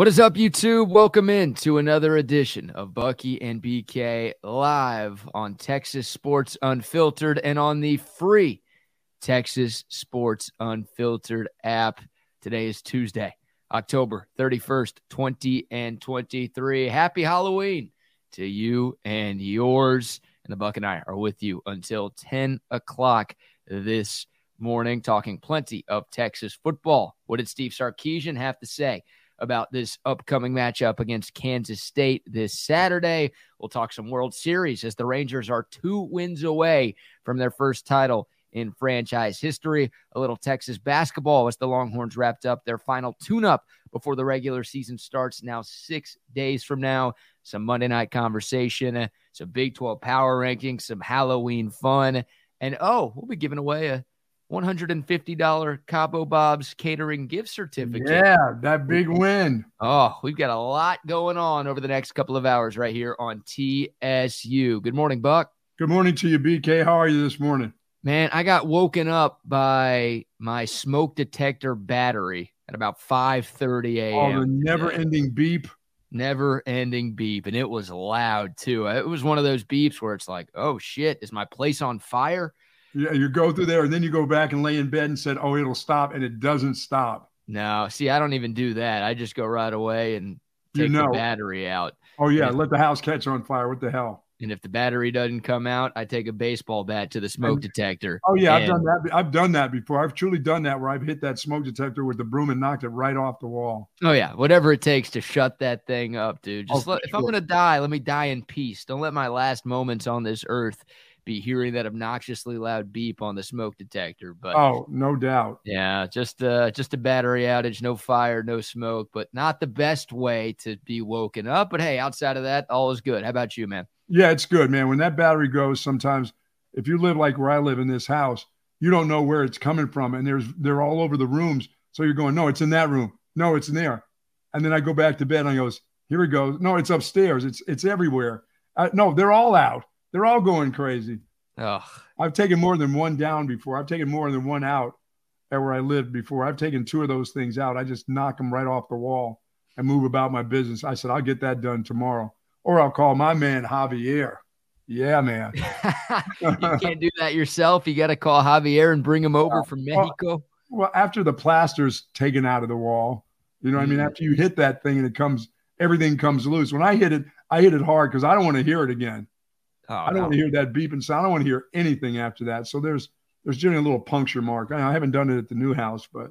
What is up, YouTube? Welcome in to another edition of Bucky and BK live on Texas Sports Unfiltered and on the free Texas Sports Unfiltered app. Today is Tuesday, October 31st, 20 and 23. Happy Halloween to you and yours. And the Buck and I are with you until 10 o'clock this morning, talking plenty of Texas football. What did Steve Sarkisian have to say? About this upcoming matchup against Kansas State this Saturday. We'll talk some World Series as the Rangers are two wins away from their first title in franchise history. A little Texas basketball as the Longhorns wrapped up their final tune up before the regular season starts now six days from now. Some Monday night conversation, uh, some Big 12 power rankings, some Halloween fun. And oh, we'll be giving away a $150 Cabo Bob's catering gift certificate. Yeah, that big win. Oh, we've got a lot going on over the next couple of hours right here on TSU. Good morning, Buck. Good morning to you, BK. How are you this morning? Man, I got woken up by my smoke detector battery at about 5:30 a.m. Oh, the never-ending beep. Never-ending beep, and it was loud too. It was one of those beeps where it's like, "Oh shit, is my place on fire?" Yeah, you go through there and then you go back and lay in bed and said, "Oh, it'll stop," and it doesn't stop. No, see, I don't even do that. I just go right away and take you know. the battery out. Oh yeah, if, let the house catch on fire. What the hell? And if the battery doesn't come out, I take a baseball bat to the smoke and, detector. Oh yeah, and, I've done that. I've done that before. I've truly done that where I've hit that smoke detector with the broom and knocked it right off the wall. Oh yeah, whatever it takes to shut that thing up, dude. Oh, just oh, let, if I'm gonna die, let me die in peace. Don't let my last moments on this earth be hearing that obnoxiously loud beep on the smoke detector. But oh, no doubt. Yeah, just uh just a battery outage, no fire, no smoke, but not the best way to be woken up. But hey, outside of that, all is good. How about you, man? Yeah, it's good, man. When that battery goes, sometimes if you live like where I live in this house, you don't know where it's coming from, and there's they're all over the rooms. So you're going, no, it's in that room. No, it's in there. And then I go back to bed and I goes, here it goes. No, it's upstairs. It's it's everywhere. Uh, no, they're all out. They're all going crazy. Ugh. I've taken more than one down before. I've taken more than one out at where I lived before. I've taken two of those things out. I just knock them right off the wall and move about my business. I said, I'll get that done tomorrow. Or I'll call my man Javier. Yeah, man. you can't do that yourself. You got to call Javier and bring him over from Mexico. Well, well, after the plaster's taken out of the wall, you know what mm. I mean? Mm. After you hit that thing and it comes, everything comes loose. When I hit it, I hit it hard because I don't want to hear it again. Oh, I don't no. want to hear that beeping sound. I don't want to hear anything after that. So there's there's generally a little puncture mark. I haven't done it at the new house, but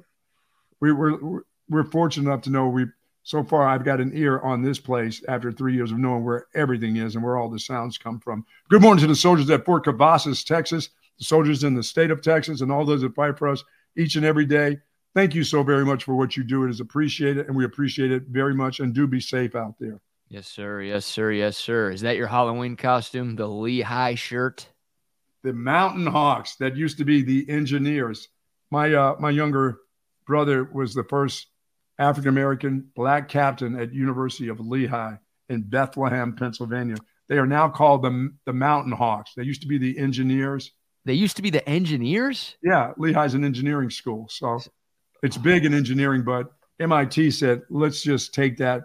we, we're we're fortunate enough to know we so far I've got an ear on this place after three years of knowing where everything is and where all the sounds come from. Good morning to the soldiers at Fort Cavazos, Texas, the soldiers in the state of Texas, and all those that fight for us each and every day. Thank you so very much for what you do. It is appreciated, and we appreciate it very much. And do be safe out there. Yes, sir. Yes, sir. Yes, sir. Is that your Halloween costume? The Lehigh shirt? The Mountain Hawks that used to be the engineers. My uh, my younger brother was the first African American black captain at University of Lehigh in Bethlehem, Pennsylvania. They are now called the the Mountain Hawks. They used to be the engineers. They used to be the engineers? Yeah, Lehigh's an engineering school. So it's big in engineering, but MIT said, let's just take that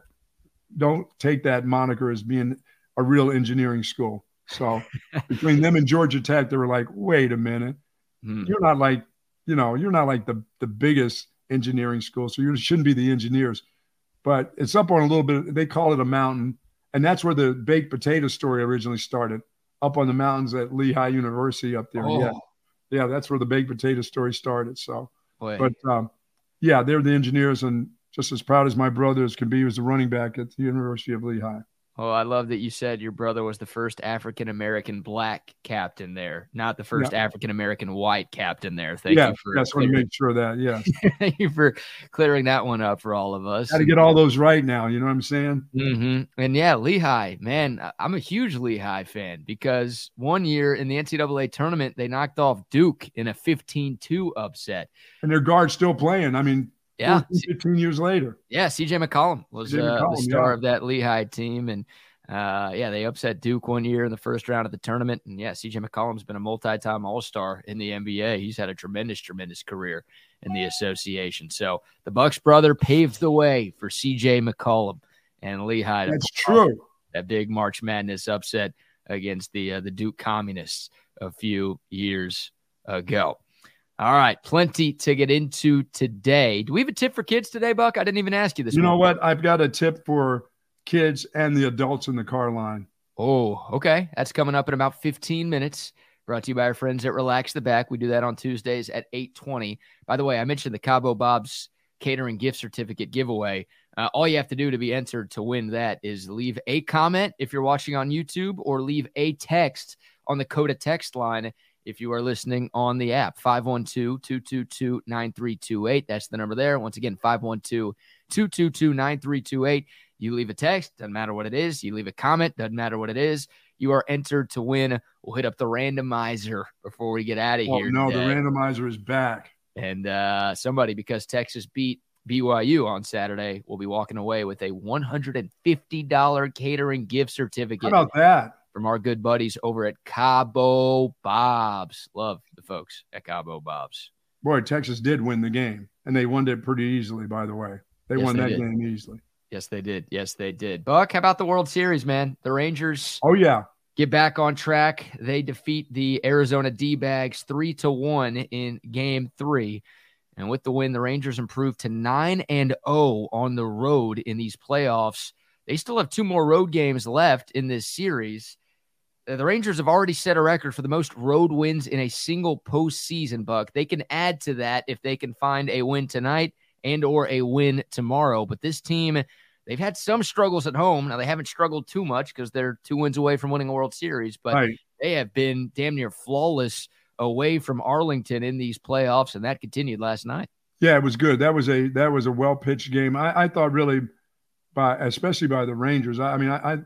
don't take that moniker as being a real engineering school. So between them and Georgia Tech, they were like, wait a minute, hmm. you're not like, you know, you're not like the the biggest engineering school, so you shouldn't be the engineers. But it's up on a little bit. They call it a mountain, and that's where the baked potato story originally started. Up on the mountains at Lehigh University up there. Oh. Yeah, yeah, that's where the baked potato story started. So, Boy. but um, yeah, they're the engineers, and just as proud as my brothers can be. He was the running back at the University of Lehigh. Oh, I love that you said your brother was the first African American black captain there, not the first yeah. African American white captain there. Thank yeah, you for that's want to make sure that. Yeah, thank you for clearing that one up for all of us. Got to get all those right now. You know what I'm saying? Mm-hmm. And yeah, Lehigh, man, I'm a huge Lehigh fan because one year in the NCAA tournament they knocked off Duke in a 15-2 upset, and their guard's still playing. I mean, yeah, 14, 15 years later. Yeah, CJ McCollum was uh, McCollum, the star yeah. of that Lehigh team, and uh, yeah, they upset Duke one year in the first round of the tournament. And yeah, CJ McCollum's been a multi time All Star in the NBA. He's had a tremendous, tremendous career in the association. So the Bucks brother paved the way for CJ McCollum and Lehigh. That's true. That big March Madness upset against the uh, the Duke Communists a few years ago. All right, plenty to get into today. Do we have a tip for kids today, Buck? I didn't even ask you this. You know what? I've got a tip for kids and the adults in the car line. Oh, okay. That's coming up in about 15 minutes. Brought to you by our friends at Relax the Back. We do that on Tuesdays at 8:20. By the way, I mentioned the Cabo Bob's catering gift certificate giveaway. Uh, all you have to do to be entered to win that is leave a comment if you're watching on YouTube or leave a text on the Coda text line if you are listening on the app 512-222-9328 that's the number there once again 512-222-9328 you leave a text, doesn't matter what it is. You leave a comment, doesn't matter what it is. You are entered to win. We'll hit up the randomizer before we get out of oh, here. No, today. the randomizer is back. And uh, somebody, because Texas beat BYU on Saturday, will be walking away with a $150 catering gift certificate. How about that? From our good buddies over at Cabo Bob's. Love the folks at Cabo Bob's. Boy, Texas did win the game, and they won it pretty easily, by the way. They yes, won they that did. game easily. Yes, they did. Yes, they did. Buck, how about the World Series, man? The Rangers. Oh yeah. Get back on track. They defeat the Arizona D bags three to one in game three. And with the win, the Rangers improved to 9 and 0 on the road in these playoffs. They still have two more road games left in this series. The Rangers have already set a record for the most road wins in a single postseason, Buck. They can add to that if they can find a win tonight and or a win tomorrow. But this team They've had some struggles at home. Now they haven't struggled too much because they're two wins away from winning a World Series, but right. they have been damn near flawless away from Arlington in these playoffs, and that continued last night. Yeah, it was good. That was a that was a well pitched game. I, I, thought really by especially by the Rangers. I, I mean, I, I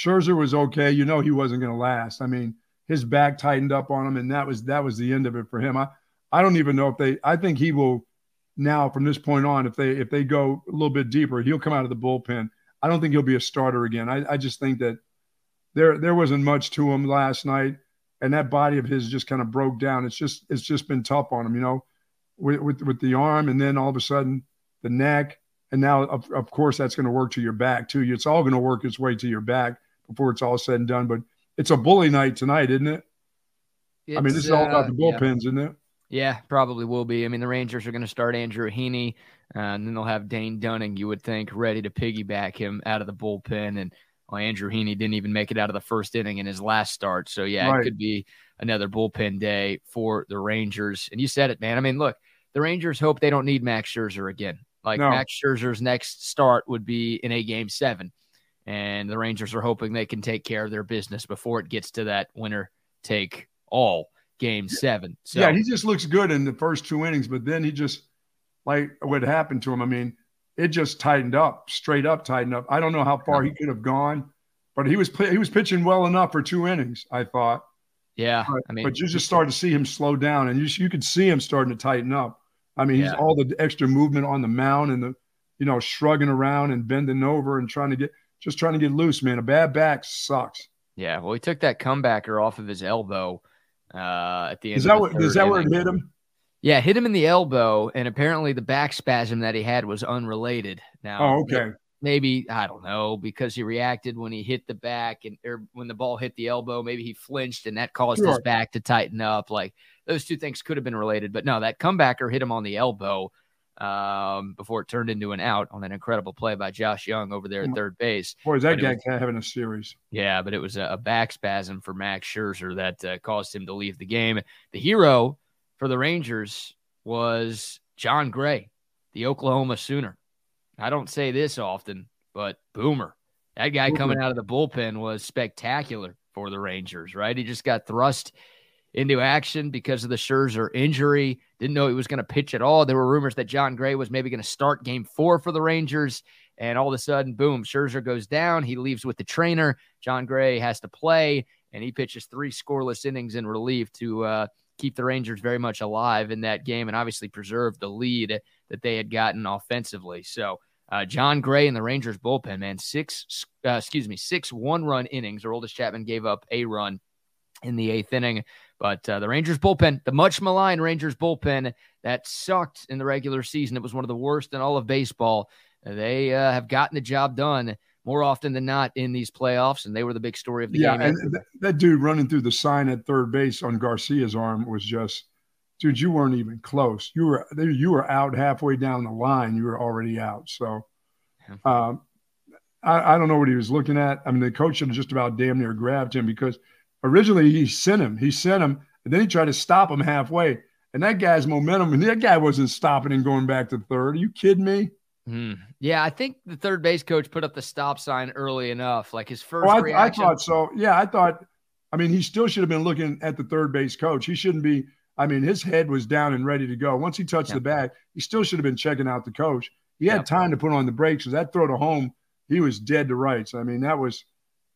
Scherzer was okay. You know, he wasn't going to last. I mean, his back tightened up on him, and that was that was the end of it for him. I I don't even know if they. I think he will now from this point on, if they if they go a little bit deeper, he'll come out of the bullpen. I don't think he'll be a starter again. I, I just think that there there wasn't much to him last night, and that body of his just kind of broke down. It's just it's just been tough on him, you know, with with, with the arm, and then all of a sudden the neck, and now of, of course that's going to work to your back too. It's all going to work its way to your back before it's all said and done. But it's a bully night tonight, isn't it? It's, I mean, this is all about the uh, bullpens, yeah. isn't it? Yeah, probably will be. I mean, the Rangers are going to start Andrew Heaney, uh, and then they'll have Dane Dunning, you would think, ready to piggyback him out of the bullpen. And well, Andrew Heaney didn't even make it out of the first inning in his last start. So, yeah, right. it could be another bullpen day for the Rangers. And you said it, man. I mean, look, the Rangers hope they don't need Max Scherzer again. Like, no. Max Scherzer's next start would be in a game seven. And the Rangers are hoping they can take care of their business before it gets to that winner take all game seven. So, yeah, he just looks good in the first two innings, but then he just like what happened to him. I mean, it just tightened up, straight up tightened up. I don't know how far he could have gone, but he was he was pitching well enough for two innings. I thought. Yeah, but, I mean, but you just started to see him slow down, and you you could see him starting to tighten up. I mean, he's all the extra movement on the mound and the, you know, shrugging around and bending over and trying to get just trying to get loose. Man, a bad back sucks. Yeah, well, he took that comebacker off of his elbow uh, at the end. Is that what? Is that where it hit him? Yeah, hit him in the elbow, and apparently the back spasm that he had was unrelated. Now, oh, okay. Maybe I don't know because he reacted when he hit the back and or when the ball hit the elbow. Maybe he flinched and that caused sure. his back to tighten up. Like those two things could have been related, but no, that comebacker hit him on the elbow um, before it turned into an out on an incredible play by Josh Jung over there at third base. Boy, is that guy was, having a series. Yeah, but it was a, a back spasm for Max Scherzer that uh, caused him to leave the game. The hero for the Rangers was Jon Gray, the Oklahoma Sooner. I don't say this often, but Boomer, that guy Boomer. coming out of the bullpen was spectacular for the Rangers, right? He just got thrust into action because of the Scherzer injury. Didn't know he was going to pitch at all. There were rumors that Jon Gray was maybe going to start game four for the Rangers. And all of a sudden, boom, Scherzer goes down. He leaves with the trainer. Jon Gray has to play, and he pitches three scoreless innings in relief to uh, keep the Rangers very much alive in that game and obviously preserve the lead that they had gotten offensively. So Uh, Jon Gray and the Rangers bullpen, man, six, uh, excuse me, six one run innings. Aroldis Chapman gave up a run in the eighth inning. But uh, the Rangers bullpen, the much maligned Rangers bullpen that sucked in the regular season, it was one of the worst in all of baseball. They uh, have gotten the job done more often than not in these playoffs, and they were the big story of the yeah, game. and that, that dude running through the sign at third base on Garcia's arm was just, dude, you weren't even close. You were you were out halfway down the line. You were already out. So, um, I, I don't know what he was looking at. I mean, the coach should have just about damn near grabbed him because originally he sent him. He sent him, and then he tried to stop him halfway. And that guy's momentum, and that guy wasn't stopping and going back to third. Are you kidding me? Mm. Yeah, I think the third base coach put up the stop sign early enough. Like his first oh, I, reaction. I thought so. Yeah, I thought. I mean, he still should have been looking at the third base coach. He shouldn't be. I mean, his head was down and ready to go. Once he touched Yeah. the bag, he still should have been checking out the coach. He had Yeah. time to put on the brakes because that throw to home, he was dead to rights. I mean, that was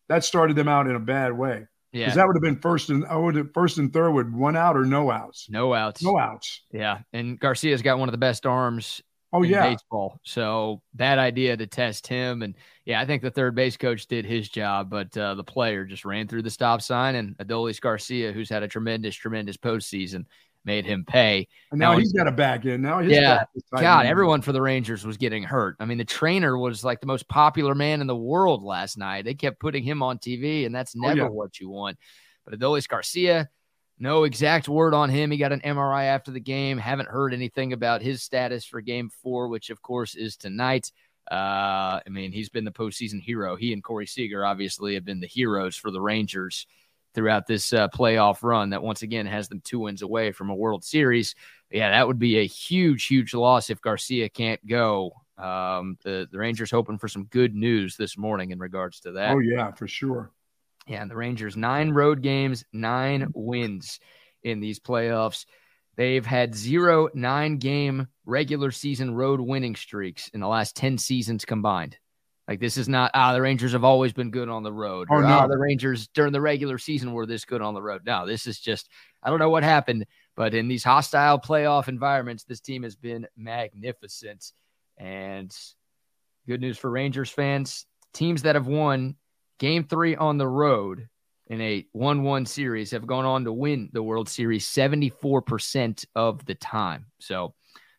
that started them out in a bad way yeah, because that would have been first and I would have first and third with one out or no outs. no outs. No outs. Yeah, and Garcia's got one of the best arms Oh in yeah, baseball. So bad idea to test him. And yeah, I think the third base coach did his job, but uh, the player just ran through the stop sign, and Adolis Garcia, who's had a tremendous, tremendous postseason, made him pay. and now Now he's got a back in. Now Yeah. back is tight God, everyone for the Rangers was getting hurt. I mean, the trainer was like the most popular man in the world last night. They kept putting him on TV, and that's Oh, never yeah. what you want. But Adolis Garcia, no exact word on him. He got an MRI after the game. Haven't heard anything about his status for game four, which of course is tonight. Uh, I mean, he's been the postseason hero. He and Corey Seager obviously have been the heroes for the Rangers throughout this uh, playoff run that once again has them two wins away from a World Series. Yeah, that would be a huge, huge loss if Garcia can't go. Um, the, the Rangers hoping for some good news this morning in regards to that. Oh yeah, for sure. Yeah, and the Rangers nine road games, nine wins in these playoffs. They've had zero nine game regular season road winning streaks in the last 10 seasons combined. Like this is not ah the Rangers have always been good on the road. Oh, or, no. "Ah, the Rangers during the regular season were this good on the road. No, this is just I don't know what happened, but in these hostile playoff environments, this team has been magnificent. And good news for Rangers fans: teams that have won Game Three on the road in a one-one series have gone on to win the World Series seventy-four percent of the time. So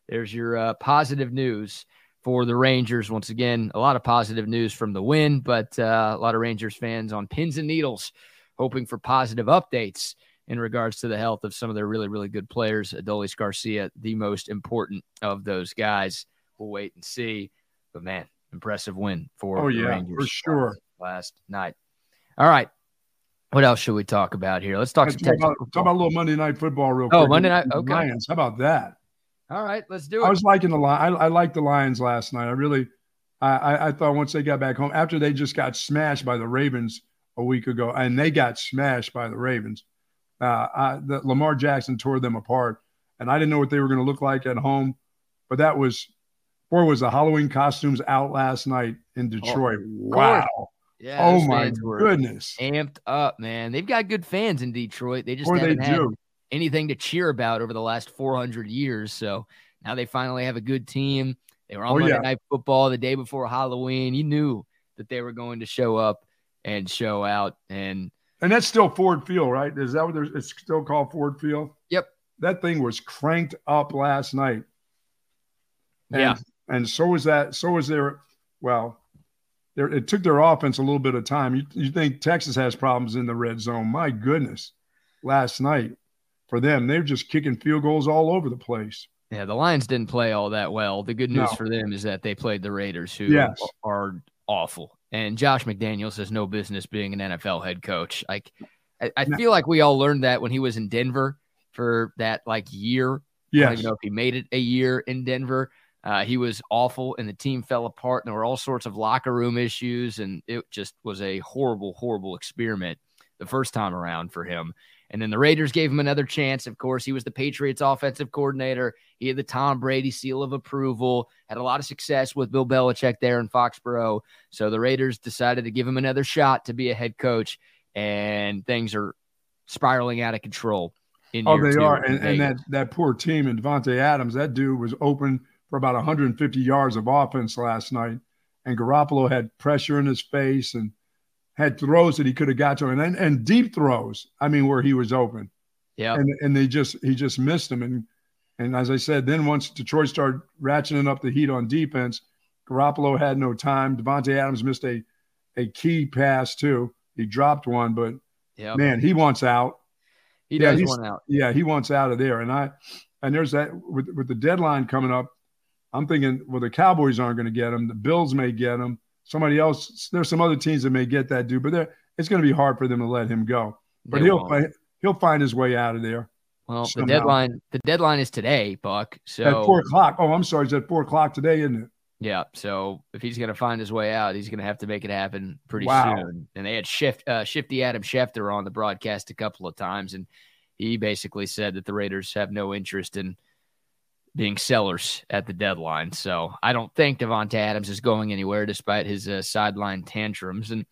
there's your uh, positive news for the Rangers. Once again, a lot of positive news from the win, but uh, a lot of Rangers fans on pins and needles hoping for positive updates in regards to the health of some of their really, really good players. Adolis Garcia, the most important of those guys. We'll wait and see. But man, impressive win for Oh the yeah, Rangers for sure. last night. All right. What else should we talk about here? Let's talk Let's some talk about, talk about a little Monday night football real Oh, quick. Monday night- okay. Lions. How about that? All right, let's do it. I was liking the line. I, I liked the Lions last night. I really, I, I, thought once they got back home, after they just got smashed by the Ravens a week ago, and they got smashed by the Ravens. Uh, I, the, Lamar Jackson tore them apart, and I didn't know what they were going to look like at home. But that was, boy, was the Halloween costumes out last night in Detroit. wow! Yeah, Oh my goodness! amped up, man. They've got good fans in Detroit. They just Boy, they do. Anything to cheer about over the last 400 years. So now they finally have a good team. They were on Oh, Monday yeah. Night Football the day before Halloween. You knew that they were going to show up and show out. And And that's still Ford Field, right? Is that what? It's still called Ford Field. Yep. That thing was cranked up last night. And, Yeah. And so was that. So was their. Well, their, it took their offense a little bit of time. You, you think Texas has problems in the red zone? My goodness, last night for them, they're just kicking field goals all over the place. yeah, the Lions didn't play all that well. The good news No. for them is that they played the Raiders, who Yes. are awful. And Josh McDaniels has no business being an NFL head coach. Like, I, I No. feel like we all learned that when he was in Denver for that like year I don't even know if he made it a year in Denver. Uh, he was awful, and the team fell apart. And there were all sorts of locker room issues, and it just was a horrible, horrible experiment the first time around for him. And then the Raiders gave him another chance. Of course, he was the Patriots' offensive coordinator. He had the Tom Brady seal of approval. Had a lot of success with Bill Belichick there in Foxborough. So the Raiders decided to give him another shot to be a head coach, and things are spiraling out of control. In Oh, they are, and, and that that poor team and Davante Adams, that dude was open for about 150 yards of offense last night. And Garoppolo had pressure in his face and had throws that he could have got to, and and, and deep throws. I mean, where he was open. Yeah. And and they just he just missed them. And and as I said, then once Detroit started ratcheting up the heat on defense, Garoppolo had no time. Davante Adams missed a a key pass too. He dropped one, but man, he wants out. He does want out. Yeah, he wants out of there. And I and there's that with with the deadline coming up. I'm thinking, well, the Cowboys aren't going to get him. The Bills may get him. Somebody else. There's some other teams that may get that dude, but it's going to be hard for them to let him go. But they he'll won't. he'll find his way out of there. Well, somehow. the deadline the deadline is today, Buck. So at four o'clock. Oh, I'm sorry, it's at four o'clock today, isn't it? Yeah. So if he's going to find his way out, he's going to have to make it happen pretty wow. soon. And they had shift uh, shifty Adam Schefter on the broadcast a couple of times, and he basically said that the Raiders have no interest in being sellers at the deadline. So I don't think Davante Adams is going anywhere despite his uh, sideline tantrums. And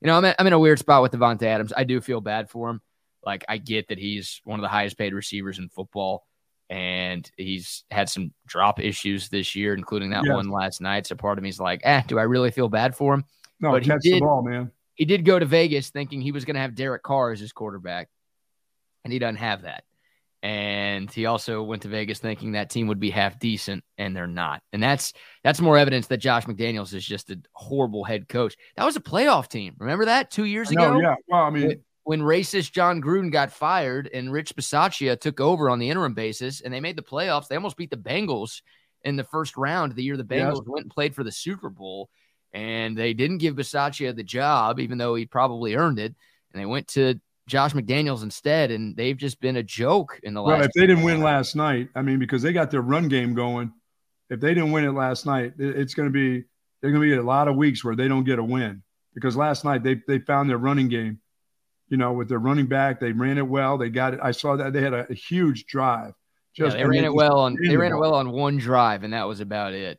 you know, I'm, I'm in a weird spot with Davante Adams. I do feel bad for him. Like I get that he's one of the highest paid receivers in football, and he's had some drop issues this year, including that one last night. So part of me is like, eh, do I really feel bad for him? No, but catch he did, the ball, man. He did go to Vegas thinking he was going to have Derek Carr as his quarterback, and he doesn't have that. And he also went to Vegas thinking that team would be half decent, and they're not. And that's that's more evidence that Josh McDaniels is just a horrible head coach. That was a playoff team. Remember that two years ago? No, yeah. Well, I mean, when racist Jon Gruden got fired and Rich Bisaccia took over on the interim basis, and they made the playoffs. They almost beat the Bengals in the first round the year the Bengals yes. went and played for the Super Bowl. And they didn't give Bisaccia the job, even though he probably earned it. And they went to Josh McDaniels instead, and they've just been a joke in the last. Well, if they didn't win last night, I mean, because they got their run game going. If they didn't win it last night, it's going to be there's going to be a lot of weeks where they don't get a win because last night they they found their running game. You know, with their running back, they ran it well. They got it. I saw that they had a, a huge drive. Just, yeah, they ran it well on they ran it well on one drive, and that was about it.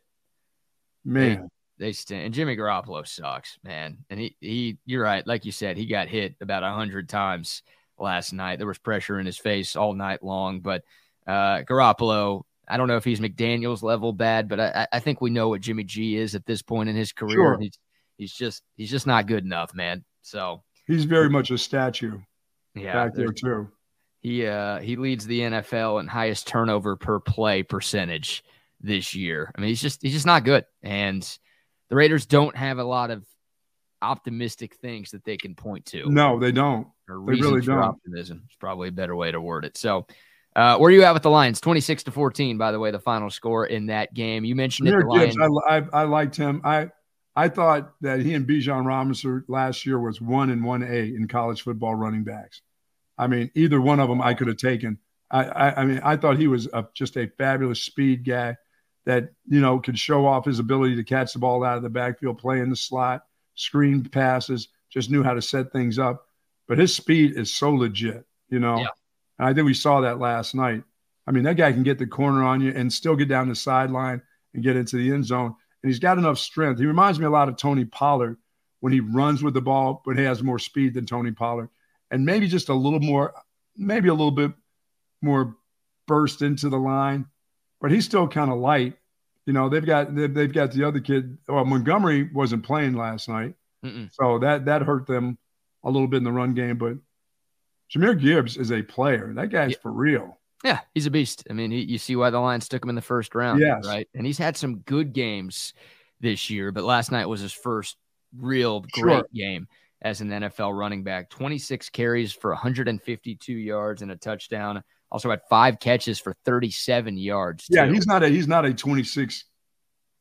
Man, they stink. And Jimmy Garoppolo sucks, man. And he he you're right, like you said, he got hit about a hundred times last night. There was pressure in his face all night long. But uh Garoppolo, I don't know if he's McDaniel's level bad, but I, I think we know what Jimmy G is at this point in his career. Sure. He's he's just he's just not good enough, man. So he's very much a statue. Yeah, back there too. He uh he leads the NFL in highest turnover per play percentage this year. I mean, he's just he's just not good. And the Raiders don't have a lot of optimistic things that they can point to. No, they don't. Or they really don't. Optimism is probably a better way to word it. So, uh, where are you at with the Lions? Twenty six to fourteen, by the way, the final score in that game. You mentioned it. The Lions. I, I, I liked him. I I thought that he and Bijan Robinson last year was one and one A in college football running backs. I mean, either one of them I could have taken. I, I, I mean, I thought he was a, just a fabulous speed guy that you know could show off his ability to catch the ball out of the backfield, play in the slot, screen passes, just knew how to set things up. But his speed is so legit, you know. Yeah. And I think we saw that last night. I mean, that guy can get the corner on you and still get down the sideline and get into the end zone. And he's got enough strength. He reminds me a lot of Tony Pollard when he runs with the ball, but he has more speed than Tony Pollard. And maybe just a little more, maybe a little bit more burst into the line but he's still kind of light. You know, they've got they've, they've got the other kid. Well, Montgomery wasn't playing last night, Mm-mm. so that that hurt them a little bit in the run game. But Jahmyr Gibbs is a player. That guy's yeah. for real. Yeah, he's a beast. I mean, he, you see why the Lions took him in the first round, yes. right? And he's had some good games this year, but last night was his first real great sure. game as an NFL running back. 26 carries for 152 yards and a touchdown. Also had five catches for 37 yards. Too. Yeah, he's not a he's not a 26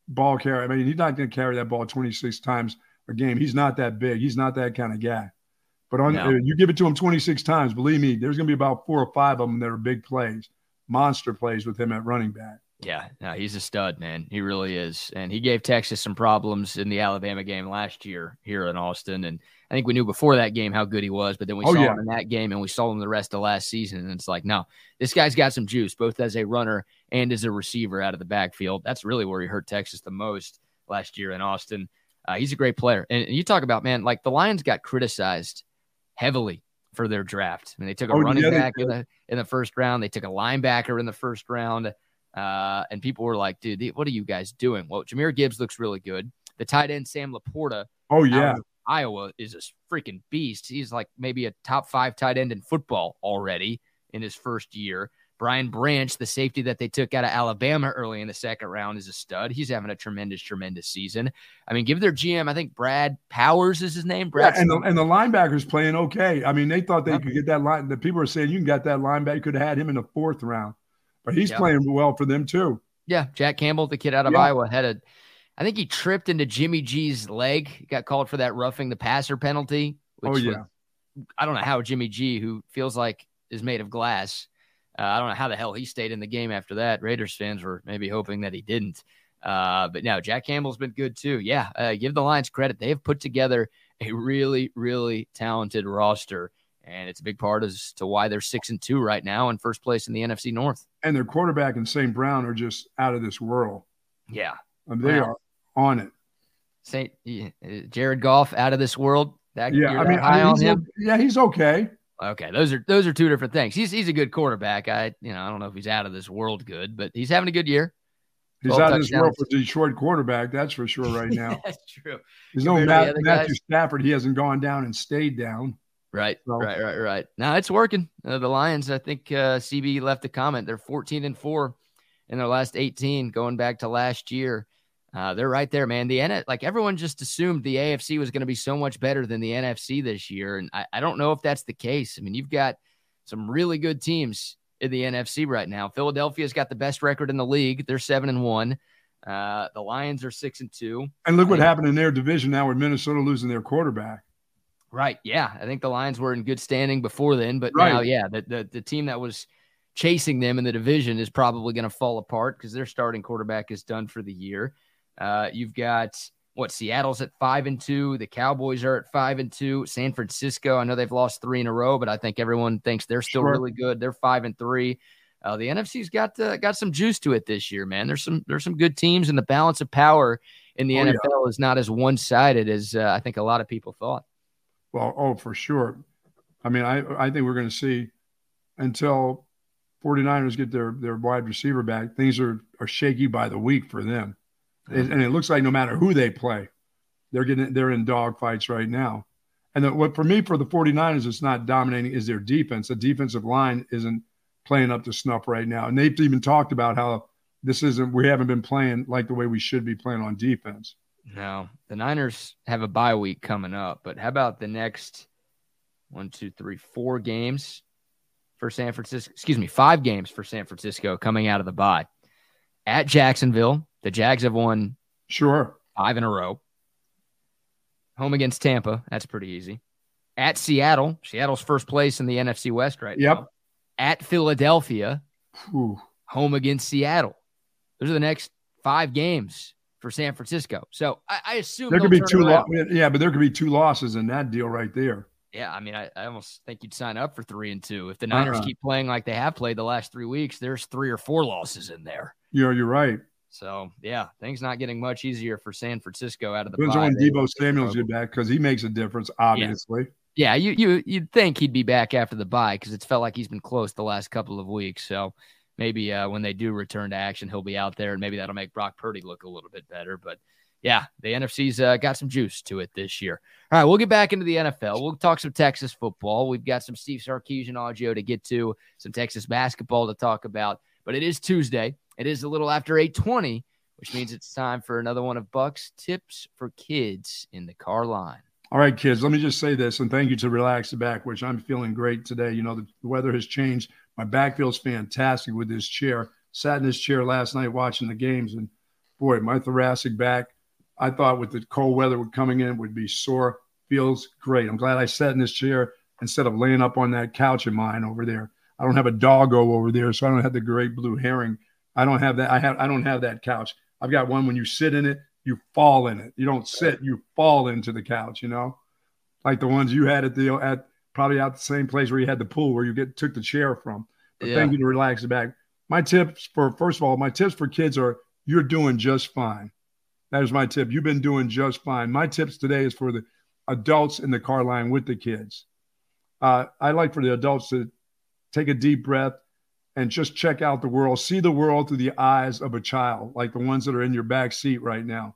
ball carrier. I mean, he's not going to carry that ball 26 times a game. He's not that big. He's not that kind of guy. But on no. you give it to him 26 times, believe me, there's going to be about four or five of them that are big plays, monster plays with him at running back. Yeah, no, he's a stud, man. He really is. And he gave Texas some problems in the Alabama game last year here in Austin. And I think we knew before that game how good he was, but then we oh, saw yeah. him in that game and we saw him the rest of last season. And it's like, no, this guy's got some juice, both as a runner and as a receiver out of the backfield. That's really where he hurt Texas the most last year in Austin. Uh, he's a great player. And you talk about, man, like the Lions got criticized heavily for their draft. I mean, they took a oh, running yeah, back in the in the first round. They took a linebacker in the first round. Uh, and people were like, dude, what are you guys doing? Well, Jahmyr Gibbs looks really good. The tight end, Sam LaPorta. Oh, yeah. Iowa is a freaking beast. He's like maybe a top five tight end in football already in his first year. Brian Branch, the safety that they took out of Alabama early in the second round, is a stud. He's having a tremendous, tremendous season. I mean, give their GM, I think Brad Powers is his name. Brad yeah, and, the, and the linebackers playing okay. I mean, they thought they could get that line. The people are saying you can get that linebacker. You could have had him in the fourth round, but he's playing well for them too. Yeah, Jack Campbell, the kid out of Iowa, had a. I think he tripped into Jimmy G's leg. He got called for that roughing the passer penalty. oh yeah. Was, I don't know how Jimmy G, who feels like is made of glass, uh, I don't know how the hell he stayed in the game after that. Raiders fans were maybe hoping that he didn't. Uh, but now Jack Campbell's been good too. Yeah, uh, give the Lions credit. They have put together a really, really talented roster, and it's a big part as to why they're six and two right now in first place in the NFC North. And their quarterback and St. Brown are just out of this world. Yeah, I mean, they wow. are on it. Saint Jared Goff out of this world. That, yeah, I mean, high on him. Yeah, he's okay. Okay, those are those are two different things. He's he's a good quarterback. I you know I don't know if he's out of this world good, but he's having a good year. He's out of this world for Detroit quarterback. That's for sure right now. that's true. There's no Matt, Matthew Stafford. He hasn't gone down and stayed down. Right, so. right, right, right. Now it's working. Uh, the Lions. I think uh, CB left a comment. They're 14 and four in their last 18, going back to last year. Uh, they're right there, man. The N like everyone just assumed the AFC was going to be so much better than the NFC this year, and I, I don't know if that's the case. I mean, you've got some really good teams in the NFC right now. Philadelphia's got the best record in the league; they're seven and one. Uh, the Lions are six and two. And look what happened in their division now with Minnesota losing their quarterback. Right. Yeah, I think the Lions were in good standing before then, but right. now, yeah, the, the the team that was chasing them in the division is probably going to fall apart because their starting quarterback is done for the year. Uh, you've got what Seattle's at five and two. The Cowboys are at five and two. San Francisco, I know they've lost three in a row, but I think everyone thinks they're still sure. really good. They're five and three. Uh, the NFC's got uh, got some juice to it this year, man. There's some there's some good teams, and the balance of power in the oh, NFL yeah. is not as one sided as uh, I think a lot of people thought. Well, oh, for sure. I mean, I I think we're going to see until 49ers get their their wide receiver back, things are are shaky by the week for them and it looks like no matter who they play, they're getting they're in dog fights right now. And the, what for me for the 49ers it's not dominating is their defense. The defensive line isn't playing up to snuff right now. And they've even talked about how this isn't we haven't been playing like the way we should be playing on defense. No, the Niners have a bye week coming up, but how about the next one, two, three, four games for San Francisco? Excuse me, five games for San Francisco coming out of the bye at Jacksonville, the Jags have won sure five in a row. Home against Tampa, that's pretty easy. At Seattle, Seattle's first place in the NFC West right yep. now. At Philadelphia, Ooh. home against Seattle. Those are the next five games for San Francisco. So I, I assume there could be two. Lo- yeah, but there could be two losses in that deal right there. Yeah, I mean, I, I almost think you'd sign up for three and two if the Niners uh-huh. keep playing like they have played the last three weeks. There's three or four losses in there. Yeah, you're right. So yeah, things not getting much easier for San Francisco out of the. Depends on Deebo Samuel's get back because he makes a difference, obviously. Yeah. yeah, you you you'd think he'd be back after the bye because it's felt like he's been close the last couple of weeks. So maybe uh, when they do return to action, he'll be out there, and maybe that'll make Brock Purdy look a little bit better. But yeah, the NFC's uh, got some juice to it this year. All right, we'll get back into the NFL. We'll talk some Texas football. We've got some Steve Sarkisian audio to get to, some Texas basketball to talk about. But it is Tuesday. It is a little after 820, which means it's time for another one of Buck's tips for kids in the car line. All right, kids, let me just say this and thank you to Relax the Back, which I'm feeling great today. You know, the weather has changed. My back feels fantastic with this chair. Sat in this chair last night watching the games, and boy, my thoracic back, I thought with the cold weather coming in, would be sore. Feels great. I'm glad I sat in this chair instead of laying up on that couch of mine over there. I don't have a doggo over there, so I don't have the Great Blue Heron I don't have that. I have I don't have that couch. I've got one when you sit in it, you fall in it. You don't sit, you fall into the couch, you know? Like the ones you had at the at probably out the same place where you had the pool where you get took the chair from. Yeah. thank you to relax the back. My tips for first of all, my tips for kids are you're doing just fine. That is my tip. You've been doing just fine. My tips today is for the adults in the car line with the kids. Uh, I like for the adults to take a deep breath, and just check out the world. See the world through the eyes of a child, like the ones that are in your back seat right now.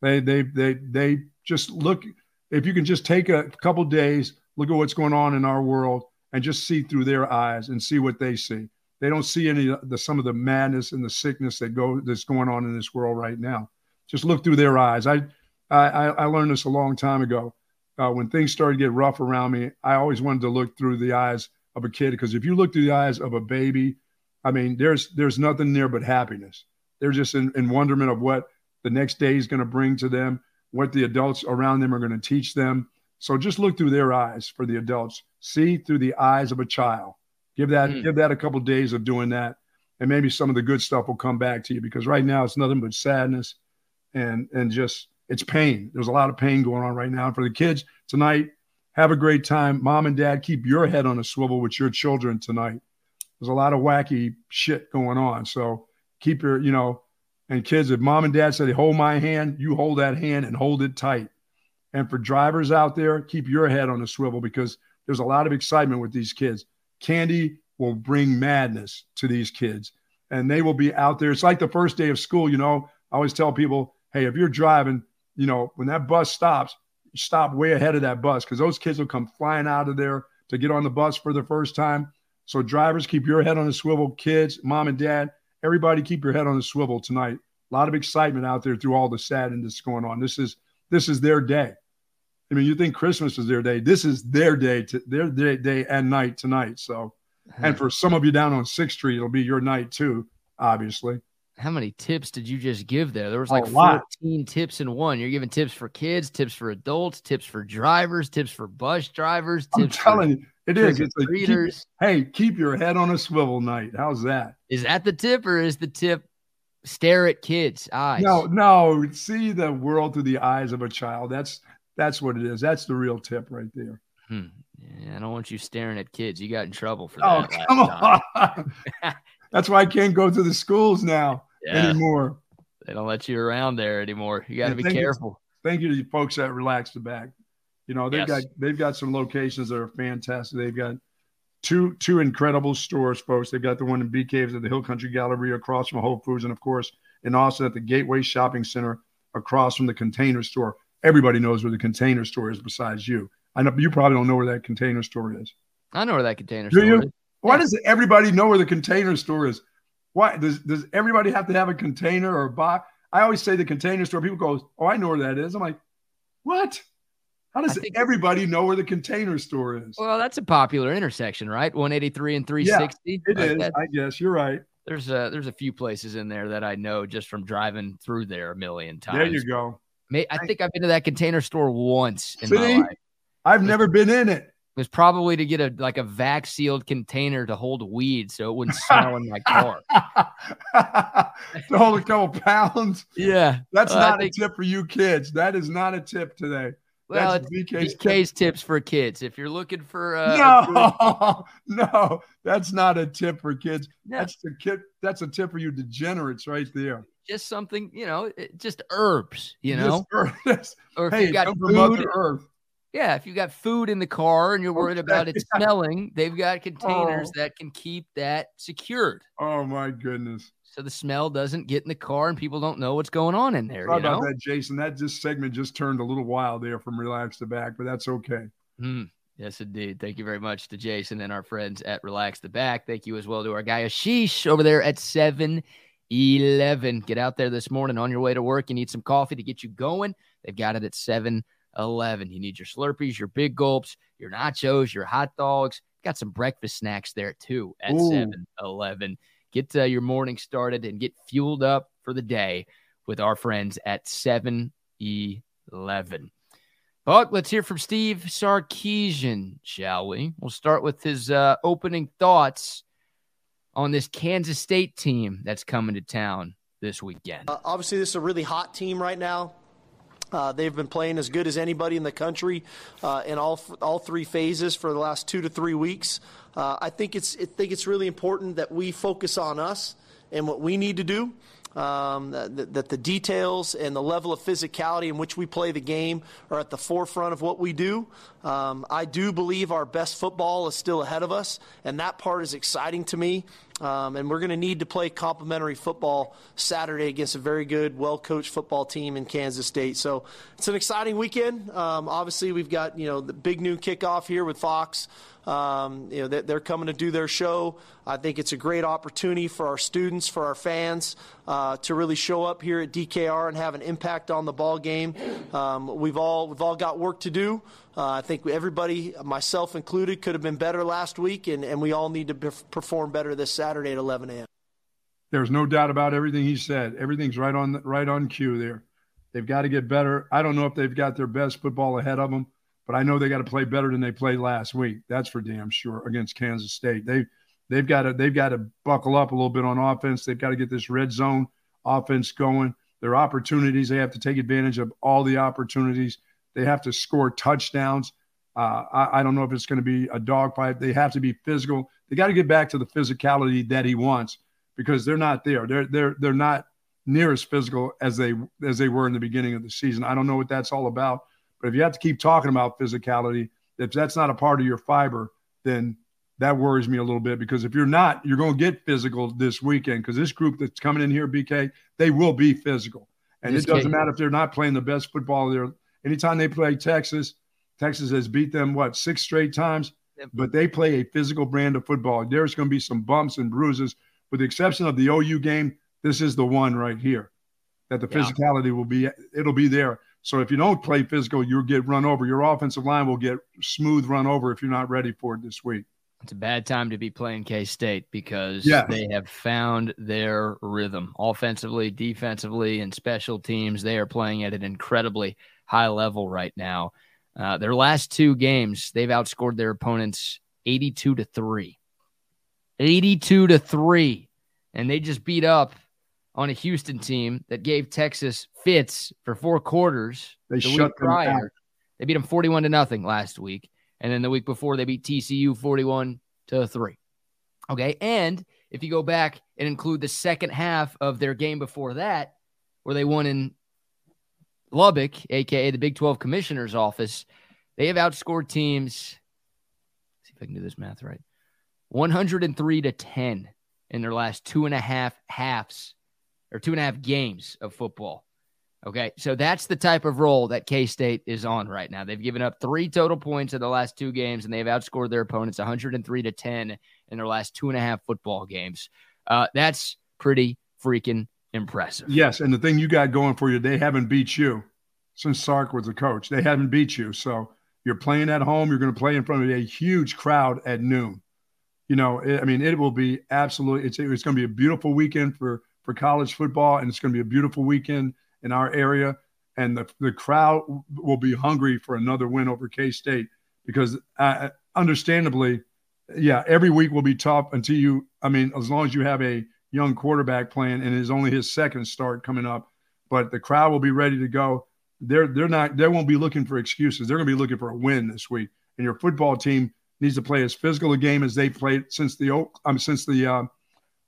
They they they they just look. If you can just take a couple days, look at what's going on in our world, and just see through their eyes and see what they see. They don't see any of the some of the madness and the sickness that go that's going on in this world right now. Just look through their eyes. I I, I learned this a long time ago. Uh, when things started to get rough around me, I always wanted to look through the eyes of a kid because if you look through the eyes of a baby, I mean, there's there's nothing there but happiness. They're just in, in wonderment of what the next day is going to bring to them, what the adults around them are going to teach them. So just look through their eyes for the adults. See through the eyes of a child. Give that mm. give that a couple of days of doing that, and maybe some of the good stuff will come back to you. Because right now it's nothing but sadness, and and just it's pain. There's a lot of pain going on right now for the kids tonight. Have a great time, mom and dad. Keep your head on a swivel with your children tonight. There's a lot of wacky shit going on, so keep your you know. And kids, if mom and dad say, hold my hand, you hold that hand and hold it tight. And for drivers out there, keep your head on a swivel because there's a lot of excitement with these kids. Candy will bring madness to these kids, and they will be out there. It's like the first day of school. You know, I always tell people, hey, if you're driving, you know, when that bus stops, stop way ahead of that bus because those kids will come flying out of there to get on the bus for the first time. So drivers, keep your head on a swivel. Kids, mom and dad, everybody, keep your head on a swivel tonight. A lot of excitement out there through all the sadness that's going on. This is this is their day. I mean, you think Christmas is their day. This is their day, to, their day, day and night tonight. So, hmm. and for some of you down on Sixth Street, it'll be your night too, obviously. How many tips did you just give there? There was like 14 tips in one. You're giving tips for kids, tips for adults, tips for drivers, tips for bus drivers. Tips I'm telling you, it is. It's like, keep, hey, keep your head on a swivel night. How's that? Is that the tip or is the tip stare at kids' eyes? No, no. See the world through the eyes of a child. That's that's what it is. That's the real tip right there. Hmm. Yeah, I don't want you staring at kids. You got in trouble for oh, that. Oh, come on. That's why I can't go to the schools now yeah. anymore. They don't let you around there anymore. You got to be careful. You, thank you to the folks that relax the back. You know, they've yes. got they've got some locations that are fantastic. They've got two two incredible stores, folks. They've got the one in Bee Caves at the Hill Country Gallery across from Whole Foods, and of course in Austin at the Gateway Shopping Center across from the Container Store everybody knows where the container store is besides you. I know you probably don't know where that container store is. I know where that container Do store you? is. Why yeah. does everybody know where the container store is? Why does does everybody have to have a container or a box? I always say the container store. People go, "Oh, I know where that is." I'm like, "What? How does everybody know where the container store is?" Well, that's a popular intersection, right? 183 and 360. Yeah, it like is. That. I guess you're right. There's a there's a few places in there that I know just from driving through there a million times. There you go. May, I think I've been to that container store once in See, my life. I've never been in it. It was probably to get a like a vac sealed container to hold weed so it wouldn't smell in my car. to hold a couple pounds. Yeah. That's uh, not think, a tip for you kids. That is not a tip today. Well, That's it's BK's, BK's tips for kids. If you're looking for uh, no, no, that's not a tip for kids. No. That's the kid. That's a tip for you degenerates right there just something, you know, just herbs, you know, just, or if hey, you got food, Earth. Yeah, if you got food in the car and you're worried about it smelling, they've got containers oh. that can keep that secured. Oh my goodness! So the smell doesn't get in the car and people don't know what's going on in there. Sorry about that, Jason. That just segment just turned a little wild there from Relax the Back, but that's okay. Mm, yes, indeed. Thank you very much to Jason and our friends at Relax the Back. Thank you as well to our guy Ashish over there at seven 11. Get out there this morning on your way to work. You need some coffee to get you going. They've got it at 7 11. You need your Slurpees, your big gulps, your nachos, your hot dogs. Got some breakfast snacks there too at 7 11. Get uh, your morning started and get fueled up for the day with our friends at 7 11. Buck, let's hear from Steve Sarkisian, shall we? We'll start with his uh, opening thoughts on this Kansas State team that's coming to town this weekend? Uh, obviously, this is a really hot team right now. Uh, they've been playing as good as anybody in the country uh, in all all three phases for the last two to three weeks. Uh, I think it's I think it's really important that we focus on us and what we need to do um, that, that, the details and the level of physicality in which we play the game are at the forefront of what we do. Um, I do believe our best football is still ahead of us, and that part is exciting to me. Um, and we're going to need to play complementary football Saturday against a very good, well coached football team in Kansas State. So it's an exciting weekend. Um, obviously, we've got you know the Big Noon Kickoff here with Fox. Um, you know, they're coming to do their show. I think it's a great opportunity for our students, for our fans, uh, to really show up here at DKR and have an impact on the ball game. Um, we've all we've all got work to do. Uh, I think everybody, myself included, could have been better last week, and, and we all need to perform better this Saturday at 11 a.m. There's no doubt about everything he said. Everything's right on right on cue there. They've got to get better. I don't know if they've got their best football ahead of them but I know they got to play better than they played last week. That's for damn sure against Kansas State. They they've got to they've got to buckle up a little bit on offense. They've got to get this red zone offense going. Their opportunities, they have to take advantage of all the opportunities. They have to score touchdowns. Uh, I, I, don't know if it's going to be a dogfight. They have to be physical. They got to get back to the physicality that he wants because they're not there. They're they're they're not near as physical as they as they were in the beginning of the season. I don't know what that's all about. But if you have to keep talking about physicality, if that's not a part of your fiber, then that worries me a little bit because if you're not, you're going to get physical this weekend because this group that's coming in here, BK, they will be physical. And this it doesn't matter if they're not playing the best football there. Anytime they play Texas, Texas has beat them, what, six straight times? Yep. But they play a physical brand of football. There's going to be some bumps and bruises. With the exception of the OU game, this is the one right here that the physicality yeah. will be, it'll be there. So if you don't play physical, you'll get run over. Your offensive line will get smooth run over if you're not ready for it this week. It's a bad time to be playing K State because yes. they have found their rhythm offensively, defensively, and special teams. They are playing at an incredibly high level right now. Uh, their last two games, they've outscored their opponents 82 to 3. 82 to 3. And they just beat up on a Houston team that gave Texas fits for four quarters. They the shut them prior. Out. They beat them 41 to nothing last week. And then the week before, they beat TCU 41 to 3. Okay. And if you go back and include the second half of their game before that, where they won in Lubbock, aka the Big 12 Commissioner's Office, they have outscored teams. see if I can do this math right 103 to 10 in their last two and a half halves or two and a half games of football. Okay. So that's the type of role that K State is on right now. They've given up three total points in the last two games, and they've outscored their opponents 103 to 10 in their last two and a half football games. Uh, that's pretty freaking impressive. Yes. And the thing you got going for you, they haven't beat you since Sark was the coach. They haven't beat you. So you're playing at home. You're going to play in front of a huge crowd at noon. You know, it, I mean, it will be absolutely, it's, it's going to be a beautiful weekend for for college football, and it's going to be a beautiful weekend in our area. And the, the crowd will be hungry for another win over K State because, uh, understandably, yeah, every week will be tough until you, I mean, as long as you have a young quarterback playing and it's only his second start coming up, but the crowd will be ready to go. They're, they're not, they won't be looking for excuses. They're going to be looking for a win this week. And your football team needs to play as physical a game as they played since the, um, since the, uh,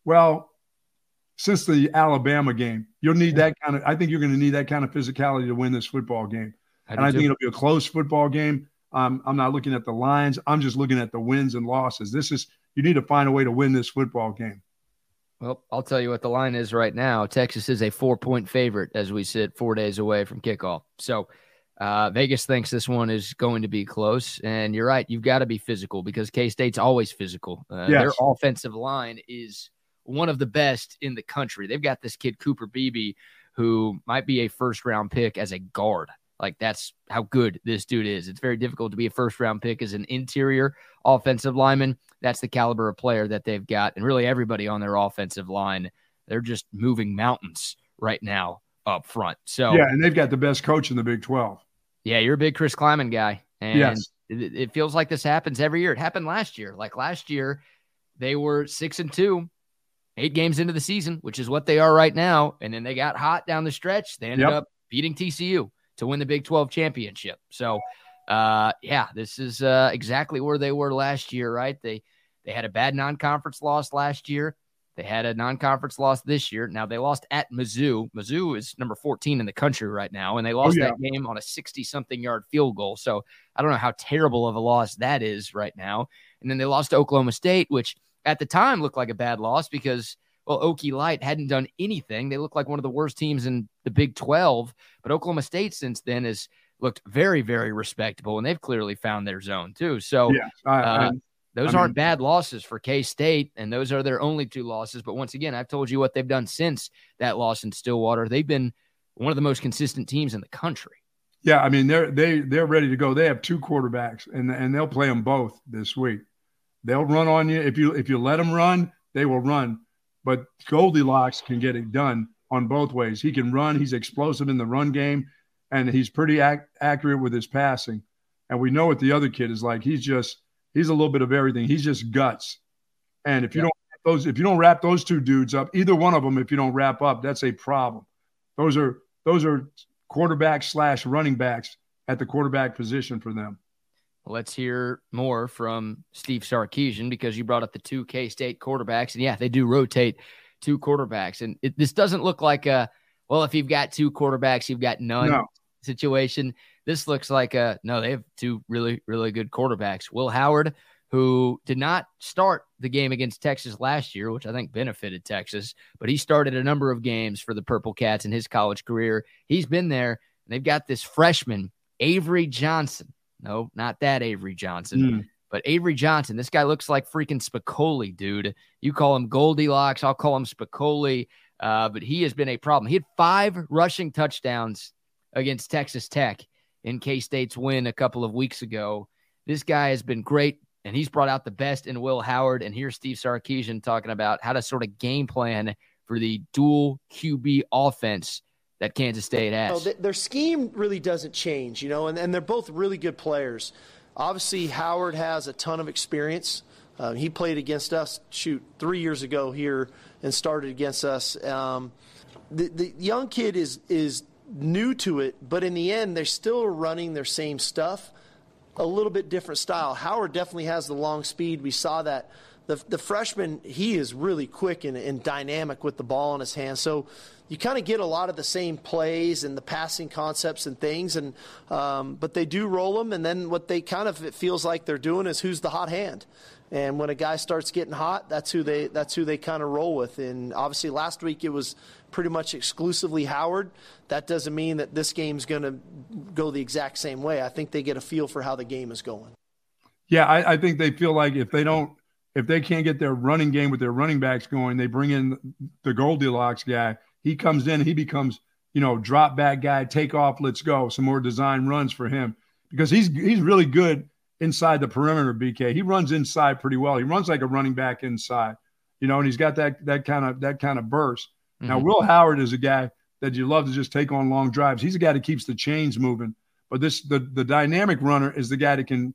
well, since the Alabama game. You'll need that kind of. I think you're going to need that kind of physicality to win this football game. I and I think it'll be a close football game. Um, I'm not looking at the lines. I'm just looking at the wins and losses. This is you need to find a way to win this football game. Well, I'll tell you what the line is right now. Texas is a four point favorite as we sit four days away from kickoff. So uh, Vegas thinks this one is going to be close. And you're right. You've got to be physical because K State's always physical. Uh, yes. Their offensive line is one of the best in the country. They've got this kid, Cooper Beebe, who might be a first round pick as a guard. Like that's how good this dude is. It's very difficult to be a first round pick as an interior offensive lineman. That's the caliber of player that they've got. And really everybody on their offensive line, they're just moving mountains right now up front. So Yeah, and they've got the best coach in the Big 12. Yeah, you're a big Chris Klieman guy. And yes. it, it feels like this happens every year. It happened last year. Like last year, they were six and two eight games into the season, which is what they are right now. And then they got hot down the stretch. They ended yep. up beating TCU to win the Big 12 championship. So, uh, yeah, this is uh, exactly where they were last year, right? They they had a bad non-conference loss last year. They had a non-conference loss this year. Now they lost at Mizzou. Mizzou is number 14 in the country right now, and they lost oh, yeah. that game on a 60-something yard field goal. So I don't know how terrible of a loss that is right now. And then they lost to Oklahoma State, which at the time looked like a bad loss because well, Okie Light hadn't done anything. They looked like one of the worst teams in the Big 12, but Oklahoma State since then has looked very, very respectable, and they've clearly found their zone too. So, yeah, I, uh, I, those I aren't mean- bad losses for K State, and those are their only two losses. But once again, I've told you what they've done since that loss in Stillwater. They've been one of the most consistent teams in the country. Yeah, I mean they're they they're ready to go. They have two quarterbacks, and and they'll play them both this week. They'll run on you if you if you let them run, they will run. But Goldilocks can get it done on both ways. He can run. He's explosive in the run game, and he's pretty ac- accurate with his passing. And we know what the other kid is like. He's just he's a little bit of everything. He's just guts. And if you Yeah. don't those if you don't wrap those two dudes up, either one of them, if you don't wrap up, that's a problem. Those are those are quarterback slash running backs at the quarterback position for them. Let's hear more from Steve Sarkisian because you brought up the two K State quarterbacks, and yeah, they do rotate two quarterbacks, and it, this doesn't look like a well, if you've got two quarterbacks, you've got none No. situation. This looks like a no. They have two really, really good quarterbacks. Will Howard, who did not start the game against Texas last year, which I think benefited Texas, but he started a number of games for the Purple Cats in his college career. He's been there, and they've got this freshman, Avery Johnson. No, not that Avery Johnson, Mm. but Avery Johnson. This guy looks like freaking Spicoli, dude. You call him Goldilocks, I'll call him Spicoli. Uh, but he has been a problem. He had five rushing touchdowns against Texas Tech in K State's win a couple of weeks ago. This guy has been great, and he's brought out the best in Will Howard. And here's Steve Sarkisian talking about how to sort of game plan for the dual QB offense that Kansas State has. th- their scheme really doesn't change, you know, and, and they're both really good players. Obviously, Howard has a ton of experience. Uh, he played against us, shoot, three years ago here and started against us. Um, the, the young kid is is new to it, but in the end, they're still running their same stuff, a little bit different style. Howard definitely has the long speed. We saw that. The, the freshman, he is really quick and, and dynamic with the ball in his hand. So you kind of get a lot of the same plays and the passing concepts and things. And um, but they do roll them, and then what they kind of it feels like they're doing is who's the hot hand. And when a guy starts getting hot, that's who they that's who they kind of roll with. And obviously, last week it was pretty much exclusively Howard. That doesn't mean that this game's going to go the exact same way. I think they get a feel for how the game is going. Yeah, I, I think they feel like if they don't, if they can't get their running game with their running backs going, they bring in the Goldilocks guy. He comes in, he becomes, you know, drop back guy, take off, let's go. Some more design runs for him because he's he's really good inside the perimeter. BK, he runs inside pretty well. He runs like a running back inside, you know, and he's got that that kind of that kind of burst. Now, Mhm. Will Howard is a guy that you love to just take on long drives. He's a guy that keeps the chains moving. But this the the dynamic runner is the guy that can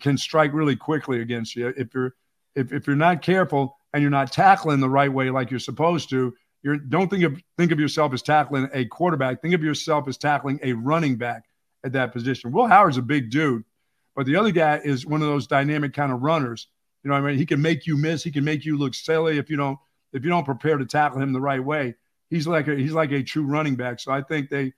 can strike really quickly against you. If you're if, if you're not careful and you're not tackling the right way like you're supposed to, you're don't think of think of yourself as tackling a quarterback. Think of yourself as tackling a running back at that position. Will Howard's a big dude, but the other guy is one of those dynamic kind of runners. You know, what I mean, he can make you miss. He can make you look silly if you don't if you don't prepare to tackle him the right way. He's like a he's like a true running back. So I think they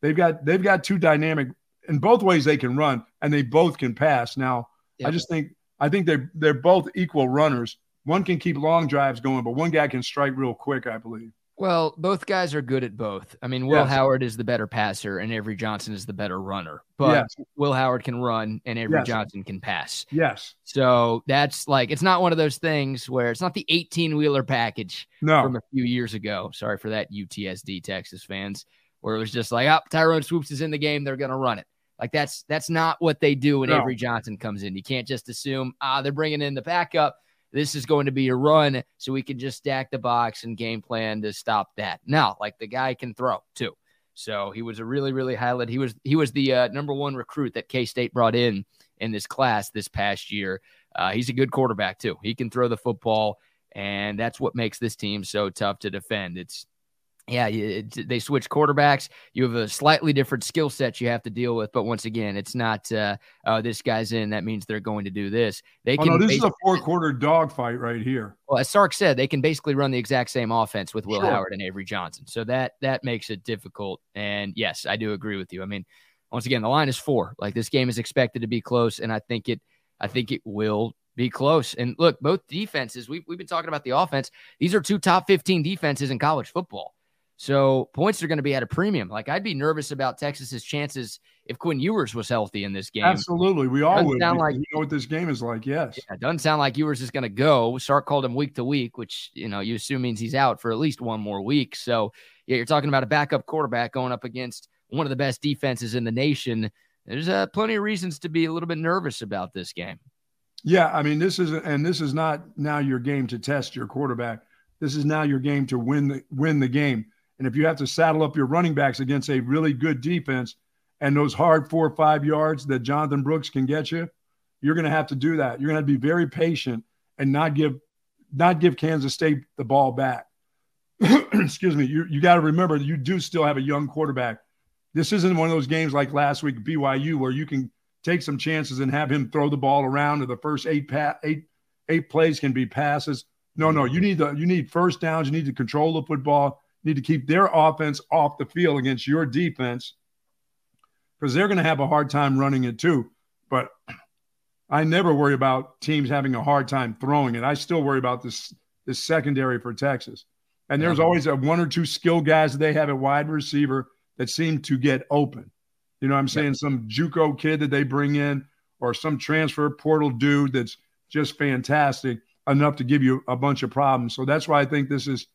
they've got they've got two dynamic in both ways they can run and they both can pass. Now Yep. I just think I think they're they're both equal runners. One can keep long drives going, but one guy can strike real quick, I believe. Well, both guys are good at both. I mean, Will Yes. Howard is the better passer and Avery Johnson is the better runner. But yes, Will Howard can run and Avery Yes. Johnson can pass. yes, So that's like it's not one of those things where it's not the 18 wheeler package no, from a few years ago. Sorry for that, UTSD Texas fans, where it was just like, oh, Tyrone Swoopes is in the game, they're gonna run it. Like that's that's not what they do when No. Avery Johnson comes in. You can't just assume ah they're bringing in the backup. This is going to be a run, so we can just stack the box and game plan to stop that. Now, like the guy can throw too. So he was a really, really highlight. He was he was the uh, number one recruit that K State brought in in this class this past year. Uh, he's a good quarterback too. He can throw the football, and that's what makes this team so tough to defend. It's yeah, it, they switch quarterbacks. You have a slightly different skill set you have to deal with, but once again, it's not uh, uh, this guy's in. That means they're going to do this. They oh can. no, this is a four quarter dogfight right here. well, as Sark said, they can basically run the exact same offense with Will Sure. Howard and Avery Johnson. So that that makes it difficult. And yes, I do agree with you. I mean, once again, the line is four. Like this game is expected to be close, and I think it I think it will be close. And look, both defenses, we've, we've been talking about the offense. These are two top 15 defenses in college football. So points are going to be at a premium. Like I'd be nervous about Texas's chances if Quinn Ewers was healthy in this game. Absolutely, we all doesn't would. Sound like, we know what this game is like. Yes, yeah, it doesn't sound like Ewers is going to go. Sark called him week to week, which you know you assume means he's out for at least one more week. So yeah, you're talking about a backup quarterback going up against one of the best defenses in the nation. There's uh, plenty of reasons to be a little bit nervous about this game. Yeah, I mean this is and this is not now your game to test your quarterback. This is now your game to win the win the game. And if you have to saddle up your running backs against a really good defense and those hard four or five yards that Jonathan Brooks can get you, you're going to have to do that. You're going to, to be very patient and not give not give Kansas State the ball back. Excuse me. You you got to remember you do still have a young quarterback. This isn't one of those games like last week BYU where you can take some chances and have him throw the ball around to the first eight pa- eight eight plays can be passes. No, no, you need the you need first downs. You need to control the football need to keep their offense off the field against your defense because they're going to have a hard time running it too. But I never worry about teams having a hard time throwing it. I still worry about this this secondary for Texas. And there's always a one or two skill guys that they have at wide receiver that seem to get open. You know I'm saying? Some JUCO kid that they bring in or some transfer portal dude that's just fantastic enough to give you a bunch of problems. So that's why I think this is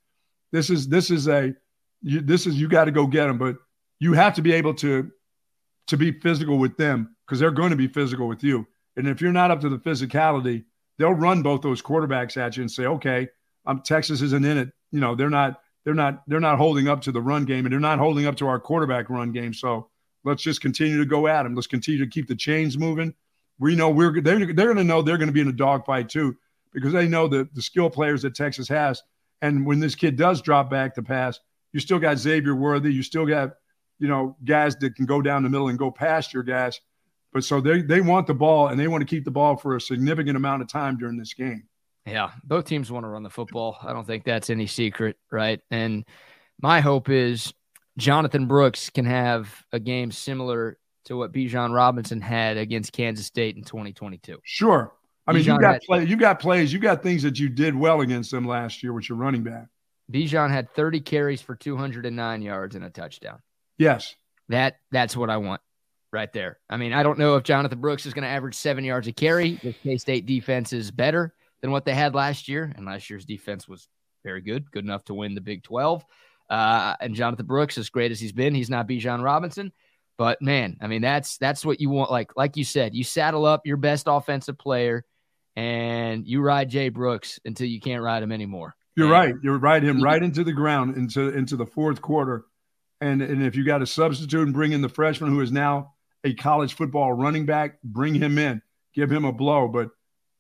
this is this is a you, this is you got to go get them, but you have to be able to to be physical with them because they're going to be physical with you. And if you're not up to the physicality, they'll run both those quarterbacks at you and say, "Okay, I'm Texas isn't in it." You know, they're not they're not they're not holding up to the run game and they're not holding up to our quarterback run game. So let's just continue to go at them. Let's continue to keep the chains moving. We know we're they're they're going to know they're going to be in a dogfight too because they know that the skill players that Texas has and when this kid does drop back to pass, you still got Xavier Worthy. You still got, you know, guys that can go down the middle and go past your guys. But so they they want the ball and they want to keep the ball for a significant amount of time during this game. Yeah, both teams want to run the football. I don't think that's any secret, right? And my hope is Jonathan Brooks can have a game similar to what Bijan Robinson had against Kansas State in 2022. Sure. I mean, Bijan you got play, you got plays, you got things that you did well against them last year with your running back. Bijan had 30 carries for 209 yards and a touchdown. Yes. That that's what I want right there. I mean, I don't know if Jonathan Brooks is going to average seven yards a carry. The K State defense is better than what they had last year, and last year's defense was very good, good enough to win the Big 12. Uh, and Jonathan Brooks, as great as he's been, he's not Bijan Robinson. But man, I mean, that's that's what you want. Like like you said, you saddle up your best offensive player and you ride Jay Brooks until you can't ride him anymore. You're and right. You ride him right into the ground into into the fourth quarter, and and if you got a substitute and bring in the freshman who is now a college football running back, bring him in, give him a blow. But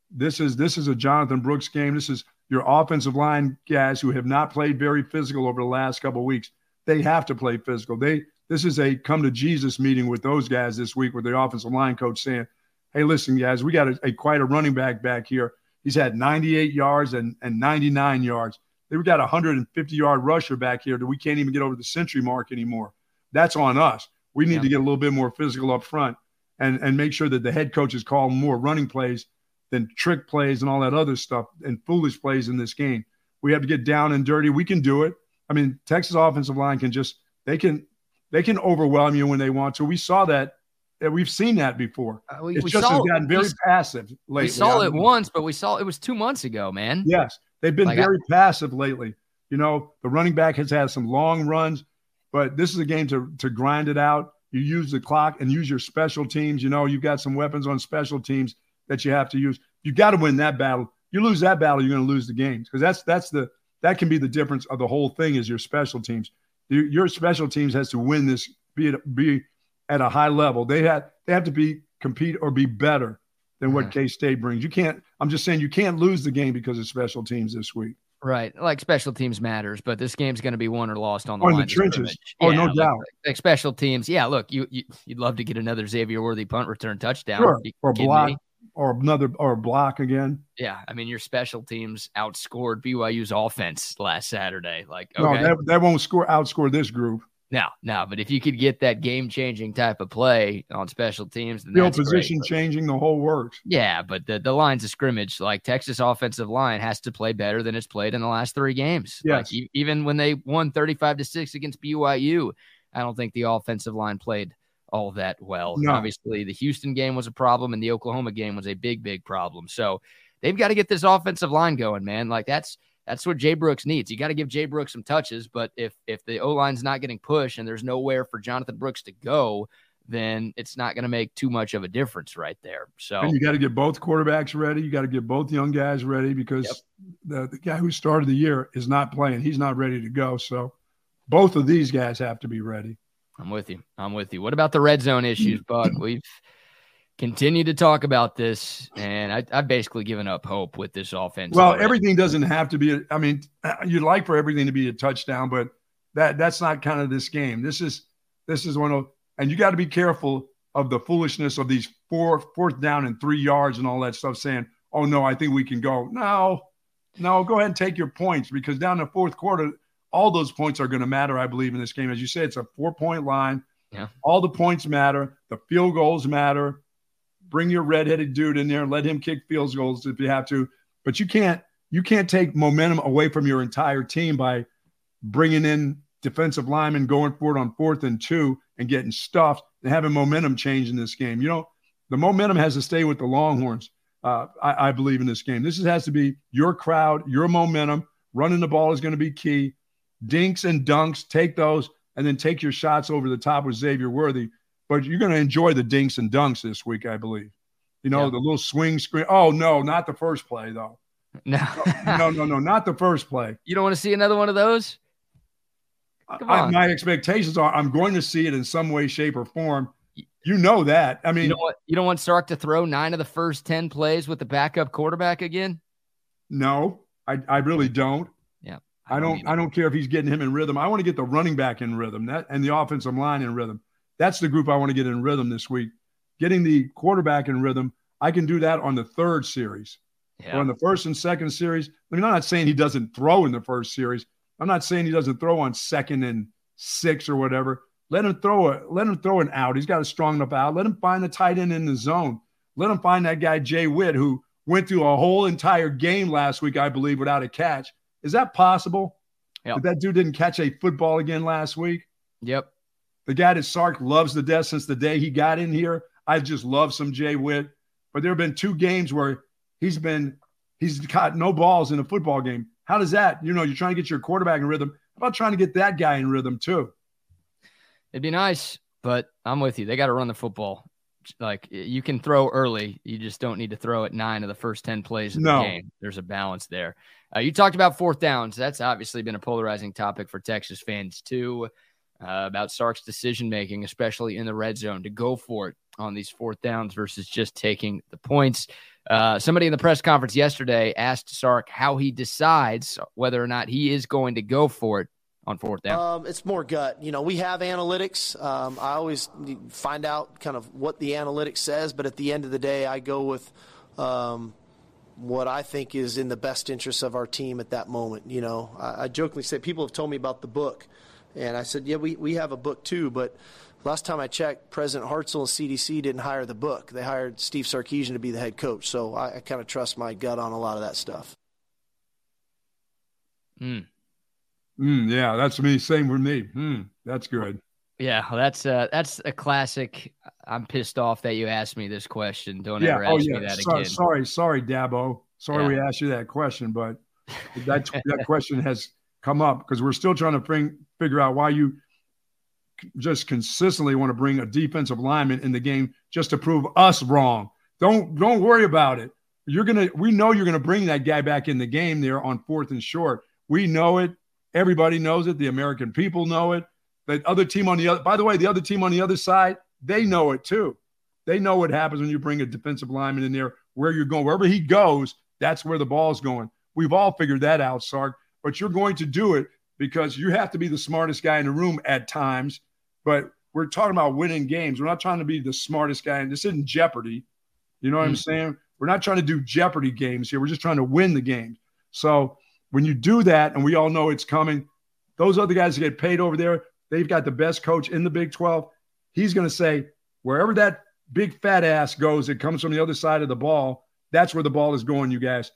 this is this is a Jonathan Brooks game. This is your offensive line guys who have not played very physical over the last couple of weeks. They have to play physical. They this is a come to Jesus meeting with those guys this week with the offensive line coach saying, hey, listen, guys, we got a, a, quite a running back back here. He's had 98 yards and, and 99 yards. They've got a 150 yard rusher back here that we can't even get over the century mark anymore. That's on us. We need yeah. to get a little bit more physical up front and, and make sure that the head coach is calling more running plays than trick plays and all that other stuff and foolish plays in this game. We have to get down and dirty. We can do it. I mean, Texas offensive line can just they can they can overwhelm you when they want to. We saw that We've seen that before. Uh, we, it just saw, has gotten very we, passive lately. We saw it once, but we saw it was two months ago, man. Yes, they've been like very I, passive lately. You know, the running back has had some long runs, but this is a game to to grind it out. You use the clock and use your special teams. You know, you've got some weapons on special teams that you have to use. You got to win that battle. You lose that battle, you're going to lose the games because that's that's the that can be the difference of the whole thing is your special teams. Your, your special teams has to win this, be it be at a high level. They had they have to be compete or be better than what mm-hmm. K State brings. You can't. I'm just saying you can't lose the game because of special teams this week. Right, like special teams matters, but this game's going to be won or lost on the, line the trenches. Oh, yeah, no doubt. Like, like, special teams, yeah. Look, you, you would love to get another Xavier Worthy punt return touchdown, sure. or block, me? or another, or block again. Yeah, I mean your special teams outscored BYU's offense last Saturday. Like, okay. no, that, that won't score outscore this group. No, no, but if you could get that game changing type of play on special teams, then that's position great. changing, the whole works. Yeah, but the, the lines of scrimmage, like Texas offensive line, has to play better than it's played in the last three games. Yes. e- even when they won 35 to 6 against BYU, I don't think the offensive line played all that well. No. Obviously, the Houston game was a problem and the Oklahoma game was a big, big problem. So they've got to get this offensive line going, man. Like that's that's what Jay Brooks needs. You got to give Jay Brooks some touches, but if if the O line's not getting pushed and there's nowhere for Jonathan Brooks to go, then it's not going to make too much of a difference right there. So And you got to get both quarterbacks ready. You got to get both young guys ready because the, the guy who started the year is not playing. He's not ready to go. So both of these guys have to be ready. I'm with you. I'm with you. What about the red zone issues, Bud? We've continued to talk about this, and I, I've basically given up hope with this offense. Well, already. everything doesn't have to be. A, I mean, you'd like for everything to be a touchdown, but that that's not kind of this game. This is this is one of, and you got to be careful of the foolishness of these four fourth down and three yards and all that stuff. Saying, "Oh no, I think we can go." No, no, go ahead and take your points because down the fourth quarter, all those points are going to matter. I believe in this game, as you say, it's a four point line. Yeah. All the points matter. The field goals matter. Bring your redheaded dude in there and let him kick field goals if you have to. But you can't you can't take momentum away from your entire team by bringing in defensive linemen going for it on fourth and two and getting stuffed and having momentum change in this game. You know, the momentum has to stay with the Longhorns. Uh, I, I believe in this game. This has to be your crowd, your momentum. Running the ball is going to be key. Dinks and dunks, take those, and then take your shots over the top with Xavier Worthy. But you're going to enjoy the dinks and dunks this week, I believe. You know, Yeah. the little swing screen. Oh, no, not the first play, though. no, oh, No, no, no, not the first play. you don't want to see another one of those. Come I, on. my expectations are I'm going to see it in some way, shape, or form. You know that. I mean, You don't want you don't want Sark to throw nine of the first ten plays with the backup quarterback again. no, I, I really don't. Yeah. I don't either. I don't care if he's getting him in rhythm. I want to get the running back in rhythm that and the offensive line in rhythm. That's the group I want to get in rhythm this week. Getting the quarterback in rhythm, I can do that on the third series. Yeah. Or on the first and second series. I mean, I'm not saying he doesn't throw in the first series. I'm not saying he doesn't throw on second and six or whatever. Let him throw a let him throw an out. He's got a strong enough out. Let him find the tight end in the zone. Let him find that guy Jay Witt who went through a whole entire game last week, I believe, without a catch. Is that possible? Yep. That that dude didn't catch a football again last week. Yep. The guy that Sark loves to death since the day he got in here. I just love some Jay Witt. But there have been two games where he's been he's caught no balls in a football game. How does that? You know, you're trying to get your quarterback in rhythm. How about trying to get that guy in rhythm too? It'd be nice, but I'm with you. They got to run the football. Like you can throw early, you just don't need to throw at nine of the first ten plays of No. the game. There's a balance there. Uh, you talked about fourth downs. That's obviously been a polarizing topic for Texas fans too. Uh, about Sark's decision making, especially in the red zone, to go for it on these fourth downs versus just taking the points. Uh, somebody in the press conference yesterday asked Sark how he decides whether or not he is going to go for it on fourth down. Um, it's more gut. You know, we have analytics. Um, I always find out kind of what the analytics says, but at the end of the day, I go with um, what I think is in the best interest of our team at that moment. You know, I, I jokingly say people have told me about the book, and I said, yeah, we, we have a book too, but last time I checked, President Hartzell and CDC didn't hire the book. They hired Steve Sarkisian to be the head coach. So I, I kind of trust my gut on a lot of that stuff. Mm. Mm, yeah, that's me. Same with me. Mm, that's good. Yeah, well, that's uh that's a classic. I'm pissed off that you asked me this question. Don't Yeah. ever Oh ask yeah. me that sorry, again. sorry, sorry, Dabo. Sorry Yeah. we asked you that question, but that that question has come up because we're still trying to bring, figure out why you just consistently want to bring a defensive lineman in the game just to prove us wrong. Don't don't worry about it. You're gonna we know you're gonna bring that guy back in the game there on fourth and short. We know it. Everybody knows it. The American people know it. The other team on the other, by the way, the other team on the other side, they know it too. They know what happens when you bring a defensive lineman in there, where you're going. Wherever he goes, that's where the ball's going. We've all figured that out, Sark. But you're going to do it because you have to be the smartest guy in the room at times. But we're talking about winning games. We're not trying to be the smartest guy. And this isn't Jeopardy. You know what I'm Mm. saying? We're not trying to do Jeopardy games here. We're just trying to win the games. So when you do that, and we all know it's coming, those other guys that get paid over there, they've got the best coach in the Big 12. He's going to say, wherever that big fat ass goes, it comes from the other side of the ball. That's where the ball is going, you guys.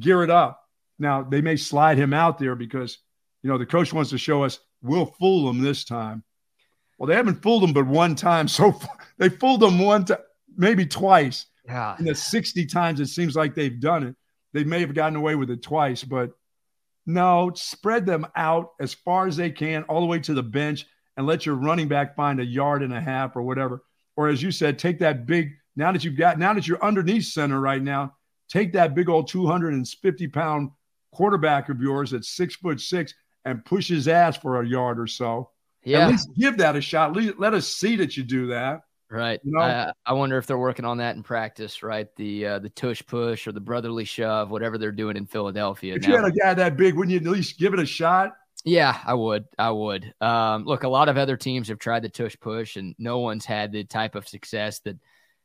Gear it up. Now, they may slide him out there because, you know, the coach wants to show us we'll fool them this time. Well, they haven't fooled them but one time so far. They fooled them one time, maybe twice. Yeah. In the 60 times it seems like they've done it, they may have gotten away with it twice, but no, spread them out as far as they can, all the way to the bench, and let your running back find a yard and a half or whatever. Or as you said, take that big, now that you've got, now that you're underneath center right now, take that big old 250 pound quarterback of yours at six foot six and push his ass for a yard or so. Yeah. At least give that a shot. Let us see that you do that. Right. You know? I, I wonder if they're working on that in practice, right? The uh, the tush push or the brotherly shove, whatever they're doing in Philadelphia. If now. you had a guy that big, wouldn't you at least give it a shot? Yeah, I would. I would. Um, look, a lot of other teams have tried the tush push, and no one's had the type of success that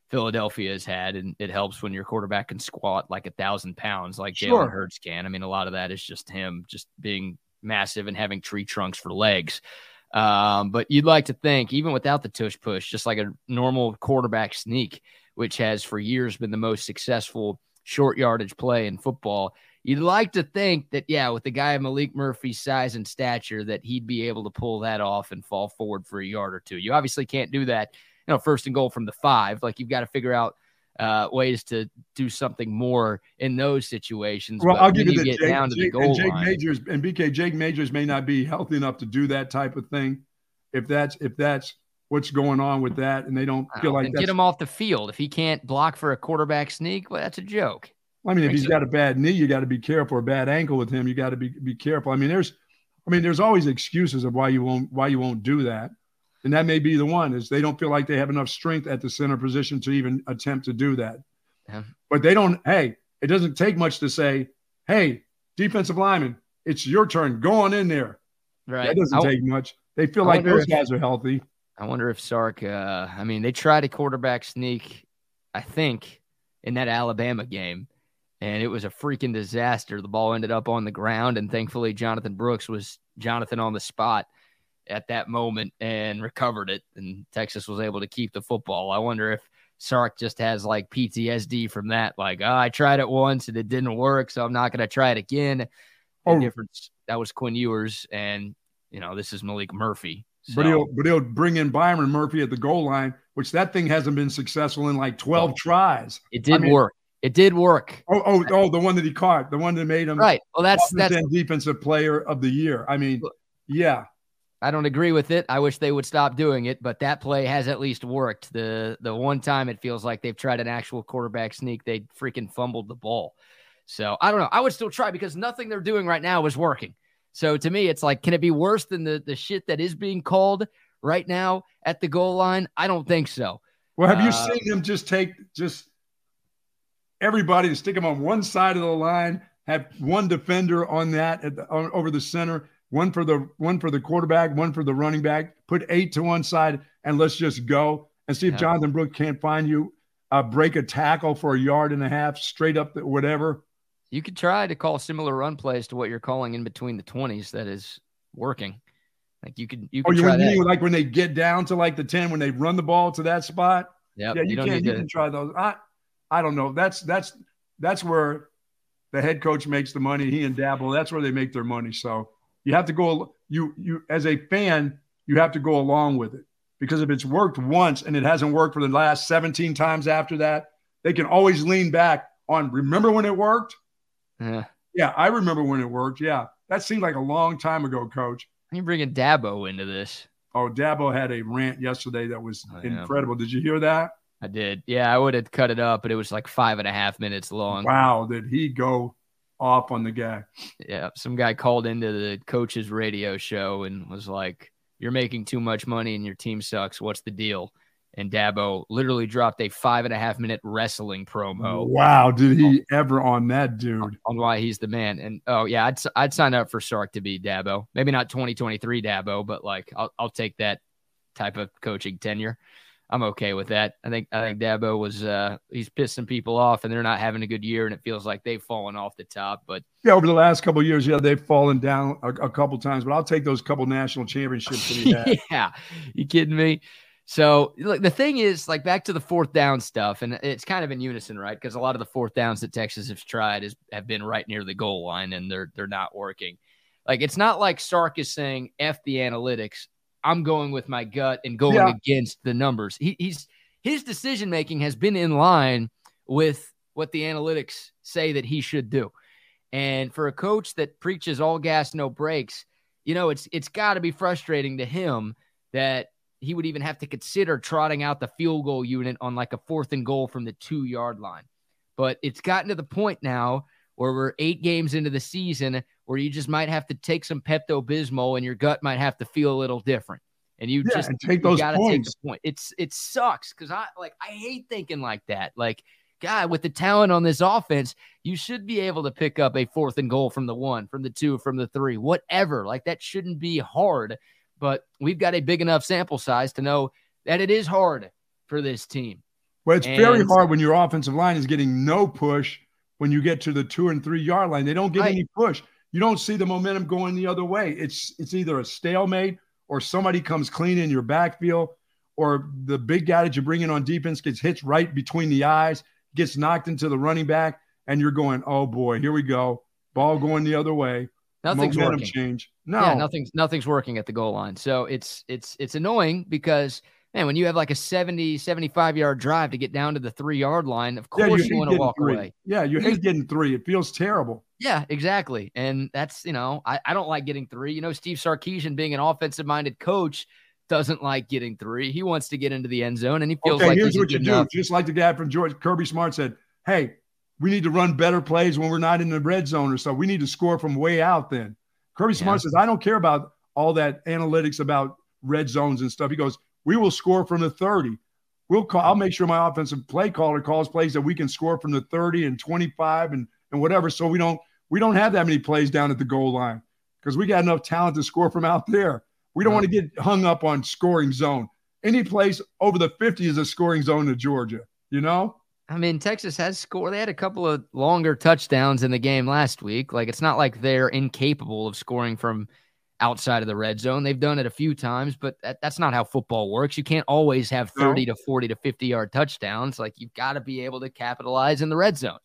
Philadelphia has had. And it helps when your quarterback can squat like a thousand pounds, like Sure. Jalen Hurts can. I mean, a lot of that is just him just being massive and having tree trunks for legs. Um, but you'd like to think, even without the tush push, just like a normal quarterback sneak, which has for years been the most successful short yardage play in football, you'd like to think that, yeah, with the guy of Maalik Murphy's size and stature, that he'd be able to pull that off and fall forward for a yard or two. You obviously can't do that, you know, first and goal from the five. Like you've got to figure out uh, ways to do something more in those situations. Well, But I'll give you the get Jake, down to the goal and Jake line. Majors and BK Jake Majors may not be healthy enough to do that type of thing. If that's if that's what's going on with that, and they don't feel Wow, like get him off the field. If he can't block for a quarterback sneak, well, that's a joke. I mean, if he's got a bad knee, you got to be careful. A bad ankle with him, you got to be be careful. I mean, there's, I mean, there's always excuses of why you won't why you won't do that, and that may be the one is they don't feel like they have enough strength at the center position to even attempt to do that. Yeah. But they don't. Hey, it doesn't take much to say, hey, defensive lineman, it's your turn. Go on in there. Right. That doesn't I, take much. They feel I like those if- guys are healthy. I wonder if Sark, uh, I mean, they tried a quarterback sneak, I think, in that Alabama game, and it was a freaking disaster. The ball ended up on the ground, and thankfully, Jonathan Brooks was Jonathan on the spot at that moment and recovered it, and Texas was able to keep the football. I wonder if Sark just has like PTSD from that. Like, oh, I tried it once and it didn't work, so I'm not going to try it again. The Oh. difference that was Quinn Ewers, and you know this is Maalik Murphy. But he'll but he'll bring in Byron Murphy at the goal line, which that thing hasn't been successful in like 12 Oh. tries. It did mean- work. It did work. Oh, oh, oh, the one that he caught, the one that made him Right. Well, that's that's. defensive player of the year. I mean, yeah. I don't agree with it. I wish they would stop doing it, but that play has at least worked. The the one time it feels like they've tried an actual quarterback sneak, they freaking fumbled the ball. So I don't know. I would still try because nothing they're doing right now is working. So to me, it's like, can it be worse than the the shit that is being called right now at the goal line? I don't think so. Well, have you Uh, seen him just take just everybody and stick them on one side of the line, have one defender on that at the, on, over the center, one for the one for the quarterback, one for the running back, put eight to one side, and let's just go and see if Yeah. Jonathan Brooks can't find you, uh, break a tackle for a yard and a half, straight up the, whatever. You could try to call similar run plays to what you're calling in between the twenties. That is working. Like you could you Or could you, try you mean like when they get down to like the 10, when they run the ball to that spot? Yep. yeah, you, don't can need you to. can try those. I I don't know. That's that's that's where the head coach makes the money. He and Dabo. That's where they make their money. So you have to go. You you as a fan, you have to go along with it because if it's worked once and it hasn't worked for the last 17 times after that, they can always lean back on. Remember when it worked? Yeah. Yeah, I remember when it worked. Yeah, that seemed like a long time ago, Coach. You're bringing Dabo into this. Oh, Dabo had a rant yesterday that was Oh, yeah. incredible. Did you hear that? I did. Yeah, I would have cut it up, but it was like five and a half minutes long. Wow, did he go off on the guy? Yeah. Some guy called into the coach's radio show and was like, You're making too much money and your team sucks. What's the deal? And Dabo literally dropped a five and a half minute wrestling promo Wow, did he oh. ever on that dude? on why he's the man. And oh, yeah, I'd, I'd sign up for Sark to be Dabo. Maybe not 2023 Dabo, but like I'll, I'll take that type of coaching tenure. I'm okay with that. I think I think Dabo was uh he's pissing people off and they're not having a good year and it feels like they've fallen off the top. But yeah, over the last couple years, yeah, they've fallen down a, a, couple times. But I'll take those couple national championships. yeah, you kidding me? So look, the thing is, like back to the fourth down stuff, and it's kind of in unison, right? Because a lot of the fourth downs that Texas has tried is have been right near the goal line, and they're they're not working. Like it's not like Sark is saying "f the analytics." I'm going with my gut and going yeah. against the numbers. He, he's his decision making has been in line with what the analytics say that he should do. And for a coach that preaches all gas, no brakes, you know, it's it's got to be frustrating to him that he would even have to consider trotting out the field goal unit on like a fourth and goal from the two yard line. But it's gotten to the point now where we're eight games into the season where you just might have to take some Pepto Bismol and your gut might have to feel a little different. And you yeah, just and take those points. take the point. It's it sucks because I like I hate thinking like that. Like, God, with the talent on this offense, you should be able to pick up a fourth and goal from the one, from the two, from the three, whatever. Like that shouldn't be hard. But we've got a big enough sample size to know that it is hard for this team. Well, it's and, very hard when your offensive line is getting no push when you get to the two and three yard line. They don't get right. any push. You don't see the momentum going the other way. It's it's either a stalemate or somebody comes clean in your backfield, or the big guy that you bring in on defense gets hit right between the eyes, gets knocked into the running back, and you're going, oh boy, here we go. Ball going the other way. Nothing's Momentum working. change. No, yeah, nothing's nothing's working at the goal line. So it's it's it's annoying because man, when you have like a 70, 75 yard drive to get down to the three yard line, of course yeah, you, you want to walk three. away. Yeah, you hate getting three. It feels terrible. Yeah, exactly. And that's, you know, I, I don't like getting three. You know, Steve Sarkisian being an offensive minded coach doesn't like getting three. He wants to get into the end zone and he feels okay, like here's what you enough. do. Just like the guy from Georgia Kirby Smart said, Hey, we need to run better plays when we're not in the red zone or so. We need to score from way out then. Kirby Smart yeah. says, I don't care about all that analytics about red zones and stuff. He goes, we will score from the 30. We'll call, I'll make sure my offensive play caller calls plays that we can score from the 30 and 25 and, and whatever. So we don't we don't have that many plays down at the goal line because we got enough talent to score from out there. We don't want to get hung up on scoring zone. Any place over the 50 is a scoring zone to Georgia, you know? I mean, Texas has scored. They had a couple of longer touchdowns in the game last week. Like, it's not like they're incapable of scoring from outside of the red zone. They've done it a few times, but that, that's not how football works. You can't always have 30 no. to 40 to 50 yard touchdowns. Like you've got to be able to capitalize in the red zone.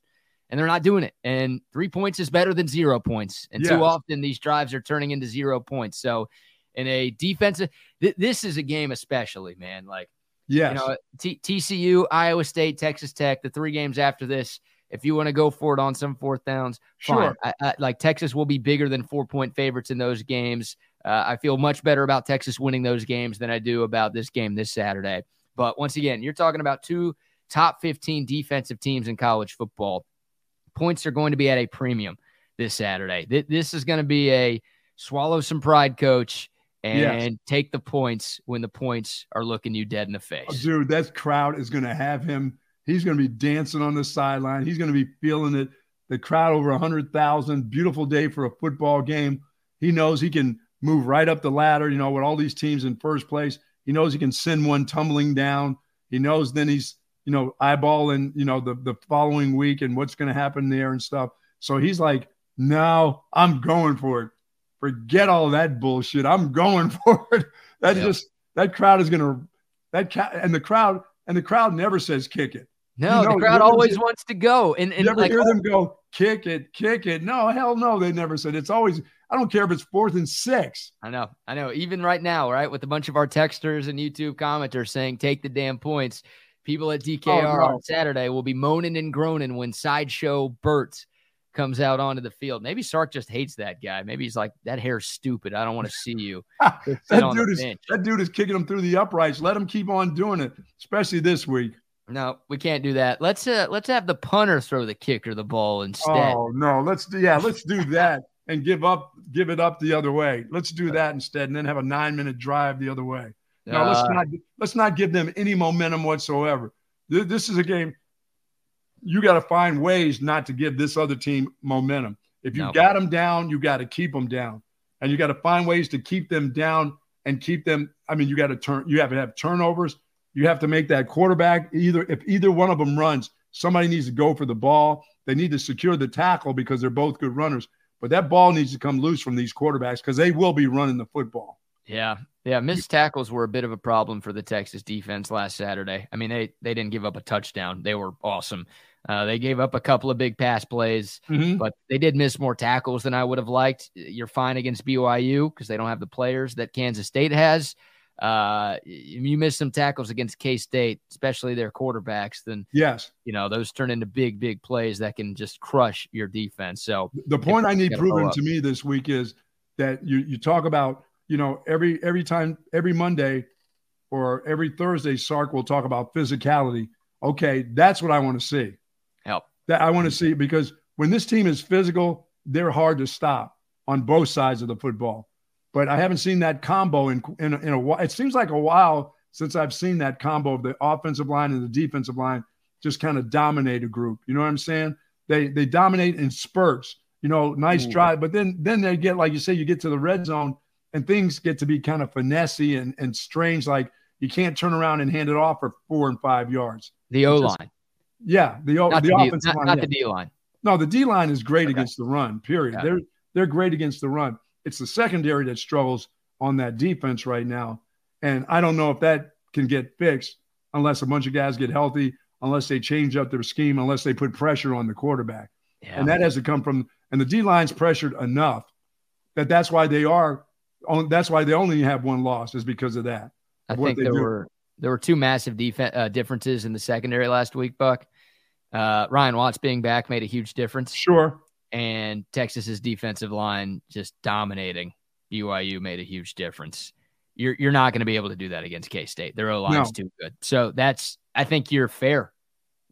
And they're not doing it. And three points is better than zero points. And yes. too often these drives are turning into zero points. So in a defensive, th- this is a game especially, man. Like, yeah, you know, T- TCU, Iowa State, Texas Tech, the three games after this, if you want to go for it on some fourth downs, sure. I, I, like Texas will be bigger than four point favorites in those games. Uh, I feel much better about Texas winning those games than I do about this game this Saturday. But once again, you're talking about two top 15 defensive teams in college football. Points are going to be at a premium this Saturday. This is going to be a swallow some pride, coach, and yes. take the points when the points are looking you dead in the face. Oh, dude, that crowd is going to have him He's going to be dancing on the sideline. He's going to be feeling it. The crowd over 100,000. Beautiful day for a football game. He knows he can move right up the ladder, you know, with all these teams in first place. He knows he can send one tumbling down. He knows then he's, you know, eyeballing, you know, the, the following week and what's going to happen there and stuff. So he's like, no, I'm going for it. Forget all that bullshit. I'm going for it. That's yep. just, that crowd is going to, that cat, and the crowd, and the crowd never says kick it. No, you know, the crowd always wants to go. And, and you never like, hear them go, kick it, kick it. No, hell no, they never said. It's always, I don't care if it's fourth and six. I know, I know. Even right now, right, with a bunch of our texters and YouTube commenters saying, take the damn points. People at DKR oh, no. on Saturday will be moaning and groaning when Sideshow Bert comes out onto the field. Maybe Sark just hates that guy. Maybe he's like, that hair's stupid. I don't want to see you. that, dude is, that dude is kicking him through the uprights. Let him keep on doing it, especially this week. No, we can't do that. Let's uh let's have the punter throw the kicker the ball instead. Oh no, let's do yeah, let's do that and give up give it up the other way. Let's do that instead and then have a nine minute drive the other way. No, uh, let's not let's not give them any momentum whatsoever. This is a game you got to find ways not to give this other team momentum. If you no. got them down, you got to keep them down, and you got to find ways to keep them down and keep them. I mean, you got to turn. You have to have turnovers You have to make that quarterback either if either one of them runs, somebody needs to go for the ball. They need to secure the tackle because they're both good runners. But that ball needs to come loose from these quarterbacks because they will be running the football. Yeah. Yeah. Missed tackles were a bit of a problem for the Texas defense last Saturday. I mean, they, they didn't give up a touchdown. They were awesome. Uh, they gave up a couple of big pass plays, mm-hmm. but they did miss more tackles than I would have liked. You're fine against BYU because they don't have the players that Kansas State has. Uh, you miss some tackles against K State, especially their quarterbacks, then yes, you know those turn into big, big plays that can just crush your defense. So the point I need proven to me this week is that you you talk about you know every every time every Monday or every Thursday, Sark will talk about physicality. Okay, that's what I want to see. Help that I want to see because when this team is physical, they're hard to stop on both sides of the football but I haven't seen that combo in, in, in a while. It seems like a while since I've seen that combo of the offensive line and the defensive line just kind of dominate a group. You know what I'm saying? They they dominate in spurts. You know, nice Ooh. drive, but then then they get like you say, you get to the red zone and things get to be kind of finessey and, and strange. Like you can't turn around and hand it off for four and five yards. The O line. Yeah, the O the, the offensive not, line. Not yeah. the D line. No, the D line is great okay. against the run. Period. Yeah. They're they're great against the run. It's the secondary that struggles on that defense right now. And I don't know if that can get fixed unless a bunch of guys get healthy, unless they change up their scheme, unless they put pressure on the quarterback. Yeah. And that has to come from, and the D line's pressured enough that that's why they are, that's why they only have one loss is because of that. I think there do. were there were two massive defense uh, differences in the secondary last week, Buck. Uh, Ryan Watts being back made a huge difference. Sure and Texas's defensive line just dominating BYU made a huge difference. You're you're not going to be able to do that against K State. Their O line's no. too good. So that's I think you're fair,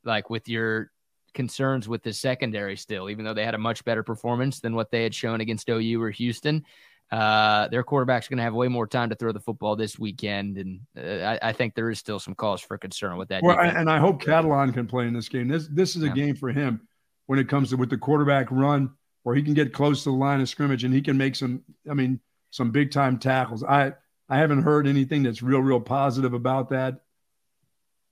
like with your concerns with the secondary still, even though they had a much better performance than what they had shown against OU or Houston. Uh, their quarterback's going to have way more time to throw the football this weekend, and uh, I, I, think there is still some cause for concern with that. Well, and I hope Catalon can play in this game. This this is a yeah. game for him when it comes to with the quarterback run, where he can get close to the line of scrimmage and he can make some, I mean, some big time tackles. I I haven't heard anything that's real, real positive about that,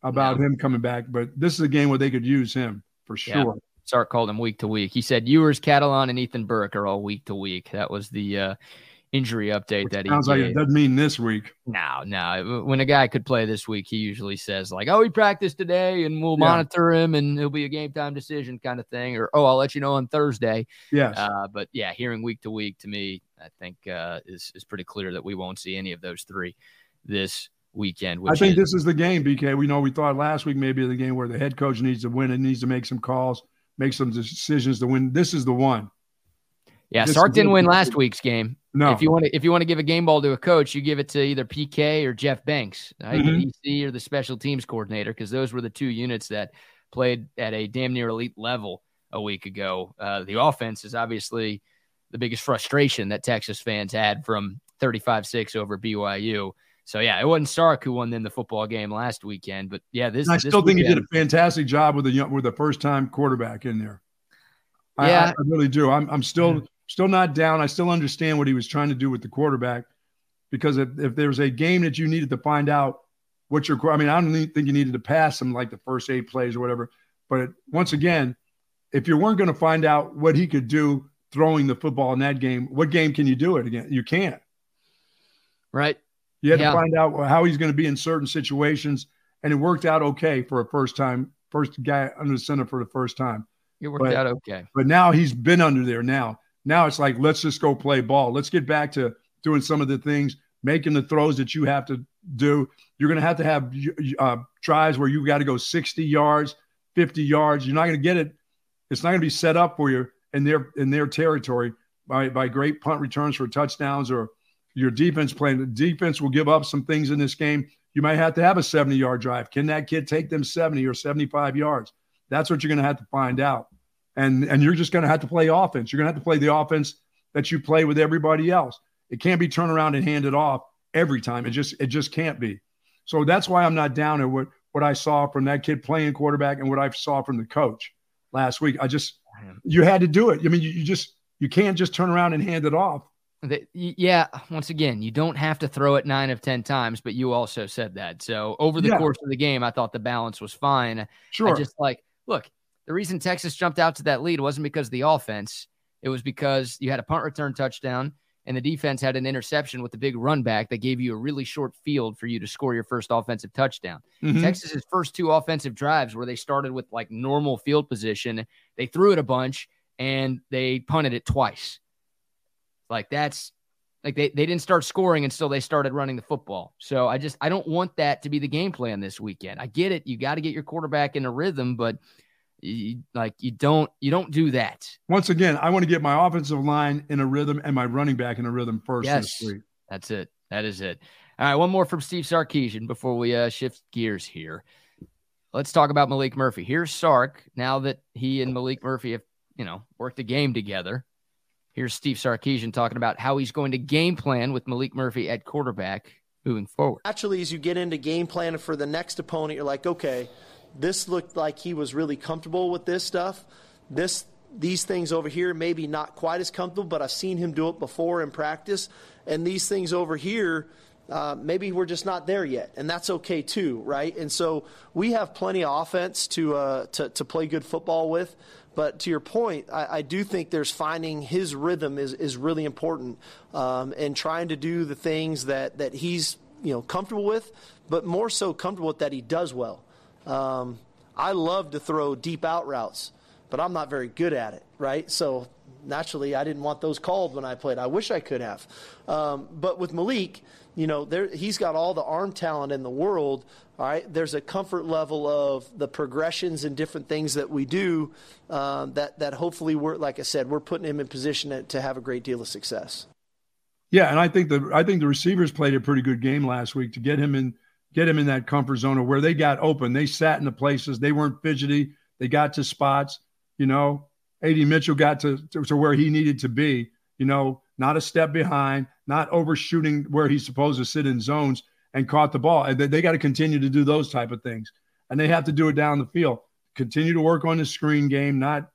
about him coming back. But this is a game where they could use him for sure. Yeah. Sark called him week to week. He said Ewers, Catalon, and Ethan Burke are all week to week. That was the uh, injury update Which that he sounds gave. like it doesn't mean this week. No, no. When a guy could play this week, he usually says like, "Oh, he practiced today, and we'll yeah. monitor him, and it'll be a game time decision kind of thing," or "Oh, I'll let you know on Thursday." Yes. Uh, but yeah, hearing week to week to me, I think uh, is is pretty clear that we won't see any of those three this weekend. I think is, this is the game, BK. We know we thought last week maybe the game where the head coach needs to win and needs to make some calls, make some decisions to win. This is the one. Yeah, this Sark didn't win last week's game. No. If you want to, if you want to give a game ball to a coach, you give it to either PK or Jeff Banks, right? mm-hmm. the EC or the special teams coordinator, because those were the two units that played at a damn near elite level a week ago. Uh, the offense is obviously the biggest frustration that Texas fans had from 35-6 over BYU. So yeah, it wasn't Stark who won them the football game last weekend, but yeah, this. I still think weekend, he did a fantastic job with the with the first time quarterback in there. Yeah, I, I really do. I'm I'm still. Mm-hmm still not down. I still understand what he was trying to do with the quarterback because if, if was a game that you needed to find out what your, I mean, I don't think you needed to pass him like the first eight plays or whatever. But once again, if you weren't going to find out what he could do throwing the football in that game, what game can you do it again? You can't. Right. You had yeah. to find out how he's going to be in certain situations. And it worked out okay for a first time, first guy under the center for the first time. It worked but, out okay. But now he's been under there now. Now it's like, let's just go play ball. Let's get back to doing some of the things, making the throws that you have to do. You're going to have to have uh, drives where you got to go 60 yards, 50 yards. You're not going to get it. It's not going to be set up for you in their in their territory by by great punt returns for touchdowns or your defense playing. The defense will give up some things in this game. You might have to have a 70 yard drive. Can that kid take them 70 or 75 yards? That's what you're going to have to find out and and you're just going to have to play offense. You're going to have to play the offense that you play with everybody else. It can't be turned around and handed off every time. It just it just can't be. So that's why I'm not down at what what I saw from that kid playing quarterback and what I saw from the coach last week. I just you had to do it. I mean, you, you just you can't just turn around and hand it off Yeah, once again, you don't have to throw it nine of 10 times, but you also said that. So over the Yeah. course of the game, I thought the balance was fine. Sure. I just like, look, the reason Texas jumped out to that lead wasn't because of the offense. It was because you had a punt return touchdown and the defense had an interception with the big run back that gave you a really short field for you to score your first offensive touchdown. Mhm. Texas's first two offensive drives where they started with like normal field position, they threw it a bunch and they punted it twice. Like that's like they, they didn't start scoring until they started running the football. So I just I don't want that to be the game plan this weekend. I get it. You got to get your quarterback in a rhythm, but you, like you don't you don't do that. Once again, I want to get my offensive line in a rhythm and my running back in a rhythm first Yes. That's it. That is it. All right, one more from Steve Sarkisian before we uh, shift gears here. Let's talk about Maalik Murphy. Here's Sark. Now that he and Maalik Murphy have, you know, worked a game together. Here's Steve Sarkisian talking about how he's going to game plan with Maalik Murphy at quarterback moving forward. Actually, as you get into game planning for the next opponent, you're like, okay, this looked like he was really comfortable with this stuff. This these things over here maybe not quite as comfortable, but I've seen him do it before in practice. And these things over here, uh, maybe we're just not there yet, and that's okay too, right? And so we have plenty of offense to uh, to, to play good football with. But to your point, I, I do think there's finding his rhythm is, is really important, um, and trying to do the things that, that he's you know comfortable with, but more so comfortable with that he does well. Um, I love to throw deep out routes, but I'm not very good at it, right? So naturally, I didn't want those called when I played. I wish I could have. Um, but with Maalik, you know, there, he's got all the arm talent in the world. All right, there's a comfort level of the progressions and different things that we do um, that that hopefully we're, like I said, we're putting him in position to, to have a great deal of success. Yeah, and I think the I think the receivers played a pretty good game last week to get him in get him in that comfort zone of where they got open. They sat in the places. They weren't fidgety. They got to spots. You know, AD Mitchell got to, to to where he needed to be. You know, not a step behind, not overshooting where he's supposed to sit in zones and caught the ball. And they, they got to continue to do those type of things, and they have to do it down the field. Continue to work on the screen game, not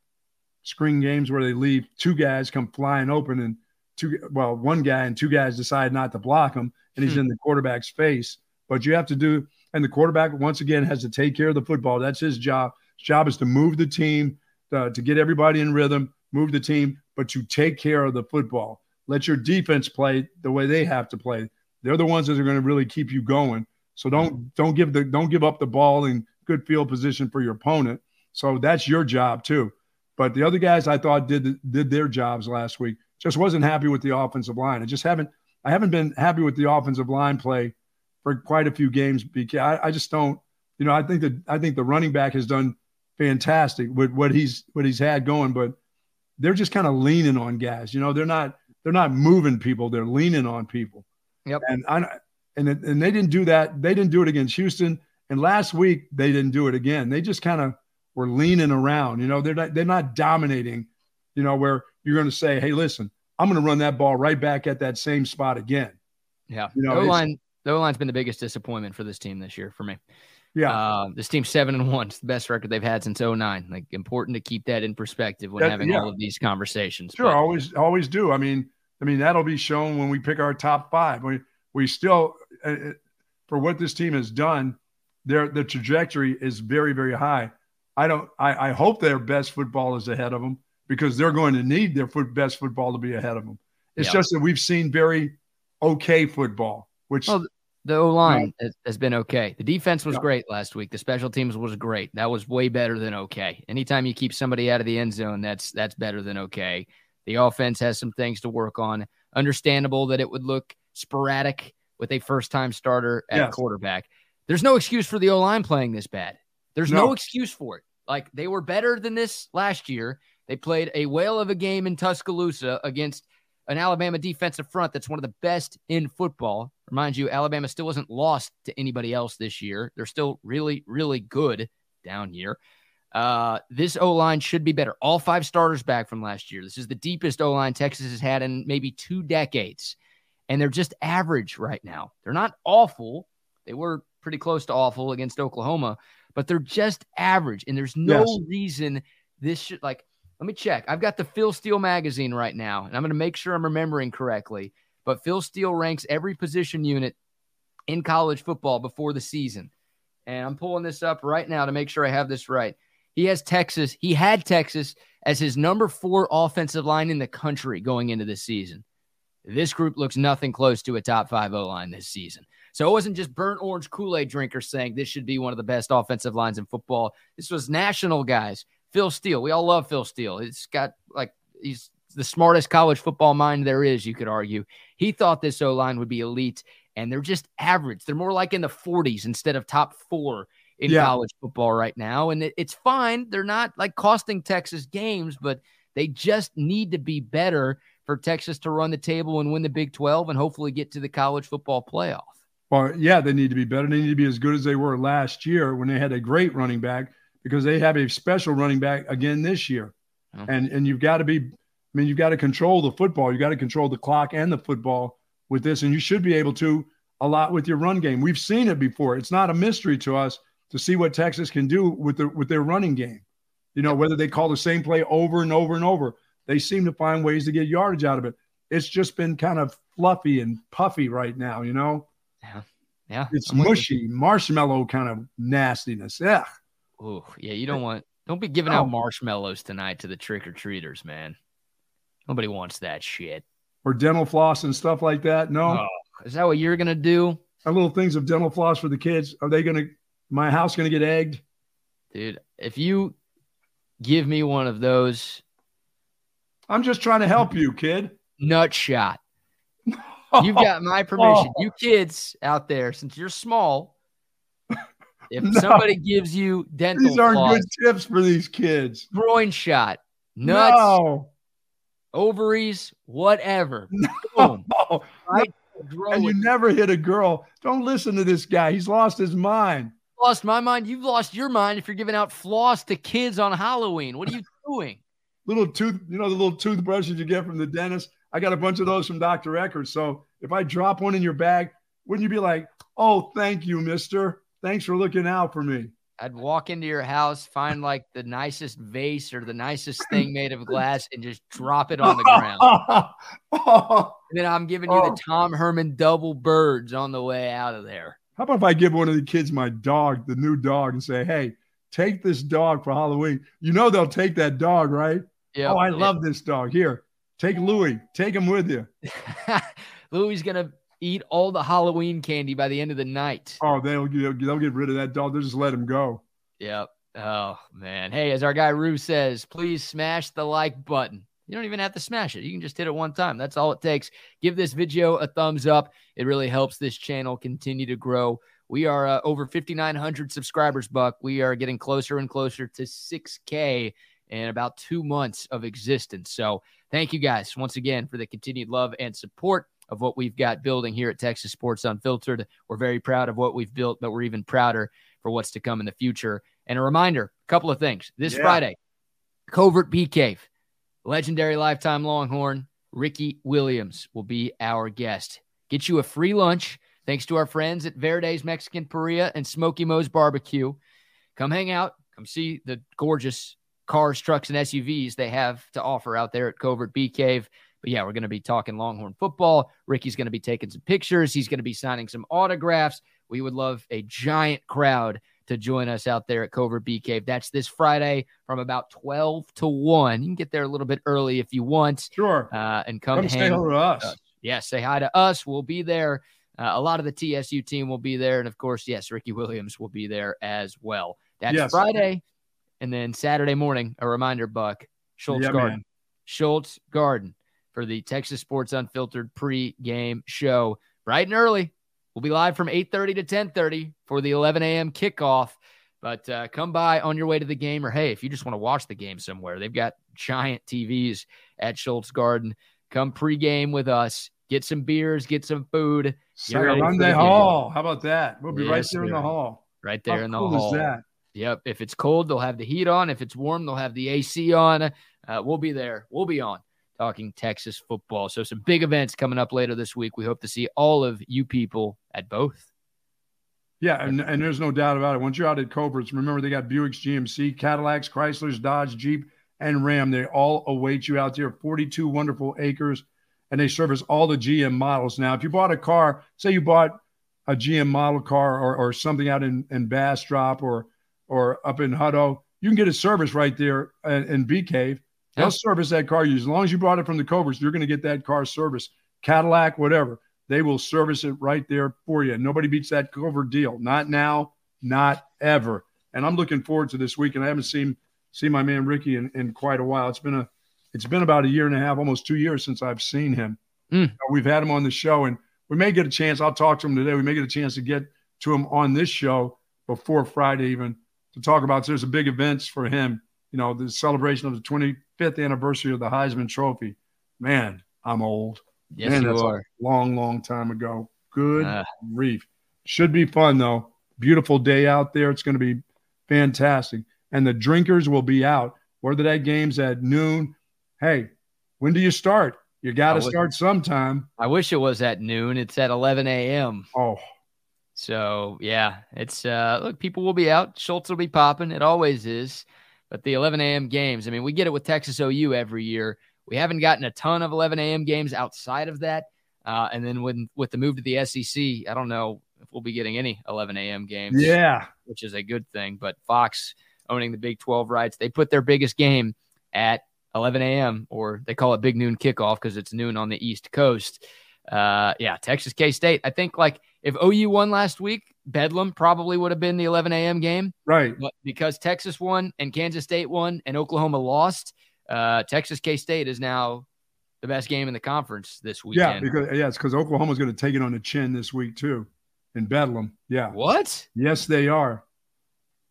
screen games where they leave two guys come flying open and two well one guy and two guys decide not to block him and he's Hmm. in the quarterback's face but you have to do and the quarterback once again has to take care of the football that's his job his job is to move the team uh, to get everybody in rhythm move the team but to take care of the football let your defense play the way they have to play they're the ones that are going to really keep you going so don't don't give the don't give up the ball in good field position for your opponent so that's your job too but the other guys I thought did did their jobs last week. Just wasn't happy with the offensive line. I just haven't I haven't been happy with the offensive line play for quite a few games because I, I just don't. You know, I think that I think the running back has done fantastic with what he's what he's had going, but they're just kind of leaning on guys. You know, they're not they're not moving people. They're leaning on people. Yep. And I and and they didn't do that. They didn't do it against Houston. And last week they didn't do it again. They just kind of were leaning around. You know, they're not they're not dominating. You know, where you're going to say, "Hey, listen, I'm going to run that ball right back at that same spot again." Yeah. You know, the line the line's been the biggest disappointment for this team this year for me. Yeah, Uh, this team's seven and one. It's the best record they've had since 09. Like important to keep that in perspective when That- having yeah. all of these conversations. sure, But- always always do. I mean, I mean that'll be shown when we pick our top five. We we still uh, uh, for what this team has done, their the trajectory is very very high. I don't. I, I hope their best football is ahead of them because they're going to need their foot, best football to be ahead of them. It's Yeah. just that we've seen very okay football, which Well, The O line has, has been okay. The defense was Yeah. great last week. The special teams was great. That was way better than okay. Anytime you keep somebody out of the end zone, that's that's better than okay. The offense has some things to work on. Understandable that it would look sporadic with a first time starter at Yes. quarterback. There's no excuse for the O line playing this bad. There's no. No. excuse for it. Like they were better than this last year. They played a whale of a game in Tuscaloosa against an Alabama defensive front that's one of the best in football. Remind you, Alabama still wasn't lost to anybody else this year. They're still really, really good down here. Uh, this O line should be better. All five starters back from last year. This is the deepest O line Texas has had in maybe two decades. And they're just average right now. They're not awful. They were pretty close to awful against Oklahoma, but they're just average. And there's no Yes. reason this should, like, let me check. I've got the Phil Steele magazine right now, and I'm going to make sure I'm remembering correctly. But Phil Steele ranks every position unit in college football before the season. And I'm pulling this up right now to make sure I have this right. He has Texas. He had Texas as his number four offensive line in the country going into this season. This group looks nothing close to a top five O line this season. So it wasn't just burnt orange Kool Aid drinkers saying this should be one of the best offensive lines in football. This was national guys. Phil Steele. We all love Phil Steele. It's got like he's the smartest college football mind there is, you could argue. He thought this O line would be elite, and they're just average. They're more like in the 40s instead of top four in yeah. college football right now. And it, it's fine. They're not like costing Texas games, but they just need to be better for Texas to run the table and win the Big 12 and hopefully get to the college football playoff. Well, yeah, they need to be better. They need to be as good as they were last year when they had a great running back because they have a special running back again this year. Oh. And and you've got to be I mean, you've got to control the football. You've got to control the clock and the football with this, and you should be able to a lot with your run game. We've seen it before. It's not a mystery to us to see what Texas can do with the with their running game. You know, whether they call the same play over and over and over, they seem to find ways to get yardage out of it. It's just been kind of fluffy and puffy right now, you know. Yeah, yeah. It's I'm mushy, marshmallow kind of nastiness. Yeah. Oh, yeah. You don't want don't be giving out marshmallows tonight to the trick or treaters, man. Nobody wants that shit. Or dental floss and stuff like that. No. Oh, is that what you're gonna do? A little things of dental floss for the kids. Are they gonna? My house gonna get egged? Dude, if you give me one of those, I'm just trying to help you, kid. Nut shot. You've got my permission. Oh. You kids out there, since you're small, if no. somebody gives you dental, these aren't good tips for these kids. Groin shot, nuts, no. ovaries, whatever. No. Boom. Right? And you never hit a girl. Don't listen to this guy. He's lost his mind. Lost my mind. You've lost your mind if you're giving out floss to kids on Halloween. What are you doing? little tooth, you know, the little toothbrushes you get from the dentist. I got a bunch of those from Dr. Eckers. So if I drop one in your bag, wouldn't you be like, oh, thank you, mister? Thanks for looking out for me. I'd walk into your house, find like the nicest vase or the nicest thing made of glass, and just drop it on the ground. and then I'm giving you the oh. Tom Herman double birds on the way out of there. How about if I give one of the kids my dog, the new dog, and say, hey, take this dog for Halloween? You know they'll take that dog, right? Yeah. Oh, I love this dog. Here, take Louis. Take him with you. Louis gonna eat all the Halloween candy by the end of the night. Oh, they'll they'll get rid of that dog. They'll just let him go. Yep. Oh man. Hey, as our guy Rue says, please smash the like button. You don't even have to smash it. You can just hit it one time. That's all it takes. Give this video a thumbs up. It really helps this channel continue to grow. We are uh, over 5,900 subscribers, Buck. We are getting closer and closer to 6K in about two months of existence. So thank you guys once again for the continued love and support of what we've got building here at Texas Sports Unfiltered. We're very proud of what we've built, but we're even prouder for what's to come in the future. And a reminder, a couple of things. This yeah. Friday, Covert Bee Cave, legendary lifetime Longhorn, Ricky Williams will be our guest. Get you a free lunch thanks to our friends at Verde's Mexican Parrilla and Smoky Mo's Barbecue. Come hang out, come see the gorgeous cars, trucks, and SUVs they have to offer out there at Covert Bee Cave. But yeah, we're going to be talking Longhorn football. Ricky's going to be taking some pictures. He's going to be signing some autographs. We would love a giant crowd to join us out there at Covert Bee Cave. That's this Friday from about 12 to 1. You can get there a little bit early if you want. Sure. Uh, and come, come say hello to us. us. Yeah, say hi to us. We'll be there. Uh, a lot of the TSU team will be there. And of course, yes, Ricky Williams will be there as well. That's yes. Friday. And then Saturday morning, a reminder, Buck, Schultz yeah, Garden. Man. Schultz Garden for the Texas Sports Unfiltered pre-game show. Bright and early. We'll be live from 8.30 to 10.30 for the 11 a.m. kickoff. But uh, come by on your way to the game, or hey, if you just want to watch the game somewhere, they've got giant TVs at Schultz Garden. Come pregame with us, get some beers, get some food. Sunday Hall. How about that? We'll be yes, right there in the hall. Right there How in the cool hall. Is that? Yep. If it's cold, they'll have the heat on. If it's warm, they'll have the AC on. Uh, we'll be there. We'll be on talking Texas football. So, some big events coming up later this week. We hope to see all of you people at both. Yeah, and, and there's no doubt about it. Once you're out at Coverts, remember they got Buicks, GMC, Cadillacs, Chryslers, Dodge, Jeep, and Ram. They all await you out there. 42 wonderful acres, and they service all the GM models. Now, if you bought a car, say you bought a GM model car or, or something out in, in Bastrop or or up in Hutto, you can get a service right there in, in Bee Cave. They'll yeah. service that car. you. As long as you brought it from the Cobras, you're going to get that car service. Cadillac, whatever. They will service it right there for you. Nobody beats that Covert deal. Not now, not ever. And I'm looking forward to this week. And I haven't seen seen my man Ricky in, in quite a while. It's been a it's been about a year and a half, almost two years since I've seen him. Mm. We've had him on the show, and we may get a chance. I'll talk to him today. We may get a chance to get to him on this show before Friday, even to talk about. So there's a big events for him. You know, the celebration of the 25th anniversary of the Heisman Trophy. Man, I'm old. Yes, Man, you that's are. A long, long time ago. Good reef. Should be fun though. Beautiful day out there. It's going to be fantastic. And the drinkers will be out. Whether that game's at noon. Hey, when do you start? You got to start sometime. I wish it was at noon. It's at 11 a.m. Oh, so yeah, it's uh look, people will be out. Schultz will be popping. It always is. But the 11 a.m. games, I mean, we get it with Texas OU every year. We haven't gotten a ton of 11 a.m. games outside of that. Uh, and then when with the move to the SEC, I don't know if we'll be getting any 11 a.m. games. Yeah, which is a good thing. But Fox owning the Big 12 rights, they put their biggest game at 11 a.m. or they call it Big Noon Kickoff because it's noon on the East Coast. Uh, yeah, Texas K State. I think like if OU won last week, Bedlam probably would have been the 11 a.m. game. Right. But because Texas won and Kansas State won and Oklahoma lost, uh, Texas K State is now the best game in the conference this weekend. Yeah, because yeah, it's because Oklahoma's going to take it on the chin this week too, in Bedlam. Yeah. What? Yes, they are,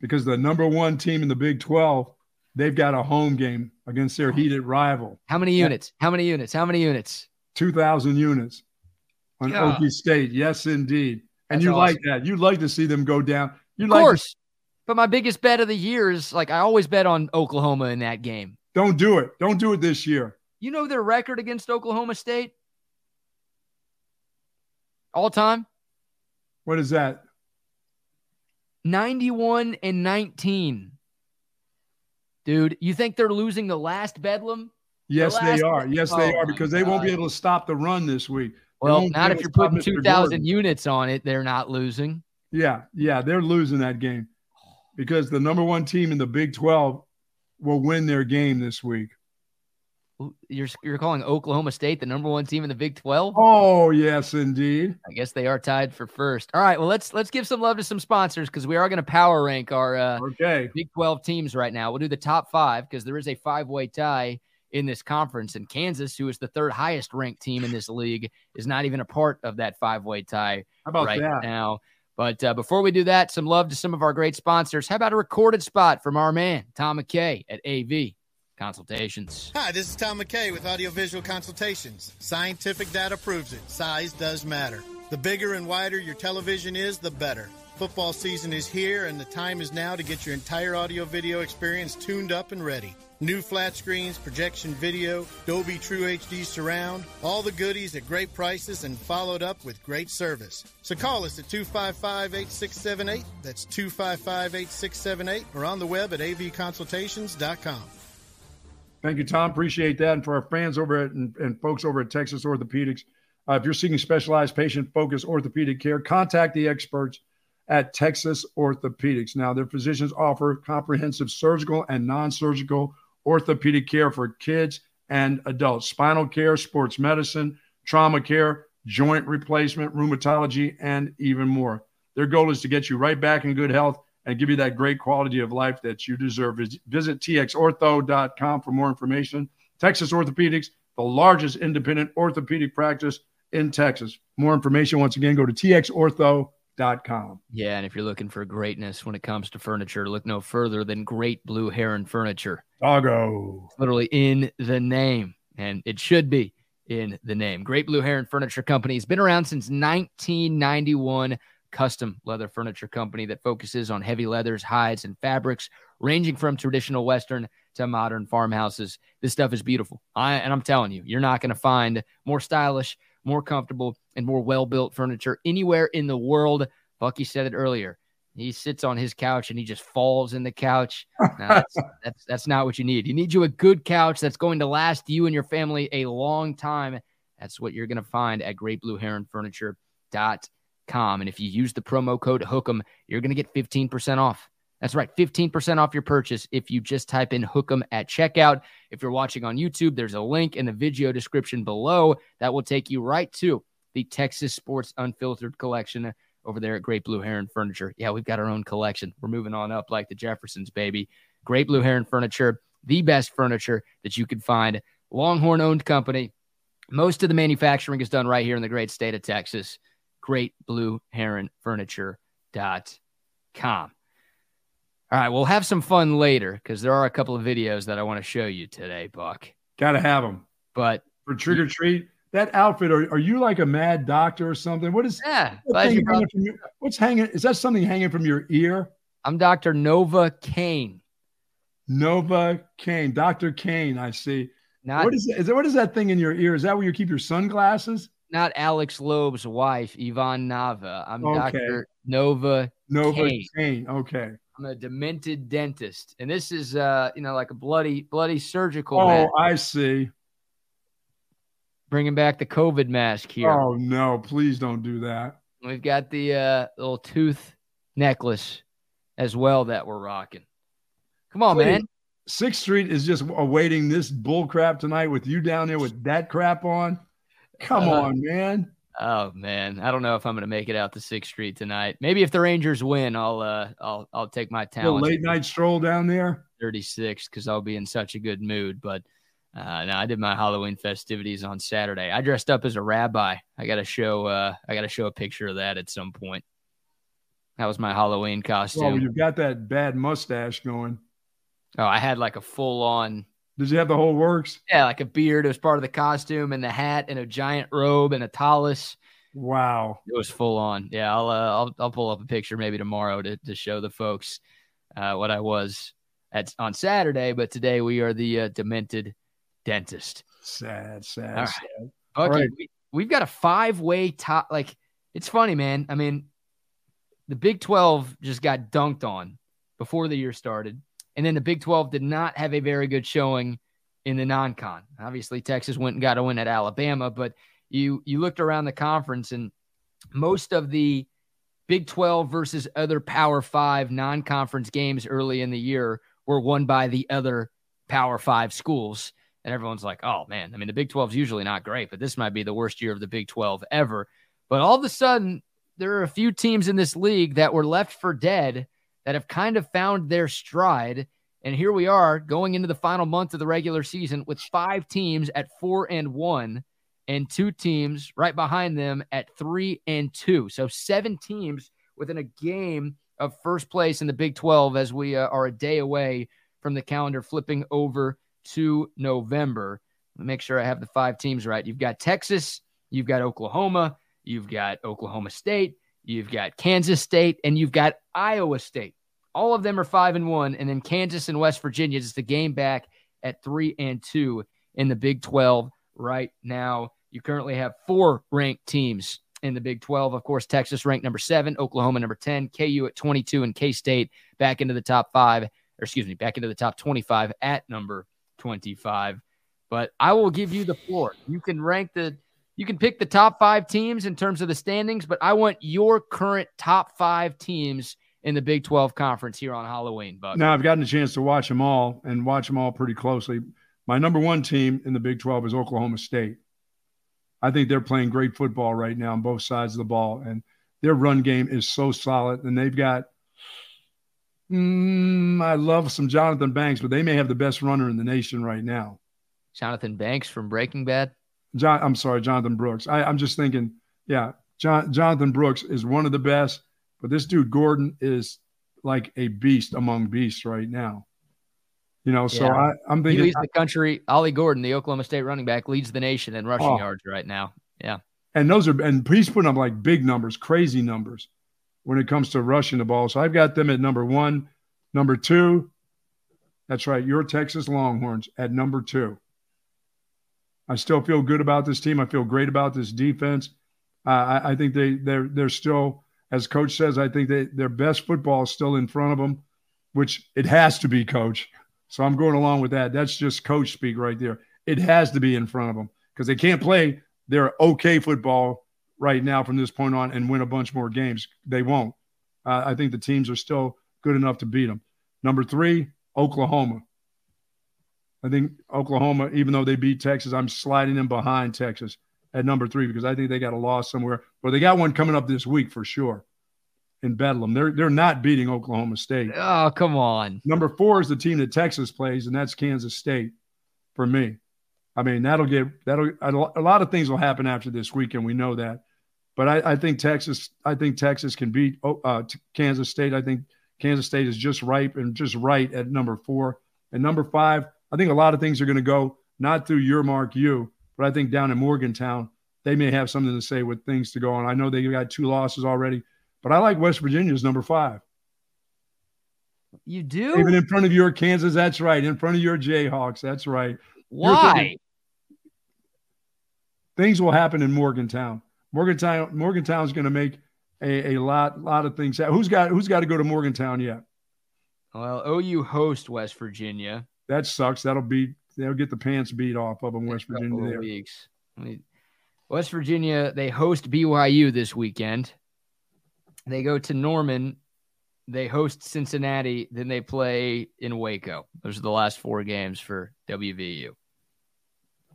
because the number one team in the Big Twelve, they've got a home game against their heated rival. How many units? How many units? How many units? Two thousand units on yeah. Okie State. Yes, indeed. And That's you awesome. like that. You like to see them go down. You of like course. But my biggest bet of the year is like I always bet on Oklahoma in that game. Don't do it. Don't do it this year. You know their record against Oklahoma State? All time? What is that? 91 and 19. Dude, you think they're losing the last Bedlam? Yes, the they are. Yes, they oh are because they won't be able to stop the run this week. Well, not if you're putting 2,000 units on it. They're not losing. Yeah, yeah, they're losing that game because the number one team in the Big 12 will win their game this week. You're you're calling Oklahoma State the number one team in the Big 12? Oh, yes, indeed. I guess they are tied for first. All right, well let's let's give some love to some sponsors because we are going to power rank our uh, okay. Big 12 teams right now. We'll do the top five because there is a five way tie in this conference. And Kansas, who is the third highest ranked team in this league, is not even a part of that five way tie right that? now. But uh, before we do that, some love to some of our great sponsors. How about a recorded spot from our man, Tom McKay at AV Consultations? Hi, this is Tom McKay with Audiovisual Consultations. Scientific data proves it. Size does matter. The bigger and wider your television is, the better. Football season is here, and the time is now to get your entire audio video experience tuned up and ready. New flat screens, projection video, Dolby True HD surround, all the goodies at great prices and followed up with great service. So call us at 255 8678. That's 255 8678 or on the web at avconsultations.com. Thank you, Tom. Appreciate that. And for our fans over at and, and folks over at Texas Orthopedics, uh, if you're seeking specialized patient focused orthopedic care, contact the experts at Texas Orthopedics. Now, their physicians offer comprehensive surgical and non surgical orthopedic care for kids and adults, spinal care, sports medicine, trauma care, joint replacement, rheumatology, and even more. Their goal is to get you right back in good health and give you that great quality of life that you deserve. Visit txortho.com for more information. Texas Orthopedics, the largest independent orthopedic practice in Texas. More information, once again, go to txortho.com Com. Yeah, and if you're looking for greatness when it comes to furniture, look no further than Great Blue Heron Furniture. Doggo. literally in the name, and it should be in the name. Great Blue Heron Furniture Company has been around since 1991. Custom leather furniture company that focuses on heavy leathers, hides, and fabrics, ranging from traditional Western to modern farmhouses. This stuff is beautiful. I, and I'm telling you, you're not going to find more stylish, more comfortable, and more well built furniture anywhere in the world. Bucky said it earlier. He sits on his couch and he just falls in the couch. No, that's, that's that's not what you need. You need you a good couch that's going to last you and your family a long time. That's what you're going to find at greatblueheronfurniture.com. And if you use the promo code HOOK'em, you're going to get 15% off. That's right, 15% off your purchase if you just type in Hook'em at checkout. If you're watching on YouTube, there's a link in the video description below that will take you right to the Texas Sports Unfiltered collection over there at Great Blue Heron Furniture. Yeah, we've got our own collection. We're moving on up like the Jeffersons, baby. Great Blue Heron Furniture, the best furniture that you can find. Longhorn owned company. Most of the manufacturing is done right here in the great state of Texas. Great Blue Heron Furniture.com. All right, we'll have some fun later because there are a couple of videos that I want to show you today, Buck. Got to have them. But for trick or treat, that outfit, are, are you like a mad doctor or something? What is yeah? hanging your, what's hanging? Is that something hanging from your ear? I'm Dr. Nova Kane. Nova Kane, Dr. Kane, I see. Not, what is, that, is that? What is that thing in your ear? Is that where you keep your sunglasses? Not Alex Loeb's wife, Yvonne Nava. I'm okay. Dr. Nova Nova Kane. Kane. Okay. I'm a demented dentist, and this is uh, you know, like a bloody, bloody surgical. Oh, mask. I see. Bringing back the COVID mask here. Oh no! Please don't do that. We've got the uh, little tooth necklace as well that we're rocking. Come on, Please. man. Sixth Street is just awaiting this bull crap tonight with you down there with that crap on. Come uh, on, man. Oh man, I don't know if I'm going to make it out to Sixth Street tonight. Maybe if the Rangers win, I'll uh, I'll I'll take my talent. late night stroll down there. 36 because I'll be in such a good mood. But uh, no, I did my Halloween festivities on Saturday. I dressed up as a rabbi. I got to show uh, I got to show a picture of that at some point. That was my Halloween costume. Oh, you've got that bad mustache going. Oh, I had like a full on did you have the whole works? Yeah, like a beard. It was part of the costume and the hat and a giant robe and a tallis. Wow, it was full on. Yeah, I'll uh, I'll I'll pull up a picture maybe tomorrow to to show the folks uh, what I was at on Saturday. But today we are the uh, demented dentist. Sad, sad, All right. sad. Okay, right. we, we've got a five way top. Like it's funny, man. I mean, the Big Twelve just got dunked on before the year started. And then the Big 12 did not have a very good showing in the non-con. Obviously, Texas went and got a win at Alabama, but you you looked around the conference and most of the Big 12 versus other Power 5 non-conference games early in the year were won by the other Power 5 schools. And everyone's like, "Oh man, I mean the Big 12 is usually not great, but this might be the worst year of the Big 12 ever." But all of a sudden, there are a few teams in this league that were left for dead that have kind of found their stride. And here we are going into the final month of the regular season with five teams at four and one, and two teams right behind them at three and two. So seven teams within a game of first place in the Big 12 as we uh, are a day away from the calendar flipping over to November. Make sure I have the five teams right. You've got Texas, you've got Oklahoma, you've got Oklahoma State, you've got Kansas State, and you've got Iowa State. All of them are five and one, and then Kansas and West Virginia is the game back at three and two in the Big 12 right now. You currently have four ranked teams in the Big 12. Of course, Texas ranked number seven, Oklahoma number 10, KU at 22, and K State back into the top five, or excuse me, back into the top 25 at number 25. But I will give you the floor. You can rank the, you can pick the top five teams in terms of the standings, but I want your current top five teams in the Big 12 conference here on Halloween. But now I've gotten a chance to watch them all and watch them all pretty closely. My number one team in the Big 12 is Oklahoma State. I think they're playing great football right now on both sides of the ball, and their run game is so solid. And they've got, mm, I love some Jonathan Banks, but they may have the best runner in the nation right now. Jonathan Banks from Breaking Bad. John, I'm sorry, Jonathan Brooks. I, I'm just thinking, yeah, John, Jonathan Brooks is one of the best. But this dude Gordon is like a beast among beasts right now. You know, so yeah. I, am thinking he leads the country. Ollie Gordon, the Oklahoma State running back, leads the nation in rushing oh. yards right now. Yeah, and those are and he's putting up like big numbers, crazy numbers when it comes to rushing the ball. So I've got them at number one, number two. That's right, your Texas Longhorns at number two. I still feel good about this team. I feel great about this defense. Uh, I, I think they they're they're still as coach says, I think they, their best football is still in front of them, which it has to be, coach. So I'm going along with that. That's just coach speak right there. It has to be in front of them because they can't play their okay football right now from this point on and win a bunch more games. They won't. Uh, I think the teams are still good enough to beat them. Number three, Oklahoma. I think Oklahoma, even though they beat Texas, I'm sliding them behind Texas at number three because I think they got a loss somewhere. But they got one coming up this week for sure in Bedlam. They're they're not beating Oklahoma State. Oh, come on. Number four is the team that Texas plays, and that's Kansas State for me. I mean, that'll get that'll a lot of things will happen after this weekend. We know that, but I, I think Texas I think Texas can beat oh, uh, Kansas State. I think Kansas State is just ripe and just right at number four and number five. I think a lot of things are going to go not through your mark you, but I think down in Morgantown they may have something to say with things to go on. I know they got two losses already, but I like West Virginia's number five. You do even in front of your Kansas. That's right. In front of your Jayhawks. That's right. Why? Things will happen in Morgantown. Morgantown. Morgantown's going to make a, a lot lot of things. Who's got Who's got to go to Morgantown yet? Well, OU host West Virginia. That sucks. That'll be they'll get the pants beat off of them. West Virginia there. Weeks. West Virginia they host BYU this weekend. They go to Norman. They host Cincinnati. Then they play in Waco. Those are the last four games for WVU.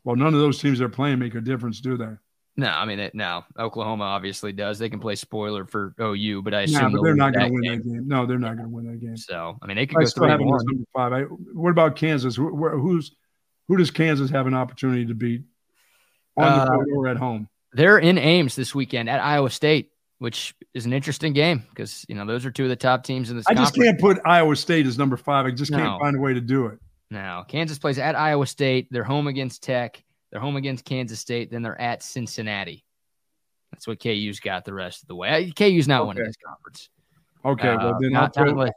Well, none of those teams they're playing make a difference, do they? No, I mean, it, no. Oklahoma obviously does. They can play spoiler for OU, but I assume no, but they're not going to win game. that game. No, they're not going to win that game. So, I mean, they could I go still have number five. I, what about Kansas? Who, who's who does Kansas have an opportunity to beat on uh, the road or at home? They're in Ames this weekend at Iowa State, which is an interesting game because you know those are two of the top teams in this. I conference. just can't put Iowa State as number five. I just no. can't find a way to do it. Now Kansas plays at Iowa State. They're home against Tech. They're home against Kansas State. Then they're at Cincinnati. That's what KU's got the rest of the way. KU's not okay. winning this conference. Okay, uh, well then not, I'll not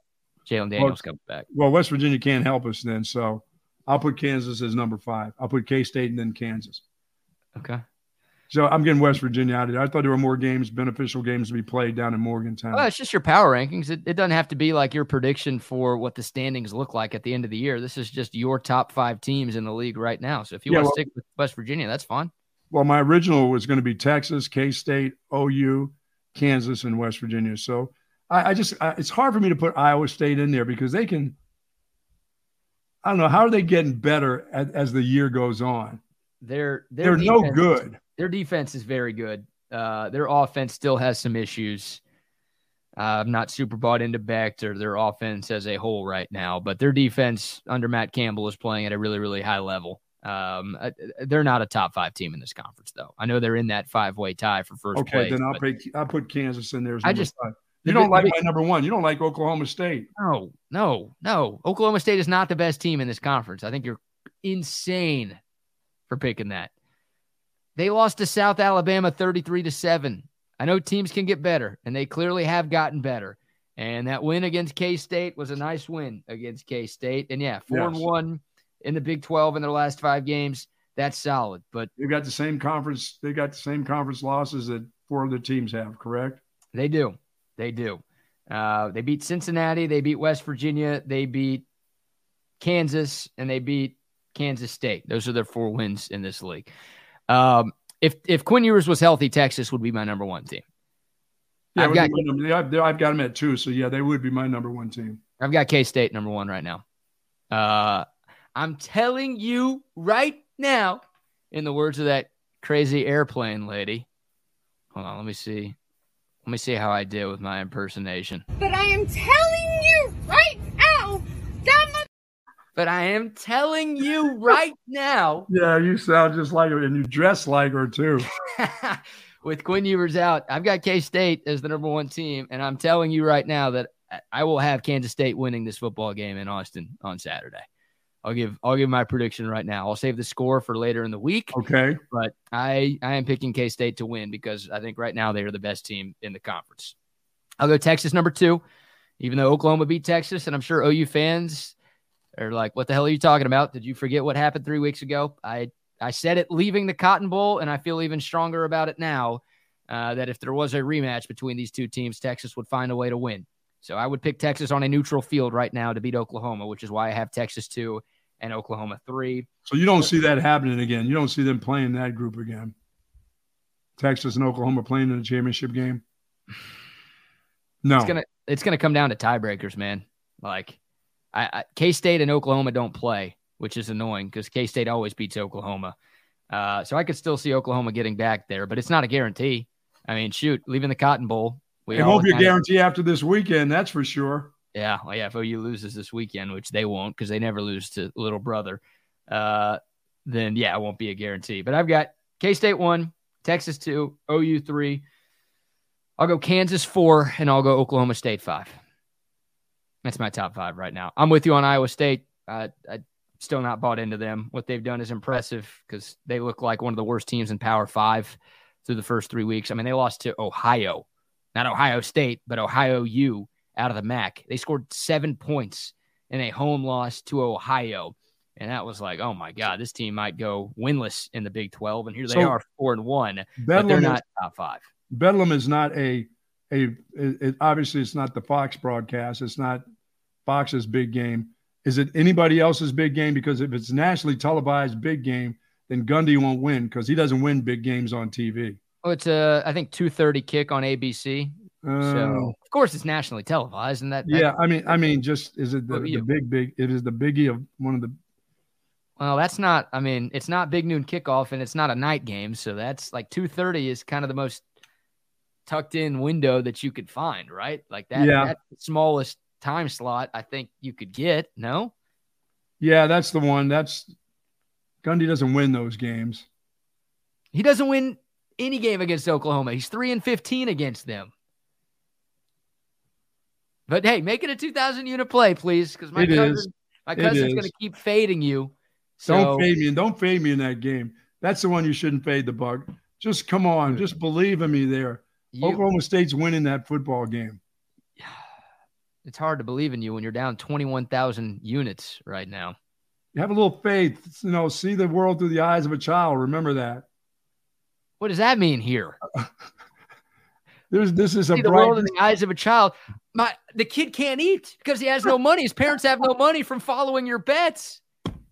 Jalon Daniels well, comes back. Well, West Virginia can't help us then, so I'll put Kansas as number five. I'll put K State and then Kansas. Okay. So I'm getting West Virginia out of there. I thought there were more games, beneficial games to be played down in Morgantown. Well, it's just your power rankings. It, it doesn't have to be like your prediction for what the standings look like at the end of the year. This is just your top five teams in the league right now. So if you yeah, want to well, stick with West Virginia, that's fine. Well, my original was going to be Texas, K State, OU, Kansas, and West Virginia. So I, I just, I, it's hard for me to put Iowa State in there because they can. I don't know how are they getting better as, as the year goes on. They're they're no good their defense is very good. Uh, their offense still has some issues. Uh, I'm not super bought into Becht or their offense as a whole right now, but their defense under Matt Campbell is playing at a really, really high level. Um, uh, they're not a top five team in this conference, though. I know they're in that five way tie for first okay, place. then I'll put I'll put Kansas in there. I just five. you don't like my number one. You don't like Oklahoma State. No, no, no. Oklahoma State is not the best team in this conference. I think you're insane for picking that. They lost to South Alabama 33 to 7. I know teams can get better, and they clearly have gotten better. And that win against K State was a nice win against K State. And yeah, four yes. and one in the Big 12 in their last five games. That's solid. But they've got the same conference, they got the same conference losses that four other teams have, correct? They do. They do. Uh, they beat Cincinnati, they beat West Virginia, they beat Kansas, and they beat Kansas State. Those are their four wins in this league. Um, if if Quinn Ewers was healthy, Texas would be my number one team. Yeah, I've got, I've, I've got them at two, so yeah, they would be my number one team. I've got K State number one right now. Uh, I'm telling you right now, in the words of that crazy airplane lady. Hold on, let me see. Let me see how I did with my impersonation. But I am telling you right now but I am telling you right now. Yeah, you sound just like her, and you dress like her too. With Quinn Ewers out, I've got K State as the number one team, and I'm telling you right now that I will have Kansas State winning this football game in Austin on Saturday. I'll give I'll give my prediction right now. I'll save the score for later in the week. Okay. But I I am picking K State to win because I think right now they are the best team in the conference. I'll go Texas number two, even though Oklahoma beat Texas, and I'm sure OU fans are like, what the hell are you talking about? Did you forget what happened three weeks ago? I I said it leaving the Cotton Bowl, and I feel even stronger about it now. uh, that if there was a rematch between these two teams, Texas would find a way to win. So I would pick Texas on a neutral field right now to beat Oklahoma, which is why I have Texas two and Oklahoma three. So you don't see that happening again. You don't see them playing that group again. Texas and Oklahoma playing in a championship game. No, It's gonna it's gonna come down to tiebreakers, man. Like, K State and Oklahoma don't play, which is annoying because K State always beats Oklahoma. Uh, so I could still see Oklahoma getting back there, but it's not a guarantee. I mean, shoot, leaving the Cotton Bowl, we it won't be a guarantee after this weekend. That's for sure. Yeah, well, yeah. If OU loses this weekend, which they won't because they never lose to little brother, uh, then yeah, it won't be a guarantee. But I've got K State one, Texas two, OU three. I'll go Kansas four, and I'll go Oklahoma State five. That's my top five right now. I'm with you on Iowa State. Uh, I still not bought into them. What they've done is impressive because they look like one of the worst teams in Power Five through the first three weeks. I mean, they lost to Ohio, not Ohio State, but Ohio U out of the MAC. They scored seven points in a home loss to Ohio. And that was like, oh my God, this team might go winless in the Big 12. And here they So- are, four and one, but they're not is- top five. Bedlam is not a a it, it- obviously it's not the Fox broadcast. It's not Fox's big game. Is it anybody else's big game? Because if it's nationally televised big game, then Gundy won't win because he doesn't win big games on TV. Oh, it's a, I think, 230 kick on ABC. Uh, So, of course, it's nationally televised. And that, that- yeah, I mean, I mean, just is it the, Oh, the big big? It is the biggie of one of the. well, that's not, I mean, it's not big noon kickoff and it's not a night game. So that's like 230 is kind of the most tucked in window that you could find, right? Like that, Yeah. that's the smallest time slot I think you could get. No? Yeah, that's the one. That's Gundy doesn't win those games. He doesn't win any game against Oklahoma. He's 3 and 15 against them. But hey, make it a 2000 unit play, please, because my It cousin, is. my cousin's going to keep fading you. So Don't fade me. Don't fade me in that game. That's the one you shouldn't fade the bug. Just come on. Just believe in me there. you- Oklahoma State's winning that football game. It's hard to believe in you when you're down 21,000 units right now. You have a little faith. You know, see the world through the eyes of a child. Remember that. What does that mean here? There's this is a the bright. world in the eyes of a child. My the kid can't eat because he has no money. His parents have no money from following your bets.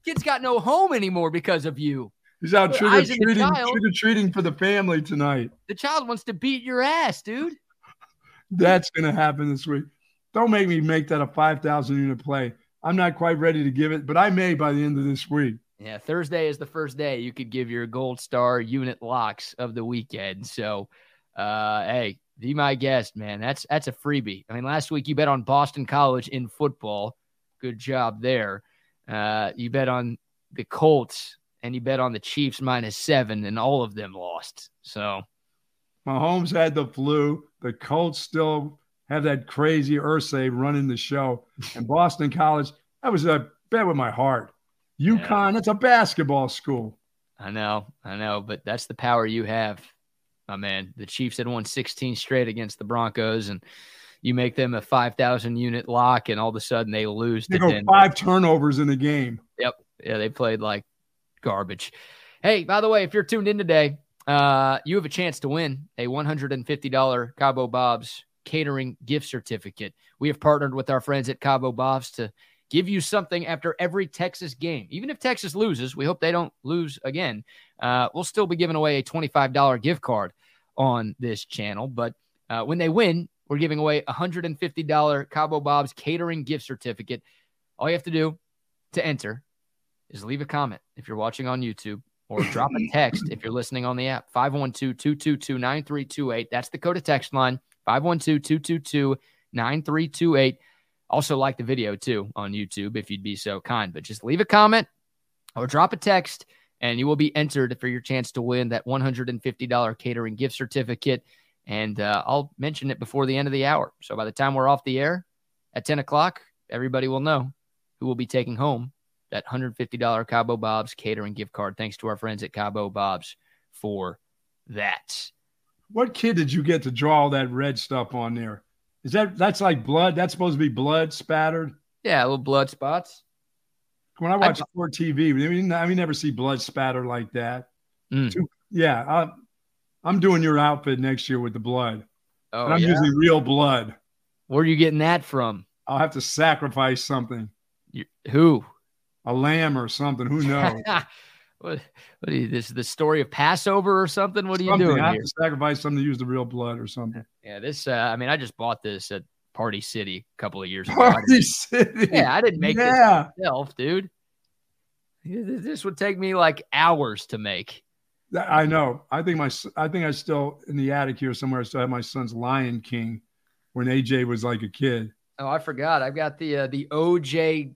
Kid's got no home anymore because of you. He's out trick or eyes of the treating, trick or treating for the family tonight. The child wants to beat your ass, dude. That's going to happen this week. Don't make me make that a five thousand unit play. I'm not quite ready to give it, but I may by the end of this week. Yeah, Thursday is the first day you could give your gold star unit locks of the weekend. So, uh, hey, be my guest, man. That's that's a freebie. I mean, last week you bet on Boston College in football. Good job there. Uh, you bet on the Colts and you bet on the Chiefs minus seven, and all of them lost. So, Mahomes had the flu. The Colts still have that crazy Irsay running the show. And Boston College, that was a bet with my heart. UConn, that's a basketball school. I know, I know, but that's the power you have, my man. The Chiefs had won 16 straight against the Broncos, and you make them a 5,000 unit lock, and all of a sudden they lose They go Denver. five turnovers in the game. Yep. Yeah, they played like garbage. Hey, by the way, if you're tuned in today, uh, you have a chance to win a $150 Cabo Bob's catering gift certificate. We have partnered with our friends at Cabo Bob's to give you something after every Texas game. Even if Texas loses, we hope they don't lose again. Uh, we'll still be giving away a $25 gift card on this channel. But uh, when they win, we're giving away a $150 Cabo Bob's catering gift certificate. All you have to do to enter is leave a comment if you're watching on YouTube or drop a text if you're listening on the app. 512 222 9328. That's the code of text line 512 222 9328. Also, like the video too on YouTube if you'd be so kind. But just leave a comment or drop a text, and you will be entered for your chance to win that $150 catering gift certificate. And uh, I'll mention it before the end of the hour. So by the time we're off the air at 10 o'clock, everybody will know who will be taking home that $150 Cabo Bob's catering gift card. Thanks to our friends at Cabo Bob's for that. What kid did you get to draw all that red stuff on there? Is that that's like blood? That's supposed to be blood spattered. Yeah, little blood spots. When I watch sport TV, we, I never see blood spatter like that. Mm. Too- yeah, I, I'm doing your outfit next year with the blood. Oh, and I'm yeah? using real blood. Where are you getting that from? I'll have to sacrifice something, You, who? a lamb or something. Who knows? what? What you? This is the story of Passover or something? What are you doing I have here? to sacrifice something to use the real blood or something. Yeah, this. Uh, I mean, I just bought this at Party City a couple of years ago. Party City. yeah, I didn't make yeah. this myself, dude. This would take me like hours to make. I know. I think my. I think I still in the attic here somewhere. I still have my son's Lion King, when AJ was like a kid. Oh, I forgot. I've got the uh, the OJ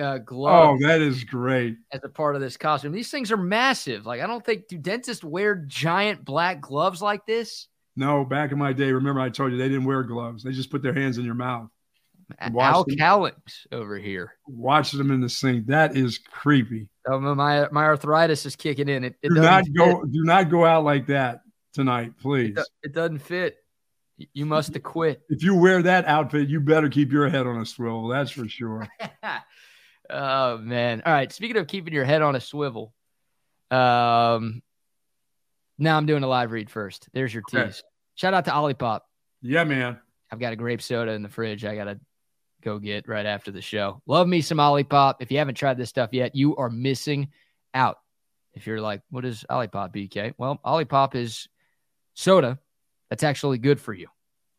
uh, Oh, that is great. as a part of this costume. These things are massive. Like I don't think do dentists wear giant black gloves like this. No, back in my day, remember I told you they didn't wear gloves. They just put their hands in your mouth. Al them. Callings over here. Watch them in the sink. That is creepy. Oh, my my arthritis is kicking in. It, it do not fit. go. Do not go out like that tonight, please. It, it doesn't fit. You must have quit. If you wear that outfit, you better keep your head on a swivel. That's for sure. oh man! All right. Speaking of keeping your head on a swivel, um, now I'm doing a live read first. There's your Okay. tease. Shout out to Olipop. Yeah, man. I've got a grape soda in the fridge. I gotta go get right after the show. Love me some Olipop. If you haven't tried this stuff yet, you are missing out. If you're like, what is Olipop, BK? Well, Olipop is soda that's actually good for you.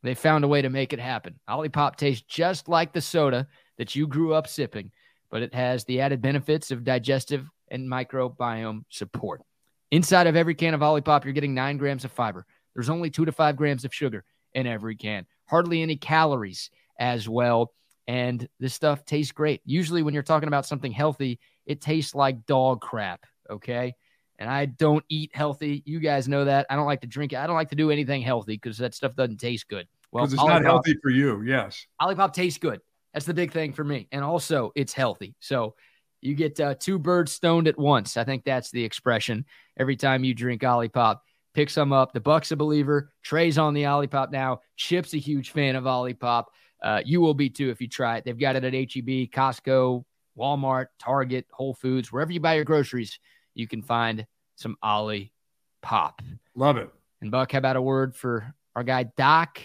They found a way to make it happen. Olipop tastes just like the soda that you grew up sipping, but it has the added benefits of digestive and microbiome support. Inside of every can of Olipop, you're getting nine grams of fiber. There's only two to five grams of sugar in every can. Hardly any calories as well. And this stuff tastes great. Usually, when you're talking about something healthy, it tastes like dog crap. Okay. And I don't eat healthy. You guys know that. I don't like to drink it. I don't like to do anything healthy because that stuff doesn't taste good. Well, Because it's not healthy for you. Yes. Olipop tastes good. That's the big thing for me. And also, it's healthy. So you get uh, two birds stoned at once. I think that's the expression. Every time you drink Olipop, pick some up. The Buck's a believer. Trey's on the Olipop now. Chip's a huge fan of Olipop. Uh, you will be too if you try it. They've got it at HEB, Costco, Walmart, Target, Whole Foods, wherever you buy your groceries. You can find some Olipop. Love it. And Buck, how about a word for our guy Doc?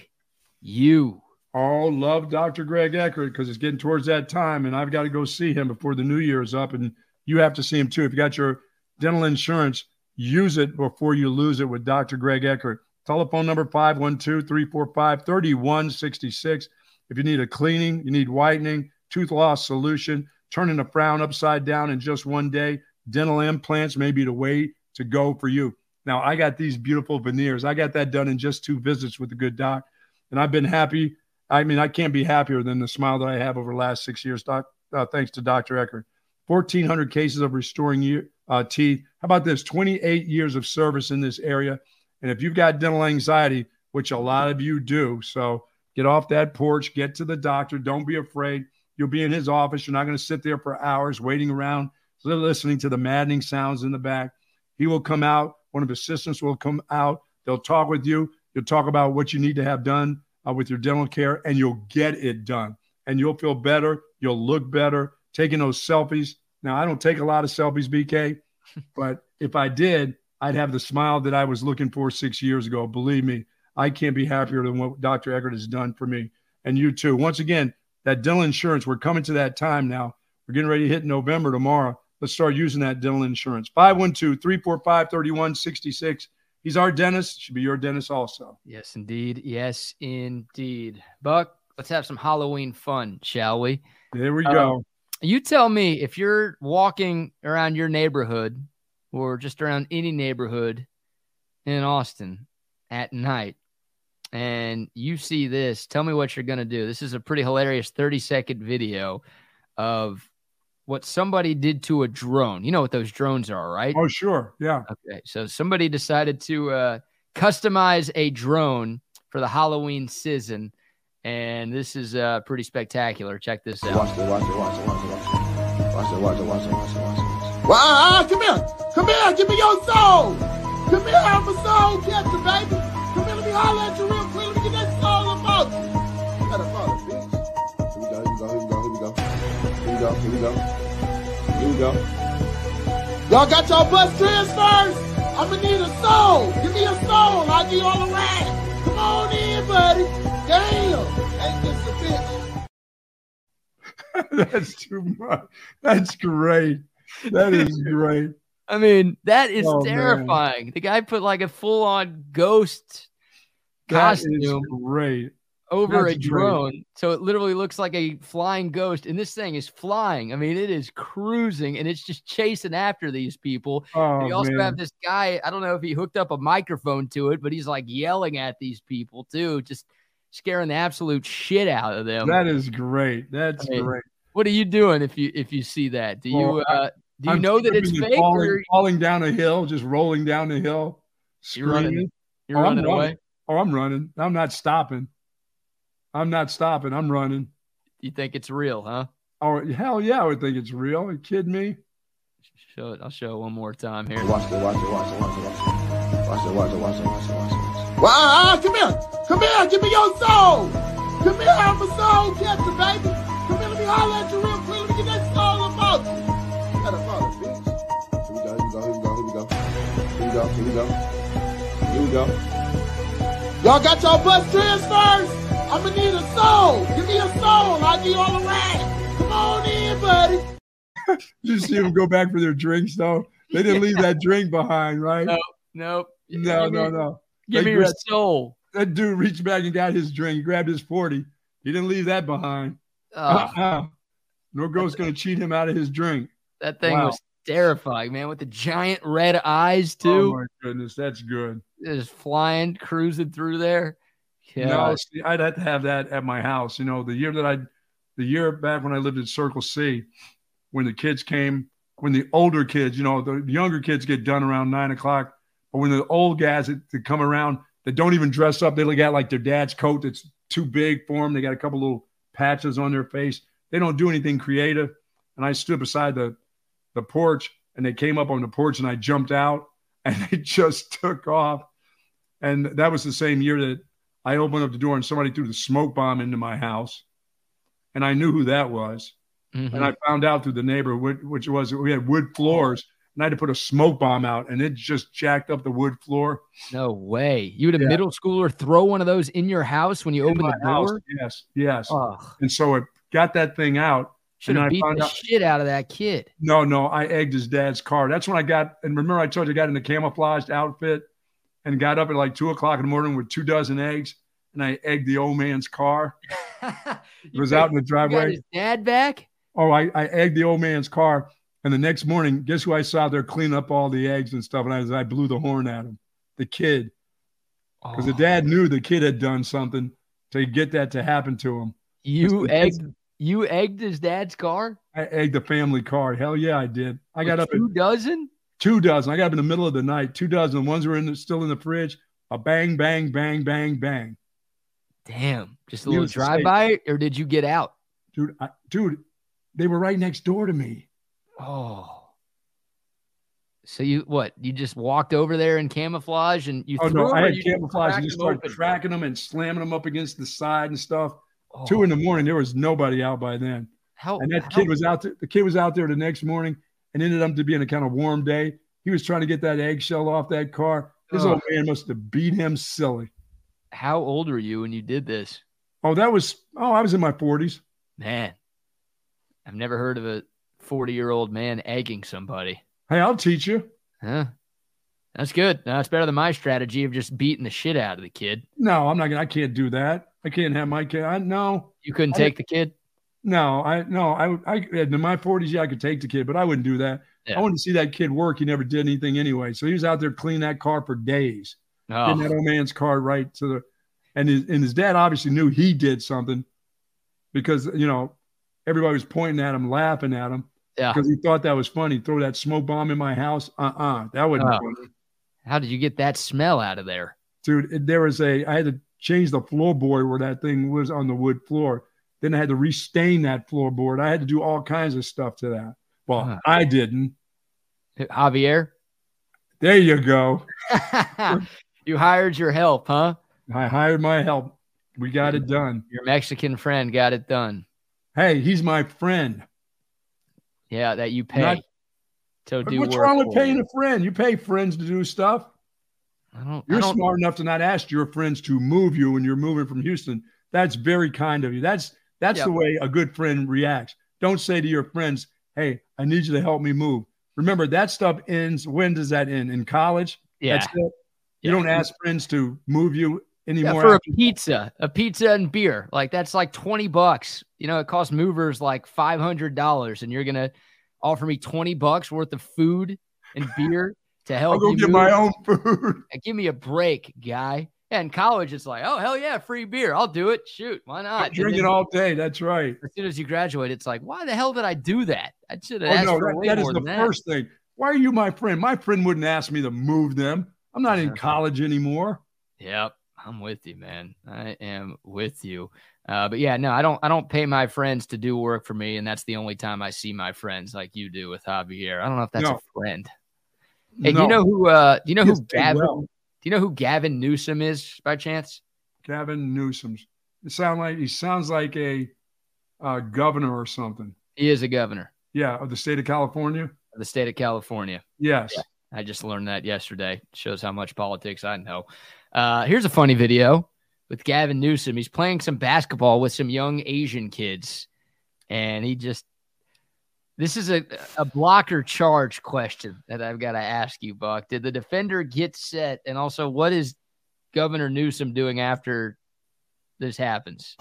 You. Oh, love Dr. Greg Eckert because it's getting towards that time, and I've got to go see him before the new year is up. And you have to see him too. If you got your dental insurance, use it before you lose it with Dr. Greg Eckert. Telephone number 512 345 3166. If you need a cleaning, you need whitening, tooth loss solution, turning a frown upside down in just one day, dental implants may be the way to go for you. Now, I got these beautiful veneers. I got that done in just two visits with a good doc, and I've been happy. I mean, I can't be happier than the smile that I have over the last six years, doc, uh, thanks to Dr. Eckert. 1,400 cases of restoring year, uh, teeth. How about this? 28 years of service in this area. And if you've got dental anxiety, which a lot of you do, so get off that porch, get to the doctor. Don't be afraid. You'll be in his office. You're not going to sit there for hours waiting around, listening to the maddening sounds in the back. He will come out. One of his assistants will come out. They'll talk with you. You'll talk about what you need to have done uh, with your dental care, and you'll get it done. And you'll feel better. You'll look better. Taking those selfies. Now, I don't take a lot of selfies, BK, but if I did, I'd have the smile that I was looking for six years ago. Believe me, I can't be happier than what Dr. Eckert has done for me. And you too. Once again, that dental insurance, we're coming to that time now. We're getting ready to hit November tomorrow. Let's start using that dental insurance. 512 345 3166. He's our dentist. Should be your dentist also. Yes, indeed. Yes, indeed. Buck, let's have some Halloween fun, shall we? There we Um, go. You tell me if you're walking around your neighborhood or just around any neighborhood in Austin at night and you see this, tell me what you're going to do. This is a pretty hilarious 30 second video of what somebody did to a drone. You know what those drones are, right? oh, sure. Yeah. Okay, so somebody decided to uh, customize a drone for the Halloween season, and this is uh, pretty spectacular. Check this out. Watch it, watch it, watch it, watch it, watch it. Watch it, watch it, watch it, watch it, watch it. Well, ah, ah, come here. Come here. Give me your soul. Come here. I'm a soul catcher, baby. Come here. Let me holler at you real quick. Let me get that soul about you. You got a father, bitch. Here we go, here we go, here we go, here we go. Here we go, here we go. Here we go. Y'all got your bus transfers? I'ma need a soul. Give me a soul. I'll give all a ride. Come on in, buddy. Damn. Ain't this a bitch? That's too much. That's great. That is great. I mean, that is Oh, man. terrifying. The guy put like a full on ghost That is costume great. Over that's a great. drone. So it literally looks like a flying ghost. And this thing is flying. I mean, it is cruising and it's just chasing after these people. Oh, And you also man. have this guy. I don't know if he hooked up a microphone to it, but he's like yelling at these people too, just scaring the absolute shit out of them. that is great. That's I mean, great. what are you doing if you if you see that? Do you Well, I- uh, do you I'm know that it's fake Falling, or falling down a hill, just rolling down the hill, You're running. screaming. you're Oh, I'm running away? Oh, I'm running. I'm not stopping. I'm not stopping. I'm running. You think it's real, huh? Oh, hell yeah, I would think it's real. Are you kidding me? Show it. I'll show it one more time here. Watch it, watch it, watch it, watch it, watch it. Watch it, watch it, watch it, watch it, watch it. Well, ah, come here. Come here. Give me your soul. Come here. I'm a soul catcher, baby. Come here. Let me holler at you real quick. Let me get that soul about you. Got a father, bitch. Here we go, here we go, here we go, here we go. Here we go, here we go. Here we go. Y'all got your bus transfers? I'ma need a soul. Give me a soul. I'll give you all a ride. Come on in, buddy. Did you see them go back for their drinks though? They didn't leave that drink behind, right? No. Nope. No, Give me- no, no. Give They me your soul. That dude reached back and got his drink. He grabbed his 40. He didn't leave that behind. Oh, Uh-uh. No girl's going to cheat him out of his drink. that thing wow. was terrifying, man, with the giant red eyes too. Oh, too. my goodness. That's good. Just flying, cruising through there. Yeah. No, see, I'd have to have that at my house. You know, the year that I, the year back when I lived in Circle C, when the kids came, when the older kids, you know, the younger kids get done around nine o'clock, but when the old guys that, that come around that don't even dress up, they look at like their dad's coat that's too big for them. They got a couple little patches on their face. They don't do anything creative. And I stood beside the the porch, and they came up on the porch, and I jumped out, and they just took off. And that was the same year that I opened up the door and somebody threw the smoke bomb into my house. And I knew who that was. Mhm. And I found out through the neighbor, which was we had wood floors, and I had to put a smoke bomb out, and it just jacked up the wood floor. no way. You had a Yeah. middle schooler throw one of those in your house when you in opened the house. door? Yes, yes. Oh, And so it got that thing out. should And have I beat found the out- shit out of that kid. No, no, I egged his dad's car. That's when I got, and remember I told you I got in the camouflaged outfit and got up at like two o'clock in the morning with two dozen eggs, and I egged the old man's car. It was out in the driveway. his dad back? Oh, I, I egged the old man's car. And the next morning, guess who I saw there cleaning up all the eggs and stuff? And I, I blew the horn at him, the kid, because the Oh, dad knew the kid had done something to get that to happen to him. you egged you egged his dad's car? I egged the family car. Hell yeah, I did. I got up at two dozen? Two dozen. I got up in the middle of the night, two dozen. The ones were in the, still in the fridge. A bang, bang, bang, bang, bang. Damn. Just a little drive by, or did you get out? Dude, I, dude, they were right next door to me. Oh. So you what? You just walked over there in camouflage and you Oh threw no, I had you camouflage and just started open? cracking them and slamming them up against the side and stuff. Oh. Two in the morning, there was nobody out by then. how, And that how- kid was out there. The kid was out there the next morning and ended up to being a kind of warm day. He was trying to get that eggshell off that car. This Ugh. old man must have beat him silly. How old were you when you did this? Oh, that was oh, I was in my forties. Man, I've never heard of a 40 year old man egging somebody. Hey, I'll teach you. Huh? That's good. That's better than my strategy of just beating the shit out of the kid. No, I'm not gonna. I can't do that. I can't have my kid. I, no, You couldn't I- take the kid? No, I no. I I in my forties, yeah, I could take the kid, but I wouldn't do that. Yeah. I wanted to see that kid work. He never did anything anyway. So he was out there cleaning that car for days. Oh. getting that Oh, old man's car right to the and his and his dad obviously knew he did something because you know everybody was pointing at him laughing at him yeah. because he thought that was funny throw that smoke bomb in my house uh-uh that wasn't Oh. funny How did you get that smell out of there? dude there was a i had to change the floorboard where that thing was on the wood floor then i had to restain that floorboard i had to do all kinds of stuff to that well Huh. i didn't Javier? there you go you hired your help, huh? i hired my help we got it done Your Mexican friend got it done. hey he's my friend Yeah, that you pay. Not- to do What's wrong with paying you. a friend? You pay friends to do stuff. I don't. You're don't smart enough to not ask your friends to move you when you're moving from Houston. That's very kind of you. That's that's Yep. the way a good friend reacts. Don't say to your friends, "Hey, I need you to help me move." Remember that stuff ends. When does that end? In college. yeah. That's it. You Yeah. don't ask friends to move you Yeah, anymore. for a pizza, a pizza and beer, like that's like twenty bucks. You know, it costs movers like five hundred dollars, and you're gonna offer me twenty bucks worth of food and beer to help. I'll go get move? my own food. Give me a break, guy. Yeah, in college, it's like, oh hell yeah, free beer. I'll do it. Shoot, why not? Drinking then all day. That's right. As soon as you graduate, it's like, why the hell did I do that? I should have Oh asked no, for that- that is the than that. first thing. Why are you my friend? My friend wouldn't ask me to move them. I'm not in Uh-huh. college anymore. Yep, I'm with you, man. I am with you. Uh, but yeah, no, I don't. I don't pay my friends to do work for me, and that's the only time I see my friends, like you do with Javier. I don't know if that's No. a friend. Hey, do No. you know who? Uh, do you know Yes, who Gavin? will. You know who Gavin Newsom is by chance? Gavin Newsom. It sound like he sounds like a uh, governor or something. He is a governor Yeah, of the state of California. of the state of California. Yes. I just learned that yesterday. Shows how much politics I know. Uh, here's a funny video with Gavin Newsom. He's playing some basketball with some young Asian kids, and he just. This is a, a blocker charge question that I've got to ask you, Buck. Did the defender get set? And also, what is Governor Newsom doing after this happens?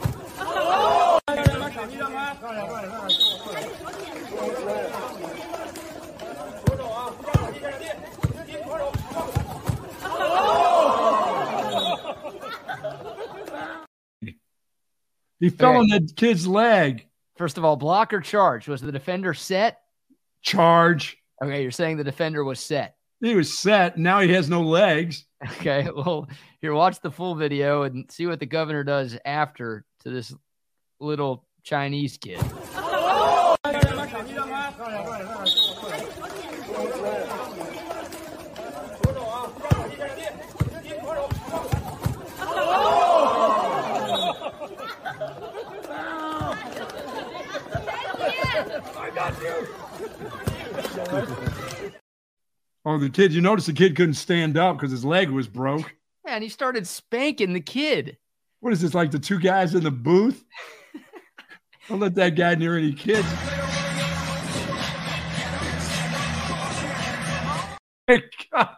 He fell Okay. on the kid's leg. First of all, blocker charge. Was the defender set? Charge. Okay, you're saying the defender was set. He was set. Now he has no legs. Okay, well, here, watch the full video and see what the governor does after to this little Chinese kid. Oh, the kid. You notice the kid couldn't stand up because his leg was broke. and he started spanking the kid. What is this like the two guys in the booth? Don't let that guy near any kids. God.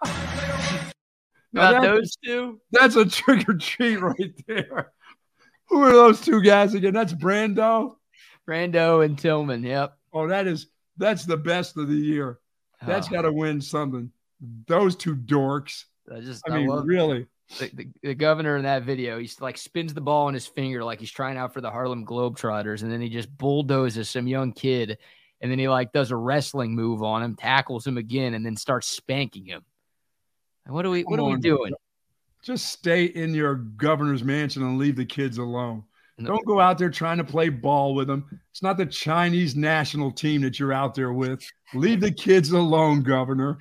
Now Not those two. That's a trick or treat right there. Who are those two guys again? That's Brando. Brando and Tillman. Yep. Oh, that is that's the best of the year. That's Oh, got to win something. Those two dorks. I just I I, mean, really. the, the, the governor in that video. He's like spins the ball on his finger like he's trying out for the Harlem Globetrotters, and then he just bulldozes some young kid, and then he like does a wrestling move on him, tackles him again, and then starts spanking him. And What are we? What are we doing? Just stay in your governor's mansion and leave the kids alone. Don't go out there trying to play ball with them. It's not the Chinese national team that you're out there with. Leave the kids alone, governor.